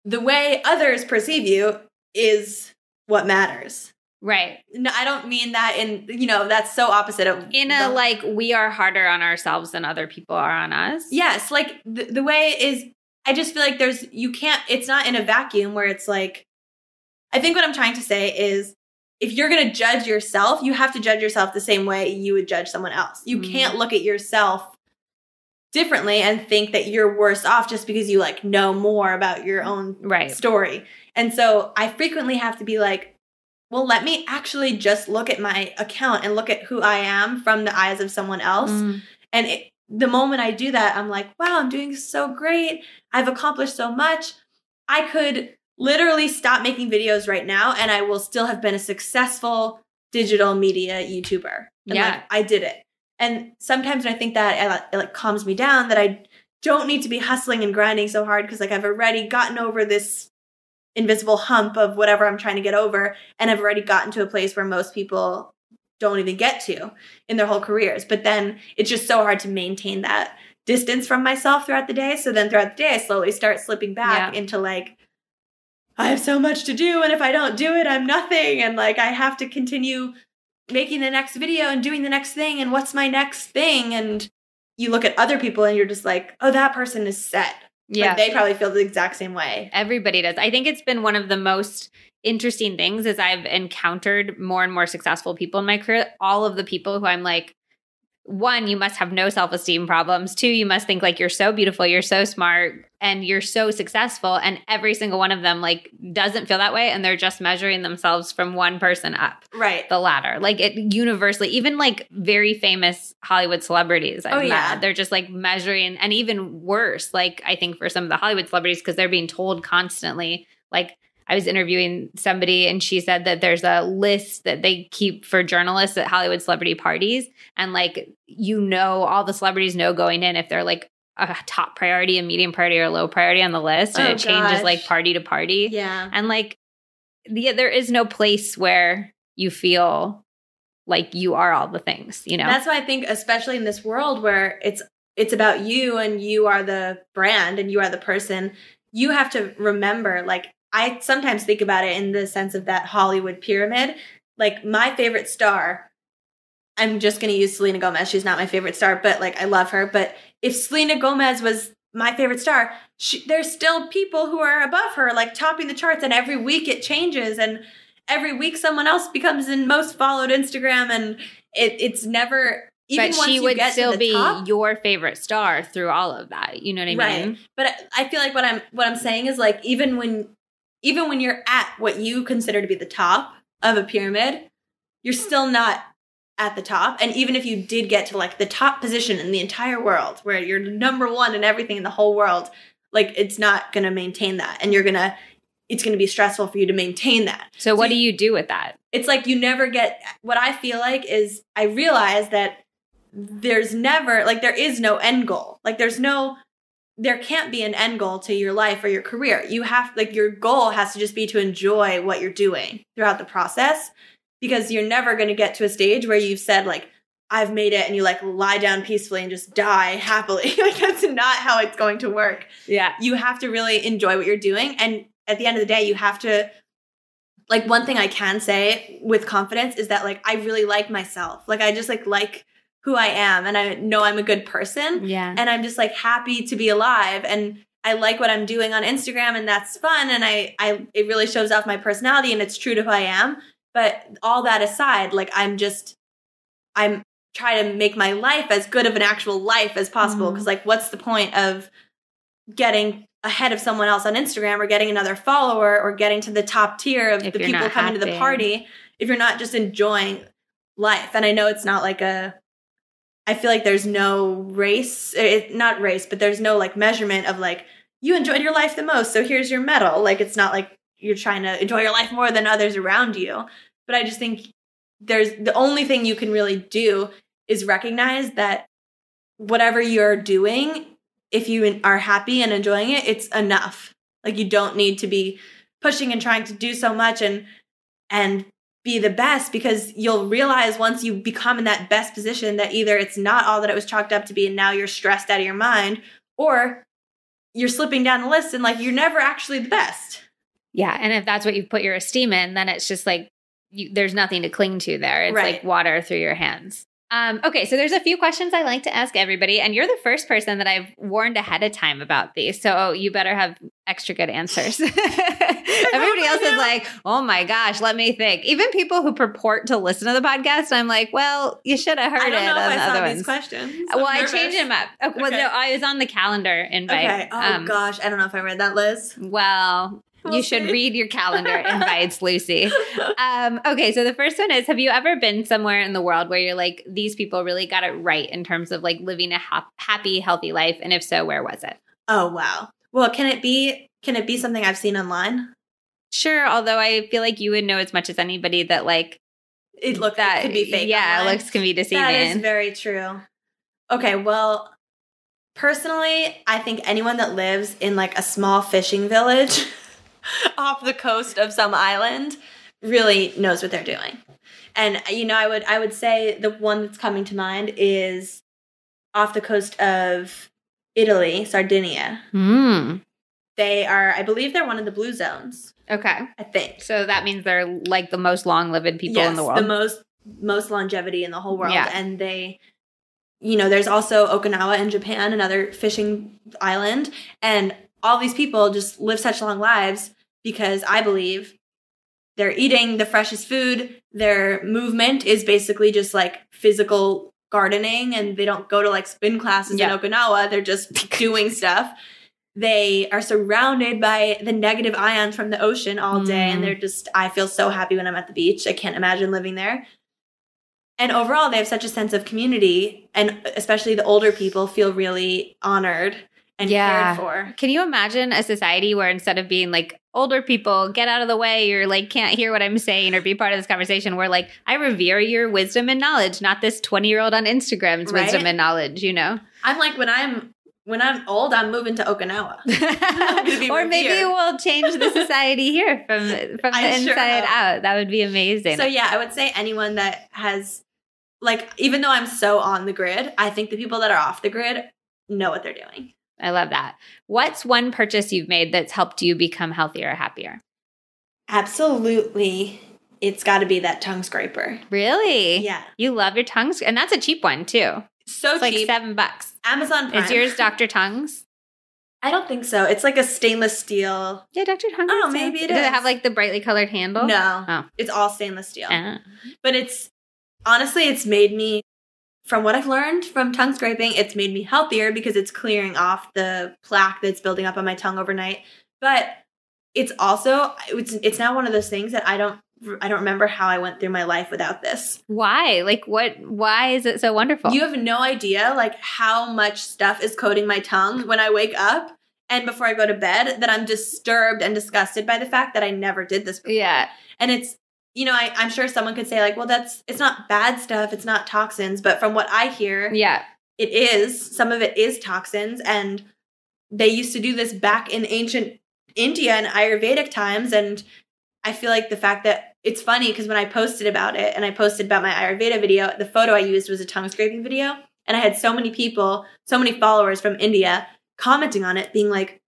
the way others perceive you is what matters. Right. No, I don't mean that in, you know, that's so opposite of In a the- like we are harder on ourselves than other people are on us. Yes, like the, the way is, I just feel like there's, you can't, it's not in a vacuum where it's like, I think what I'm trying to say is if you're going to judge yourself, you have to judge yourself the same way you would judge someone else. You Mhm. can't look at yourself differently and think that you're worse off just because you like know more about your own Right. story. And so I frequently have to be like, well, let me actually just look at my account and look at who I am from the eyes of someone else. Mm. And it, the moment I do that, I'm like, wow, I'm doing so great. I've accomplished so much. I could literally stop making videos right now and I will still have been a successful digital media YouTuber. And Yeah. like, I did it. And sometimes I think that, it, like- it like calms me down that I don't need to be hustling and grinding so hard because like I've already gotten over this invisible hump of whatever I'm trying to get over. And I've already gotten to a place where most people don't even get to in their whole careers. But then it's just so hard to maintain that distance from myself throughout the day. So then throughout the day, I slowly start slipping back Yeah. into like, I have so much to do and if I don't do it, I'm nothing and like I have to continue making the next video and doing the next thing and what's my next thing and you look at other people and you're just like, "Oh, that person is set." Yeah. Like, they probably feel the exact same way. Everybody does. I think it's been one of the most interesting things as I've encountered more and more successful people in my career. All of the people who I'm like, one, you must have no self esteem problems. Two, you must think like you're so beautiful, you're so smart, and you're so successful. And every single one of them like doesn't feel that way, and they're just measuring themselves from one person up Right. the ladder. Like it universally, even like very famous Hollywood celebrities. I've Oh, met, yeah. they're just like measuring, and even worse, like I think for some of the Hollywood celebrities because they're being told constantly, like. I was interviewing somebody and she said that there's a list that they keep for journalists at Hollywood celebrity parties. And like, you know, all the celebrities know going in if they're like a top priority, a medium priority, or a low priority on the list. And Oh, it changes gosh. like party to party. Yeah. And like, yeah, there is no place where you feel like you are all the things, you know? That's why I think especially in this world where it's it's about you and you are the brand and you are the person, you have to remember like I sometimes think about it in the sense of that Hollywood pyramid. Like my favorite star, I'm just going to use Selena Gomez. She's not my favorite star, but like I love her, but if Selena Gomez was my favorite star, she, there's still people who are above her like topping the charts and every week it changes and every week someone else becomes in most followed Instagram and it, it's never even but she would still be top- your favorite star through all of that. You know what I mean? right but I- i feel like what i'm what i'm saying is like even when even when you're at what you consider to be the top of a pyramid you're still not at the top and even if you did get to like the top position in the entire world where you're number one in everything in the whole world like it's not going to maintain that and you're going to it's going to be stressful for you to maintain that So, what So do you do with that? it's like you never get what I feel like is I realize that there's never like there is no end goal. Like there's no there can't be an end goal to your life or your career. You have like your goal has to just be to enjoy what you're doing throughout the process because you're never going to get to a stage where you've said like I've made it and you like lie down peacefully and just die happily. like that's not how it's going to work Yeah. you have to really enjoy what you're doing and at the end of the day you have to like one thing i can say with confidence is that like i really like myself like i just like like who i am and i know i'm a good person Yeah. and i'm just like happy to be alive and i like what i'm doing on instagram and that's fun and i i it really shows off my personality and it's true to who i am but all that aside like i'm just i'm trying to make my life as good of an actual life as possible because like what's the point of getting ahead of someone else on Instagram or getting another follower or getting to the top tier of If the people coming to the party if you're not just enjoying life. And I know it's not like a I feel like there's no race, it, not race, but there's no like measurement of like you enjoyed your life the most, so here's your medal. Like it's not like you're trying to enjoy your life more than others around you. But I just think there's the only thing you can really do is recognize that whatever you're doing, if you are happy and enjoying it, it's enough. Like you don't need to be pushing and trying to do so much and and be the best because you'll realize once you become in that best position that either it's not all that it was chalked up to be and now you're stressed out of your mind or you're slipping down the list and like you're never actually the best. Yeah. And if that's what you put your esteem in, then it's just like you, there's nothing to cling to there. It's Right. like water through your hands. Um, okay, so there's a few questions I like to ask everybody, and you're the first person that I've warned ahead of time about these. So you better have extra good answers. everybody else is like, oh my gosh, let me think. Even people who purport to listen to the podcast, I'm like, well, you should have heard I don't it know on if the I other ones. questions. well, I'm I nervous. changed them up. Oh, Well, Okay. no, I was on the calendar invite. Okay. Oh Um, gosh, I don't know if I read that, Liz. well, We'll you should see. read your calendar invites, Lucie. Um, okay, so the first one is Have you ever been somewhere in the world where you're like, these people really got it right in terms of like living a hap- happy, healthy life? And if so, where was it? oh wow. Well, can it be? Can it be something I've seen online? Sure, although I feel like you would know as much as anybody that like It look that it could be fake. Yeah, online. looks can be deceiving. That is very true. Okay, well, personally, I think anyone that lives in like a small fishing village off the coast of some island really knows what they're doing. And you know, I would I would say the one that's coming to mind is off the coast of Italy, Sardinia. Hmm. They are, I believe, they're one of the blue zones. Okay. I think. So that means they're like the most long lived people in the world. The most most longevity in the whole world. Yeah. And they you know, there's also Okinawa in Japan, another fishing island, and all these people just live such long lives because I believe they're eating the freshest food. Their movement is basically just like physical gardening, and they don't go to like spin classes Yeah. in Okinawa. They're just doing stuff. They are surrounded by the negative ions from the ocean all day, Mm. and they're just, I feel so happy when I'm at the beach. I can't imagine living there. And overall, they have such a sense of community, and especially the older people feel really honored and Yeah. cared for. Can you imagine a society where instead of being like older people, get out of the way, or like can't hear what I'm saying or be part of this conversation, where like I revere your wisdom and knowledge, not this 20 year old on Instagram's Right? wisdom and knowledge, you know? I'm like when I'm when I'm old, I'm moving to Okinawa. or maybe revered. we'll change the society here from from the sure inside hope. out. That would be amazing. So yeah, I would say anyone that has like even though I'm so on the grid, I think the people that are off the grid know what they're doing. I love that. What's one purchase you've made that's helped you become healthier or happier? Absolutely. It's got to be that tongue scraper. Really? Yeah. You love your tongues, and that's a cheap one too. So It's like cheap. seven bucks. Amazon Prime. Is yours Dr. Tung's? I don't think so. It's like a stainless steel. Yeah, Dr. Tung's. Oh, maybe it Does it have like the brightly colored handle? No. Oh. It's all stainless steel. Ah. But it's honestly, it's made me, from what I've learned from tongue scraping, it's made me healthier because it's clearing off the plaque that's building up on my tongue overnight. But it's also it's it's now one of those things that I don't I don't remember how I went through my life without this. Why? Like, what? Why is it so wonderful? You have no idea like how much stuff is coating my tongue when I wake up and before I go to bed that I'm disturbed and disgusted by the fact that I never did this before. yeah. And it's, you know, I, I'm sure someone could say, like, well, that's, it's not bad stuff, it's not toxins. But from what I hear, Yeah. it is. Some of it is toxins. And they used to do this back in ancient India and Ayurvedic times. And I feel like the fact that it's funny because when I posted about it and I posted about my Ayurveda video, the photo I used was a tongue scraping video. And I had so many people, so many followers from India commenting on it, being like,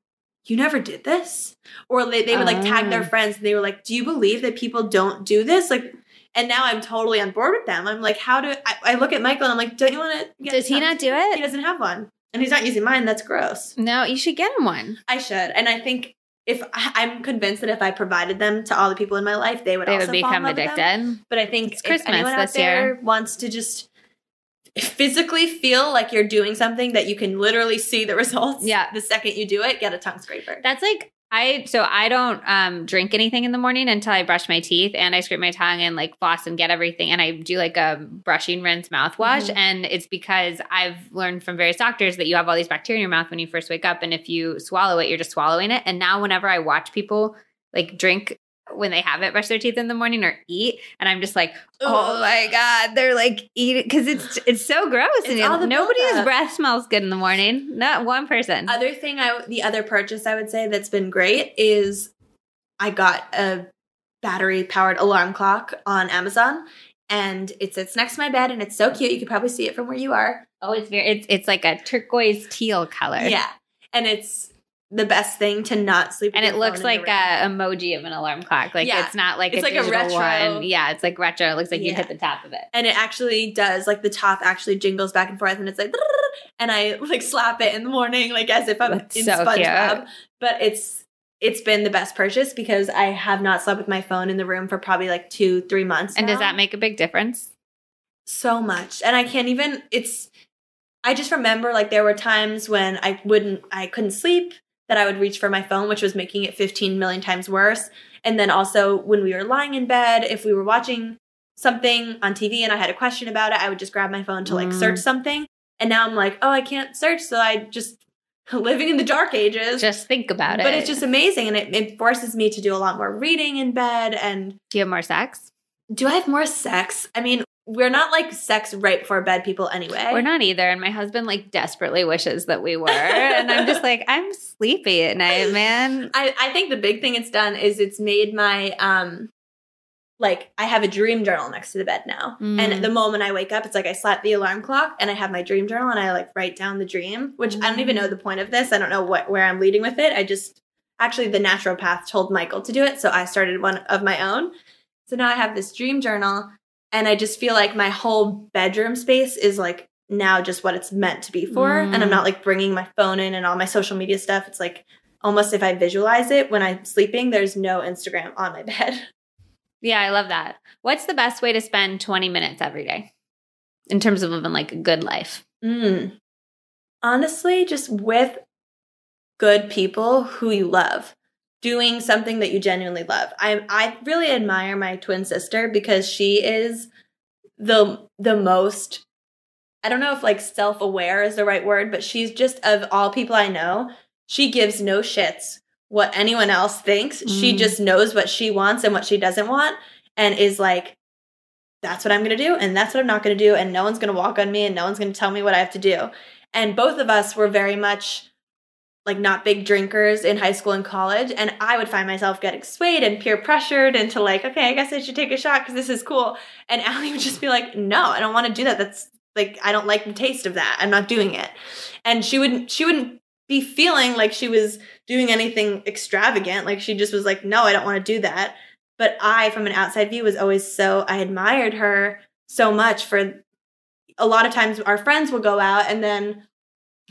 you never did this? Or they, they would like tag their Ah. friends and they were like, do you believe that people don't do this? Like, and now I'm totally on board with them. I'm like, how do I, I look at Michael and I'm like, don't you want to? Does he not do it He doesn't have one, and he's not using mine. That's gross. No, you should get him one. I should, and I think if I'm convinced that if I provided them to all the people in my life, they would They also would become love with them. addicted. But I think Christmas anyone out this there year. wants to just physically feel like you're doing something that you can literally see the results, Yeah. the second you do it, get a tongue scraper. That's like I so I don't um drink anything in the morning until I brush my teeth and I scrape my tongue and like floss and get everything and I do like a brushing rinse mouthwash Mhm. and it's because I've learned from various doctors that you have all these bacteria in your mouth when you first wake up and if you swallow it you're just swallowing it and now whenever I watch people like drink when they haven't brushed their teeth in the morning or eat and I'm just like oh Ugh. my god they're like eating because it's it's so gross It's and all the nobody's breath smells good in the morning not one person other thing I the other purchase I would say that's been great is I got a battery powered alarm clock on Amazon and it sits next to my bed and it's so cute. You could probably see it from where you are. Oh, it's very it's it's like a turquoise teal color. Yeah. And it's the best thing to not sleep with And it looks like a emoji of an alarm clock. Like Yeah. it's not like It's a like a retro- one. Yeah, it's like retro. It looks like you hit the top of it. and it actually does like the top actually jingles back and forth and it's like and I like slap it in the morning like as if I'm That's in so SpongeBob. cute. But it's it's been the best purchase because I have not slept with my phone in the room for probably like two, three months. And does that make a big difference? so much and i can't even it's i just remember like there were times when i wouldn't i couldn't sleep that i would reach for my phone which was making it 15 million times worse and then also when we were lying in bed if we were watching something on tv and i had a question about it i would just grab my phone to like Mm. search something and now i'm like oh i can't search so i just living in the dark ages Just think about it. but it's just amazing and it, it forces me to do a lot more reading in bed and Do you have more sex? do i have more sex i mean we're not like sex right before bed people anyway We're not either. And my husband like desperately wishes that we were. and I'm just like, I'm sleepy at night, man. I, I think the big thing it's done is it's made my um like I have a dream journal next to the bed now. Mm. And the moment I wake up, it's like I slap the alarm clock and I have my dream journal and I like write down the dream, which I don't even know the point of this. I don't know what where I'm leading with it. I just actually the naturopath told Michael to do it, so I started one of my own. So now I have this dream journal and I just feel like my whole bedroom space is like now just what it's meant to be for mm. and I'm not like bringing my phone in and all my social media stuff. It's like almost if I visualize it when I'm sleeping, there's no Instagram on my bed. Yeah, I love that. What's the best way to spend 20 minutes every day in terms of living like a good life? Mm. Honestly, just with good people who you love, doing something that you genuinely love. I I really admire my twin sister because she is the the most I don't know if like self-aware is the right word, but she's just of all people I know, she gives no shits what anyone else thinks. Mm. She just knows what she wants and what she doesn't want and is like, that's what I'm going to do and that's what I'm not going to do. And no one's going to walk on me and no one's going to tell me what I have to do. And both of us were very much like not big drinkers in high school and college. And I would find myself getting swayed and peer pressured into like, okay, I guess I should take a shot because this is cool. And Allie would just be like, no, I don't want to do that. That's like, I don't like the taste of that. I'm not doing it. And she wouldn't, she wouldn't be feeling like she was doing anything extravagant. Like she just was like, no, I don't want to do that. But I, from an outside view, was always so, I admired her so much for a lot of times our friends will go out and then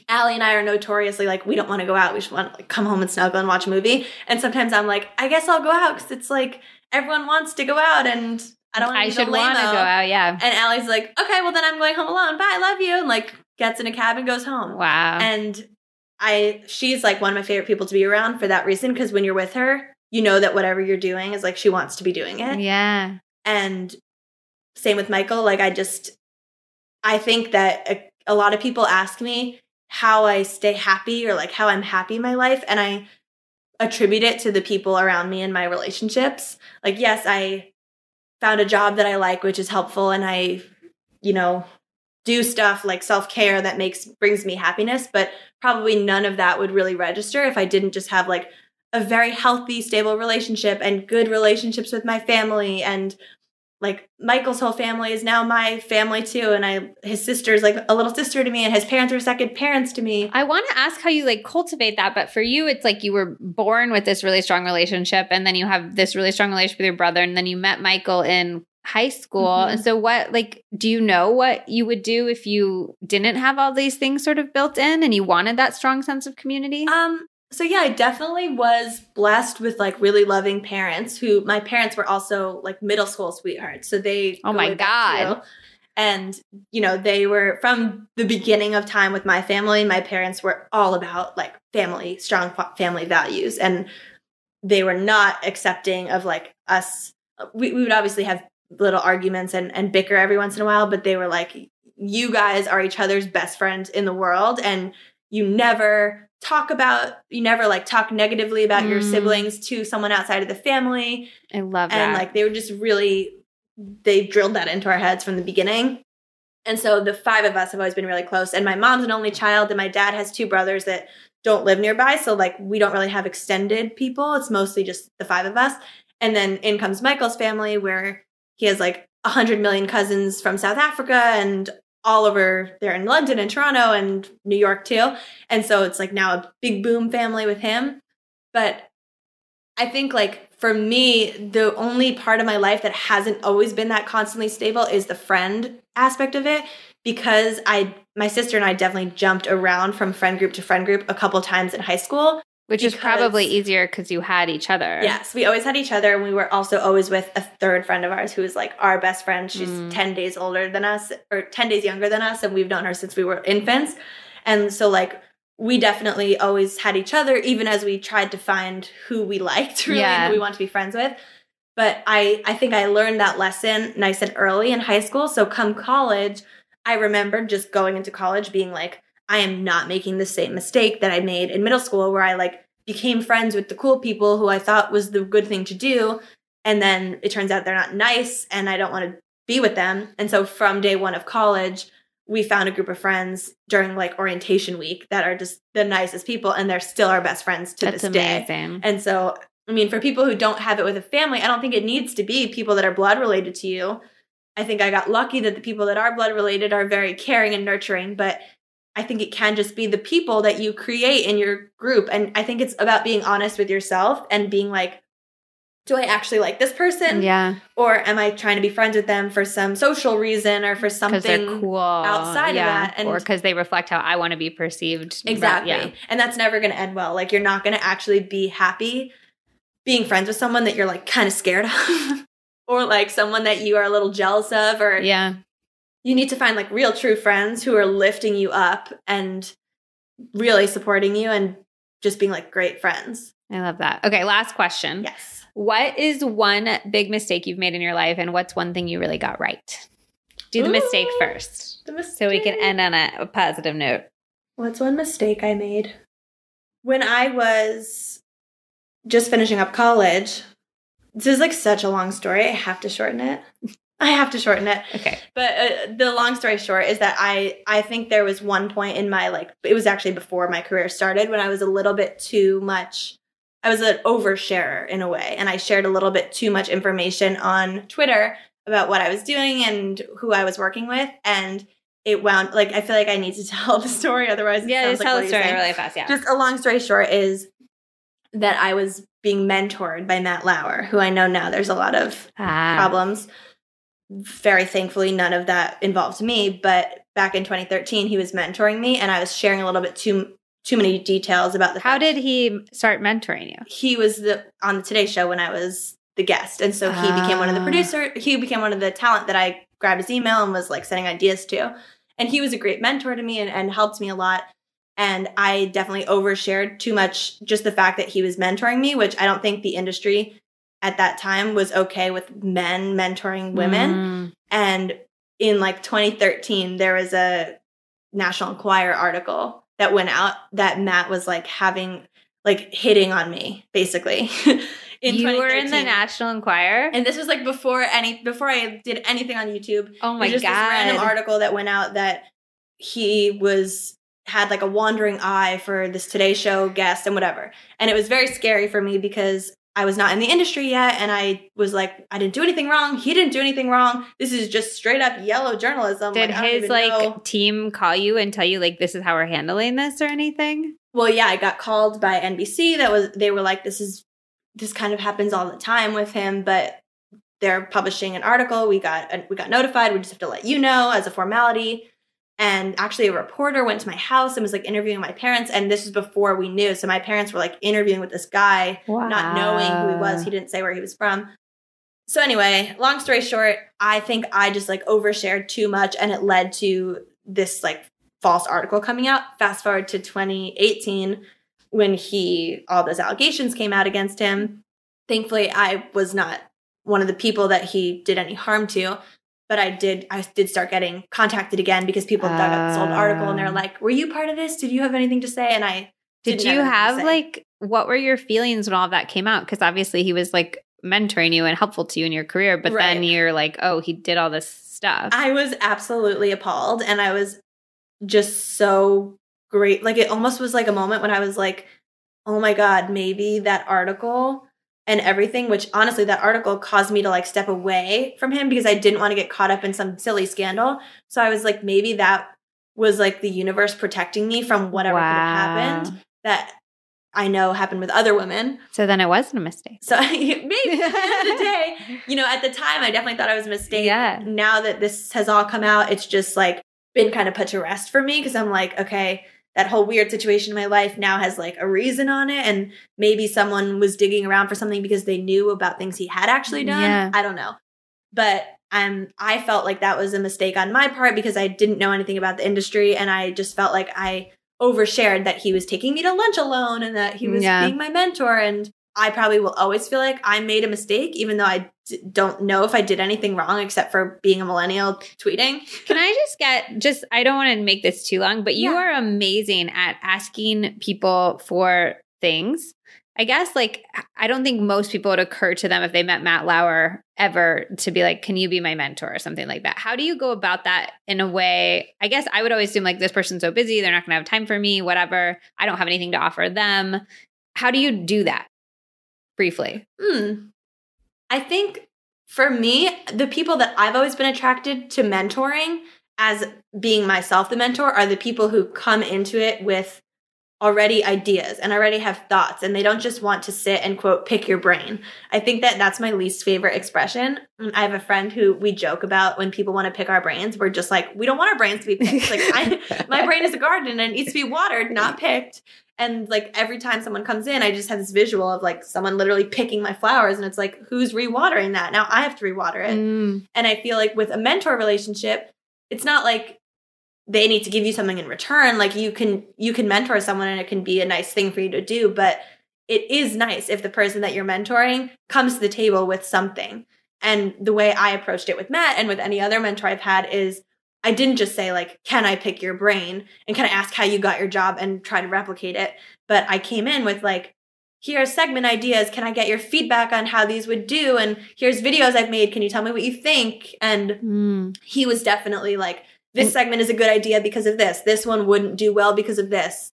Allie and I are notoriously like, we don't want to go out. We just want to like, come home and snuggle and watch a movie. And sometimes I'm like, I guess I'll go out because it's like everyone wants to go out and I don't want I should want to go out. Yeah. And Allie's like, okay, well then I'm going home alone. Bye, I love you. And like gets in a cab and goes home. Wow. And I she's like one of my favorite people to be around for that reason because when you're with her, you know that whatever you're doing is like she wants to be doing it. Yeah. And same with Michael, like I just I think that a, a lot of people ask me how I stay happy or like how I'm happy in my life and I attribute it to the people around me and my relationships. Like yes, I found a job that I like which is helpful and I you know do stuff like self-care that makes brings me happiness but probably none of that would really register if i didn't just have like a very healthy stable relationship and good relationships with my family and like michael's whole family is now my family too and i his sister's like a little sister to me and his parents are second parents to me i want to ask how you like cultivate that but for you it's like you were born with this really strong relationship and then you have this really strong relationship with your brother and then you met michael in high school. Mm-hmm. And so what like do you know what you would do if you didn't have all these things sort of built in and you wanted that strong sense of community? Um so yeah, I definitely was blessed with like really loving parents who my parents were also like middle school sweethearts. So they Oh my god. And you know, they were from the beginning of time with my family, my parents were all about like family, strong family values and they were not accepting of like us we, we would obviously have little arguments and, and bicker every once in a while, but they were like, you guys are each other's best friends in the world and you never talk about you never like talk negatively about mm. your siblings to someone outside of the family. I love that. And like they were just really they drilled that into our heads from the beginning. And so the five of us have always been really close. And my mom's an only child, and my dad has two brothers that don't live nearby. So like we don't really have extended people. It's mostly just the five of us. And then in comes Michael's family, where he has like a hundred million cousins from South Africa and all over there in London and Toronto and New York too. And so it's like now a big boom family with him. But I think like for me, the only part of my life that hasn't always been that constantly stable is the friend aspect of it because I my sister and I definitely jumped around from friend group to friend group a couple times in high school which because, is probably easier because you had each other. Yes, we always had each other. And we were also always with a third friend of ours who is like our best friend. She's mm. 10 days older than us or 10 days younger than us. And we've known her since we were infants. And so, like, we definitely always had each other, even as we tried to find who we liked, really, yeah. who we want to be friends with. But I, I think I learned that lesson nice and early in high school. So, come college, I remember just going into college being like, I am not making the same mistake that I made in middle school where I like became friends with the cool people who I thought was the good thing to do. And then it turns out they're not nice and I don't want to be with them. And so from day one of college, we found a group of friends during like orientation week that are just the nicest people and they're still our best friends to That's this amazing. day. And so I mean for people who don't have it with a family, I don't think it needs to be people that are blood related to you. I think I got lucky that the people that are blood related are very caring and nurturing, but I think it can just be the people that you create in your group. And I think it's about being honest with yourself and being like, do I actually like this person? Yeah. Or am I trying to be friends with them for some social reason or for something cool. outside of that? And or because they reflect how I want to be perceived. Exactly. Yeah. And that's never going to end well. Like, you're not going to actually be happy being friends with someone that you're like kind of scared of or like someone that you are a little jealous of or Yeah. You need to find like real true friends who are lifting you up and really supporting you and just being like great friends. I love that. Okay. Last question. Yes. What is one big mistake you've made in your life, and what's one thing you really got right? Do the mistake first, The mistake. so we can end on a, a positive note. What's one mistake I made? When I was just finishing up college, this is like such a long story. I have to shorten it. I have to shorten it. Okay. But uh, the long story short is that I I think there was one point in my like it was actually before my career started when I was a little bit too much I was an oversharer in a way and I shared a little bit too much information on Twitter about what I was doing and who I was working with and it wound like I feel like I need to tell the story otherwise Yeah. Just like tell the story really fast. Yeah. Just a long story short is that I was being mentored by Matt Lauer, who I know now there's a lot of ah. problems. Very thankfully, none of that involved me. But back in 2013, he was mentoring me, and I was sharing a little bit too too many details about the. How did he start mentoring you? he was the on the Today Show when I was the guest, and so he became one of the Ah. producer. He became one of the talent that I grabbed his email and was like sending ideas to, and he was a great mentor to me and, and helped me a lot. And I definitely overshared too much. Just the fact that he was mentoring me, which I don't think the industry at that time was okay with men mentoring women. Mm. And in like 2013, there was a National Enquirer article that went out that Matt was like having, like hitting on me, basically. in you were in the National Enquirer. And this was like before any before I did anything on YouTube. oh my just god! this random article that went out that he was had like a wandering eye for this Today Show guest and whatever. And it was very scary for me because I was not in the industry yet and I was like I didn't do anything wrong. He didn't do anything wrong. This is just straight up yellow journalism. Did Like, his like know. team call you and tell you like this is how we're handling this or anything? Well, yeah, I got called by NBC. That was they were like, this is this kind of happens all the time with him, but they're publishing an article. We got we got notified. We just have to let you know as a formality. And actually, a reporter went to my house and was like interviewing my parents. And this was before we knew. So my parents were like interviewing with this guy, not knowing who he was. He didn't say where he was from. So anyway, long story short, I think I just like overshared too much, and it led to this like false article coming out. Fast forward to 2018 when he all those allegations came out against him. Thankfully, I was not one of the people that he did any harm to, but I did I did start getting contacted again because people dug up this old article and they're Ah. like, "Were you part of this? Did you have anything to say?" And I Did you have like what were your feelings when all of that came out? Because obviously he was like mentoring you and helpful to you in your career, but then you're like, oh, he did all this stuff. I was absolutely appalled and I was just so great. Like it almost was like a moment when I was like, oh my God, maybe that article and everything, which honestly, that article caused me to like step away from him because I didn't want to get caught up in some silly scandal. So I was like, maybe that was like the universe protecting me from whatever could have happened that I know happened with other women. So then it wasn't a mistake. So maybe at the end of the day, you know, at the time, I definitely thought I was a mistake. Yeah. Now that this has all come out, it's just like been kind of put to rest for me because I'm like, okay, that whole weird situation in my life now has like a reason on it. And maybe someone was digging around for something because they knew about things he had actually done. Yeah. I don't know. But um, I felt like that was a mistake on my part because I didn't know anything about the industry. And I just felt like I overshared that he was taking me to lunch alone and that he was Yeah. being my mentor. And I probably will always feel like I made a mistake, even though I d- don't know if I did anything wrong except for being a millennial tweeting. Can I just get just I don't want to make this too long, but you Yeah. are amazing at asking people for things. I guess like I don't think most people would occur to them if they met Matt Lauer ever to be like, "Can you be my mentor?" or something like that. How do you go about that in a way? I guess I would always assume like this person's so busy, they're not going to have time for me, whatever. I don't have anything to offer them. How do you do that? Briefly. Hmm. I think for me, the people that I've always been attracted to mentoring as being myself the mentor are the people who come into it with already ideas and already have thoughts and they don't just want to sit and quote pick your brain. I think that that's my least favorite expression. I have a friend who we joke about when people want to pick our brains. We're just like, we don't want our brains to be picked. Like I, my brain is a garden and it needs to be watered, not picked. And like every time someone comes in, I just have this visual of like someone literally picking my flowers and it's like, who's rewatering that? Now I have to rewater it. Mm. And I feel like with a mentor relationship, it's not like they need to give you something in return like you can you can mentor someone and it can be a nice thing for you to do but it is nice if the person that you're mentoring comes to the table with something and the way i approached it with matt and with any other mentor i've had is i didn't just say like can i pick your brain? and can i ask how you got your job and try to replicate it. But i came in with like here are segment ideas. Can i get your feedback on how these would do? And here's videos i've made. Can you tell me what you think? And Mm. he was definitely like this And- segment is a good idea because of this. This one wouldn't do well because of this.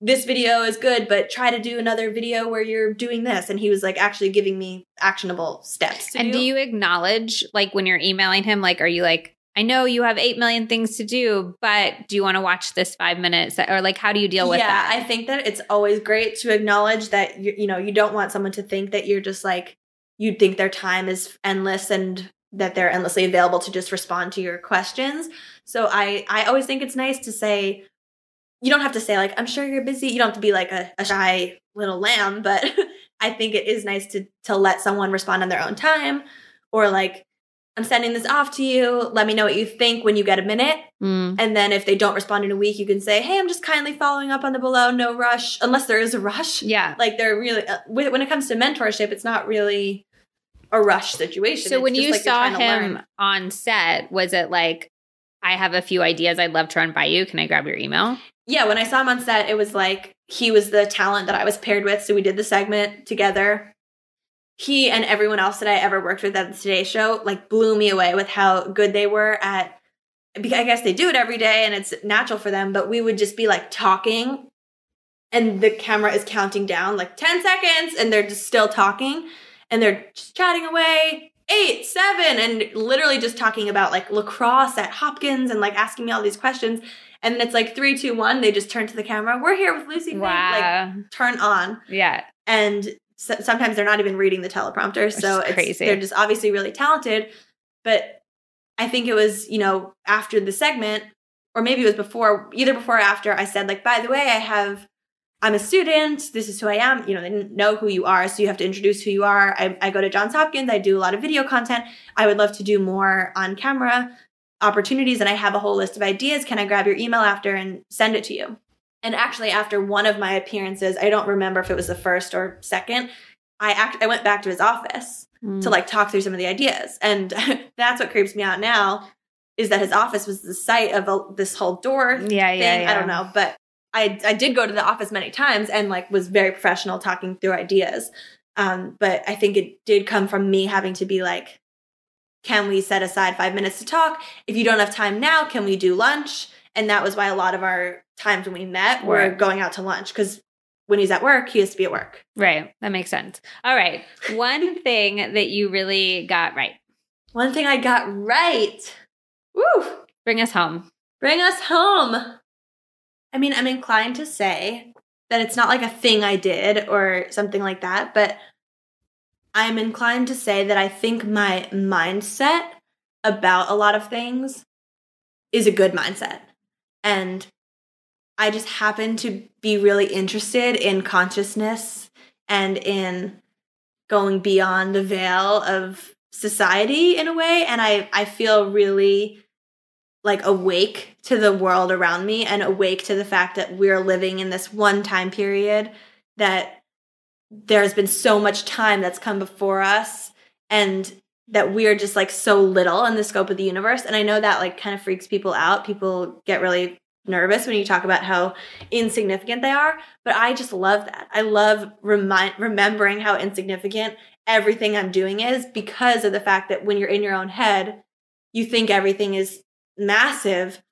This video is good but try to do another video where you're doing this. And he was like actually giving me actionable steps to And do you acknowledge, like, when you're emailing him, like, are you like, I know you have 8 million things to do, but do you want to watch this five minutes? Or, like, how do you deal with yeah that? i think that it's always great to acknowledge that you, you know you don't want someone to think that you're just like you think their time is endless and that they're endlessly available to just respond to your questions so i i always think it's nice to say you don't have to say like i'm sure you're busy you don't have to be like a, a shy little lamb but i think it is nice to to let someone respond on their own time or like i'm sending this off to you let me know what you think when you get a minute Mm. and then if they don't respond in a week, you can say, "Hey, I'm just kindly following up on the below. No rush, unless there is a rush." Yeah. Like they're really uh, when it comes to mentorship, it's not really a rush situation. So It's when you like saw him on set, was it like, I have a few ideas I'd love to run by you. Can I grab your email? yeah, when I saw him on set, it was like he was the talent that I was paired with. So we did the segment together. He and everyone else that I ever worked with at the Today Show like blew me away with how good they were at. Because I guess they do it every day and it's natural for them, but we would just be like talking and the camera is counting down like 10 seconds and they're just still talking and they're just chatting away eight seven and literally just talking about like lacrosse at hopkins and like asking me all these questions and then it's like three two one they just turn to the camera we're here with Lucie Fink," like Wow. turn on yeah. and so- sometimes they're not even reading the teleprompter so it's crazy. they're just obviously really talented but i think it was you know after the segment or maybe it was before either before or after i said like by the way i have i'm a student this is who i am you know they didn't know who you are so you have to introduce who you are. I, I go to johns hopkins i do a lot of video content. I would love to do more on camera opportunities and i have a whole list of ideas. Can i grab your email after and send it to you and actually after one of my appearances i don't remember if it was the first or second i act i went back to his office Mm. to like talk through some of the ideas. And that's what creeps me out now is that his office was the site of a, this whole door yeah, thing yeah, yeah. i don't know but I, I did go to the office many times and like was very professional talking through ideas. Um, but i think it did come from me having to be like can we set aside five minutes to talk? If you don't have time now can we do lunch and that was why a lot of our times when we met were Right. going out to lunch because when he's at work he has to be at work Right. That makes sense. All right. One thing that you really got right. one thing i got right Woo! Bring us home. Bring us home. I mean, I'm inclined to say that it's not like a thing I did or something like that, but I'm inclined to say that I think my mindset about a lot of things is a good mindset. And I just happen to be really interested in consciousness and in going beyond the veil of society in a way. And I, I feel really like awake to the world around me and awake to the fact that we're living in this one time period that there's been so much time that's come before us and that we're just like so little in the scope of the universe. And i know that like kind of freaks people out. People get really nervous when you talk about how insignificant they are. But i just love that. I love remind remembering how insignificant everything i'm doing is because of the fact that when you're in your own head you think everything is massive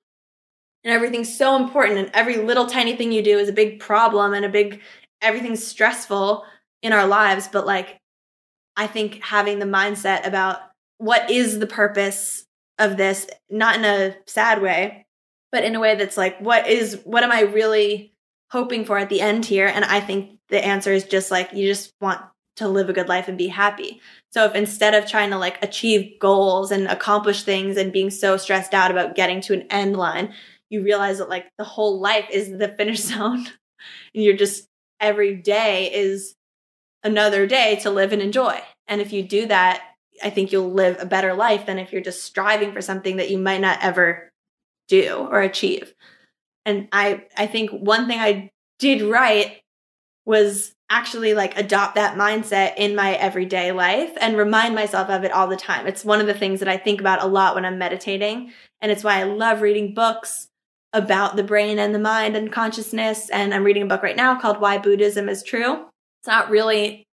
and everything's so important and every little tiny thing you do is a big problem and a big everything's stressful in our lives. But like i think having the mindset about what is the purpose of this, not in a sad way, but in a way that's like, what is, what am I really hoping for at the end here? And I think the answer is just like, you just want to live a good life and be happy. So if instead of trying to like achieve goals and accomplish things and being so stressed out about getting to an end line, you realize that like the whole life is the finish zone and you're just every day is another day to live and enjoy. And if you do that, I think you'll live a better life than if you're just striving for something that you might not ever do or achieve. And I I think one thing I did right was actually like adopt that mindset in my everyday life and remind myself of it all the time. It's one of the things that I think about a lot when I'm meditating. And it's why I love reading books about the brain and the mind and consciousness. And I'm reading a book right now called Why Buddhism is True. It's not really,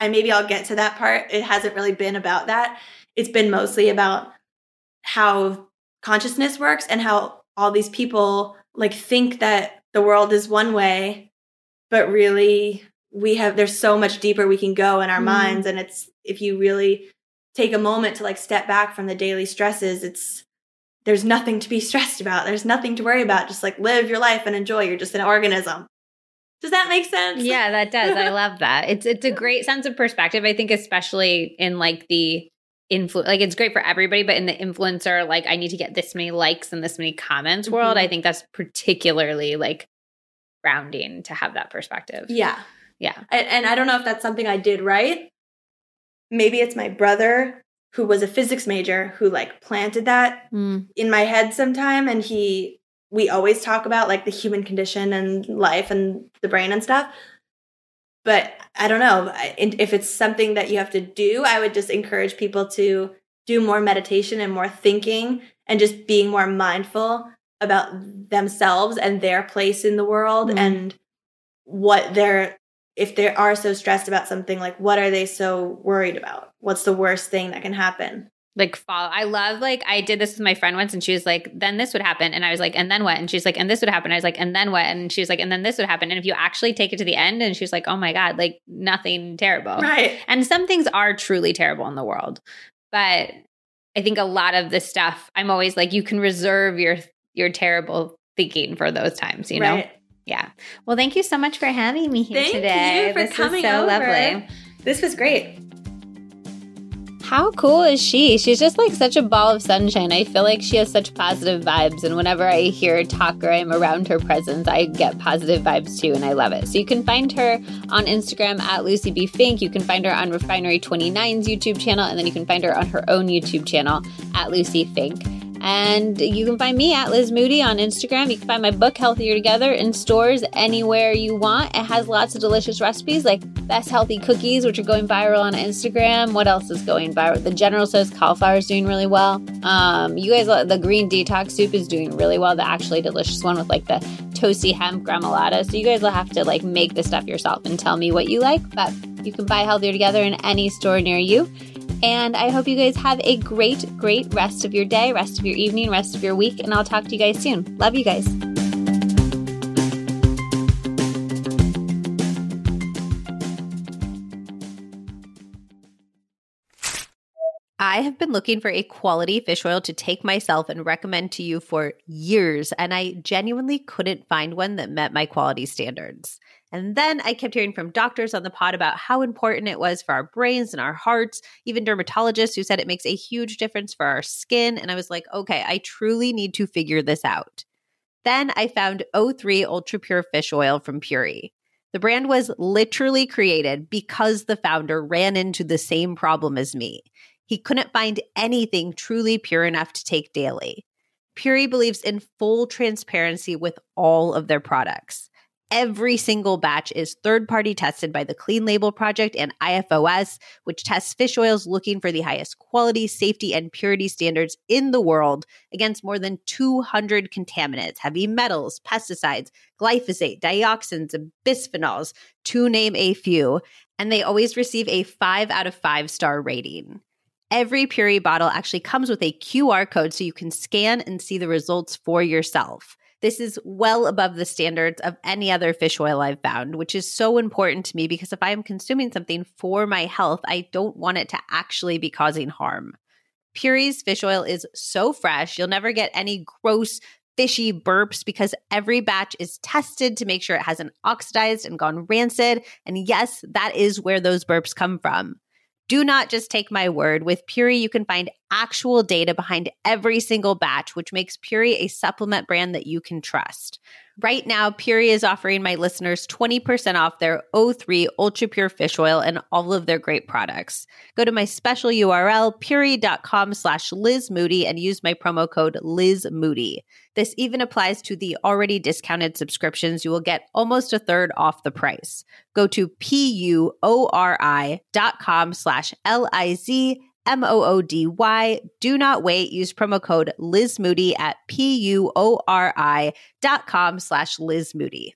and maybe I'll get to that part. It hasn't really been about that. It's been mostly about how consciousness works and how all these people like think that the world is one way, but really we have, there's so much deeper we can go in our mm. minds. And it's, if you really take a moment to like step back from the daily stresses, it's, there's nothing to be stressed about. There's nothing to worry about. Just like live your life and enjoy. You're just an organism. Does that make sense? Yeah, that does. I love that. It's it's a great sense of perspective. I think especially in like the influence like it's great for everybody, but in the influencer like I need to get this many likes and this many comments mm-hmm. world, I think that's particularly like grounding to have that perspective. Yeah. Yeah. And, and I don't know if that's something I did right. Maybe it's my brother who was a physics major who like planted that mm. in my head sometime and he we always talk about like the human condition and life and the brain and stuff. But i don't know if it's something that you have to do i would just encourage people to do more meditation and more thinking and just being more mindful about themselves and their place in the world mm. and what they're if they are so stressed about something like what are they so worried about? What's the worst thing that can happen like follow i love like i did this with my friend once and she was like then this would happen and i was like and then what and she's like and this would happen i was like and then what and she was like and then this would happen and if you actually take it to the end and she's like oh my god like nothing terrible right and some things are truly terrible in the world but i think a lot of this stuff i'm always like you can reserve your your terrible thinking for those times you right. know yeah. Well, thank you so much for having me here thank today. Thank you for this coming so over. lovely. This was great. How cool is she? She's just like such a ball of sunshine. I feel like she has such positive vibes. And whenever I hear her talk or I'm around her presence, I get positive vibes too. And I love it. So you can find her on Instagram at Lucie B. Fink. You can find her on Refinery29's YouTube channel. And then you can find her on her own YouTube channel at Lucie Fink. And you can find me at Liz Moody on Instagram. You can find my book, Healthier Together, in stores anywhere you want. It has lots of delicious recipes like best healthy cookies, which are going viral on Instagram. What else is going viral? The General Tso's cauliflower is doing really well. Um, you guys, the green detox soup is doing really well. The actually delicious one with like the toasty hemp gremolata. So you guys will have to like make the stuff yourself and tell me what you like. But you can buy Healthier Together in any store near you. And I hope you guys have a great, great rest of your day, rest of your evening, rest of your week. And I'll talk to you guys soon. Love you guys. I have been looking for a quality fish oil to take myself and recommend to you for years, and I genuinely couldn't find one that met my quality standards. And then I kept hearing from doctors on the pod about how important it was for our brains and our hearts, even dermatologists who said it makes a huge difference for our skin. And I was like, okay, I truly need to figure this out. Then I found O3 Ultra Pure Fish Oil from Puori. The brand was literally created because the founder ran into the same problem as me. He couldn't find anything truly pure enough to take daily. Puori believes in full transparency with all of their products. Every single batch is third party tested by the Clean Label Project and IFOS, which tests fish oils looking for the highest quality, safety, and purity standards in the world against more than 200 contaminants, heavy metals, pesticides, glyphosate, dioxins, and bisphenols, to name a few. And they always receive a five out of five star rating. Every Puori bottle actually comes with a QR code so you can scan and see the results for yourself. This is well above the standards of any other fish oil I've found, which is so important to me because if I am consuming something for my health, I don't want it to actually be causing harm. Puori's fish oil is so fresh, you'll never get any gross, fishy burps because every batch is tested to make sure it hasn't oxidized and gone rancid. And yes, that is where those burps come from. Do not just take my word. With Puori, you can find actual data behind every single batch, which makes Puori a supplement brand that you can trust. Right now, Puori is offering my listeners 20% off their O3 Ultra Pure Fish Oil and all of their great products. Go to my special URL, puori.com slash Liz Moody, and use my promo code Liz Moody. This even applies to the already discounted subscriptions. You will get almost a third off the price. Go to P-U-O-R-I dot com slash L-I-Z M O O D Y. Do not wait. Use promo code Liz Moody at P U O R I dot com slash Liz Moody.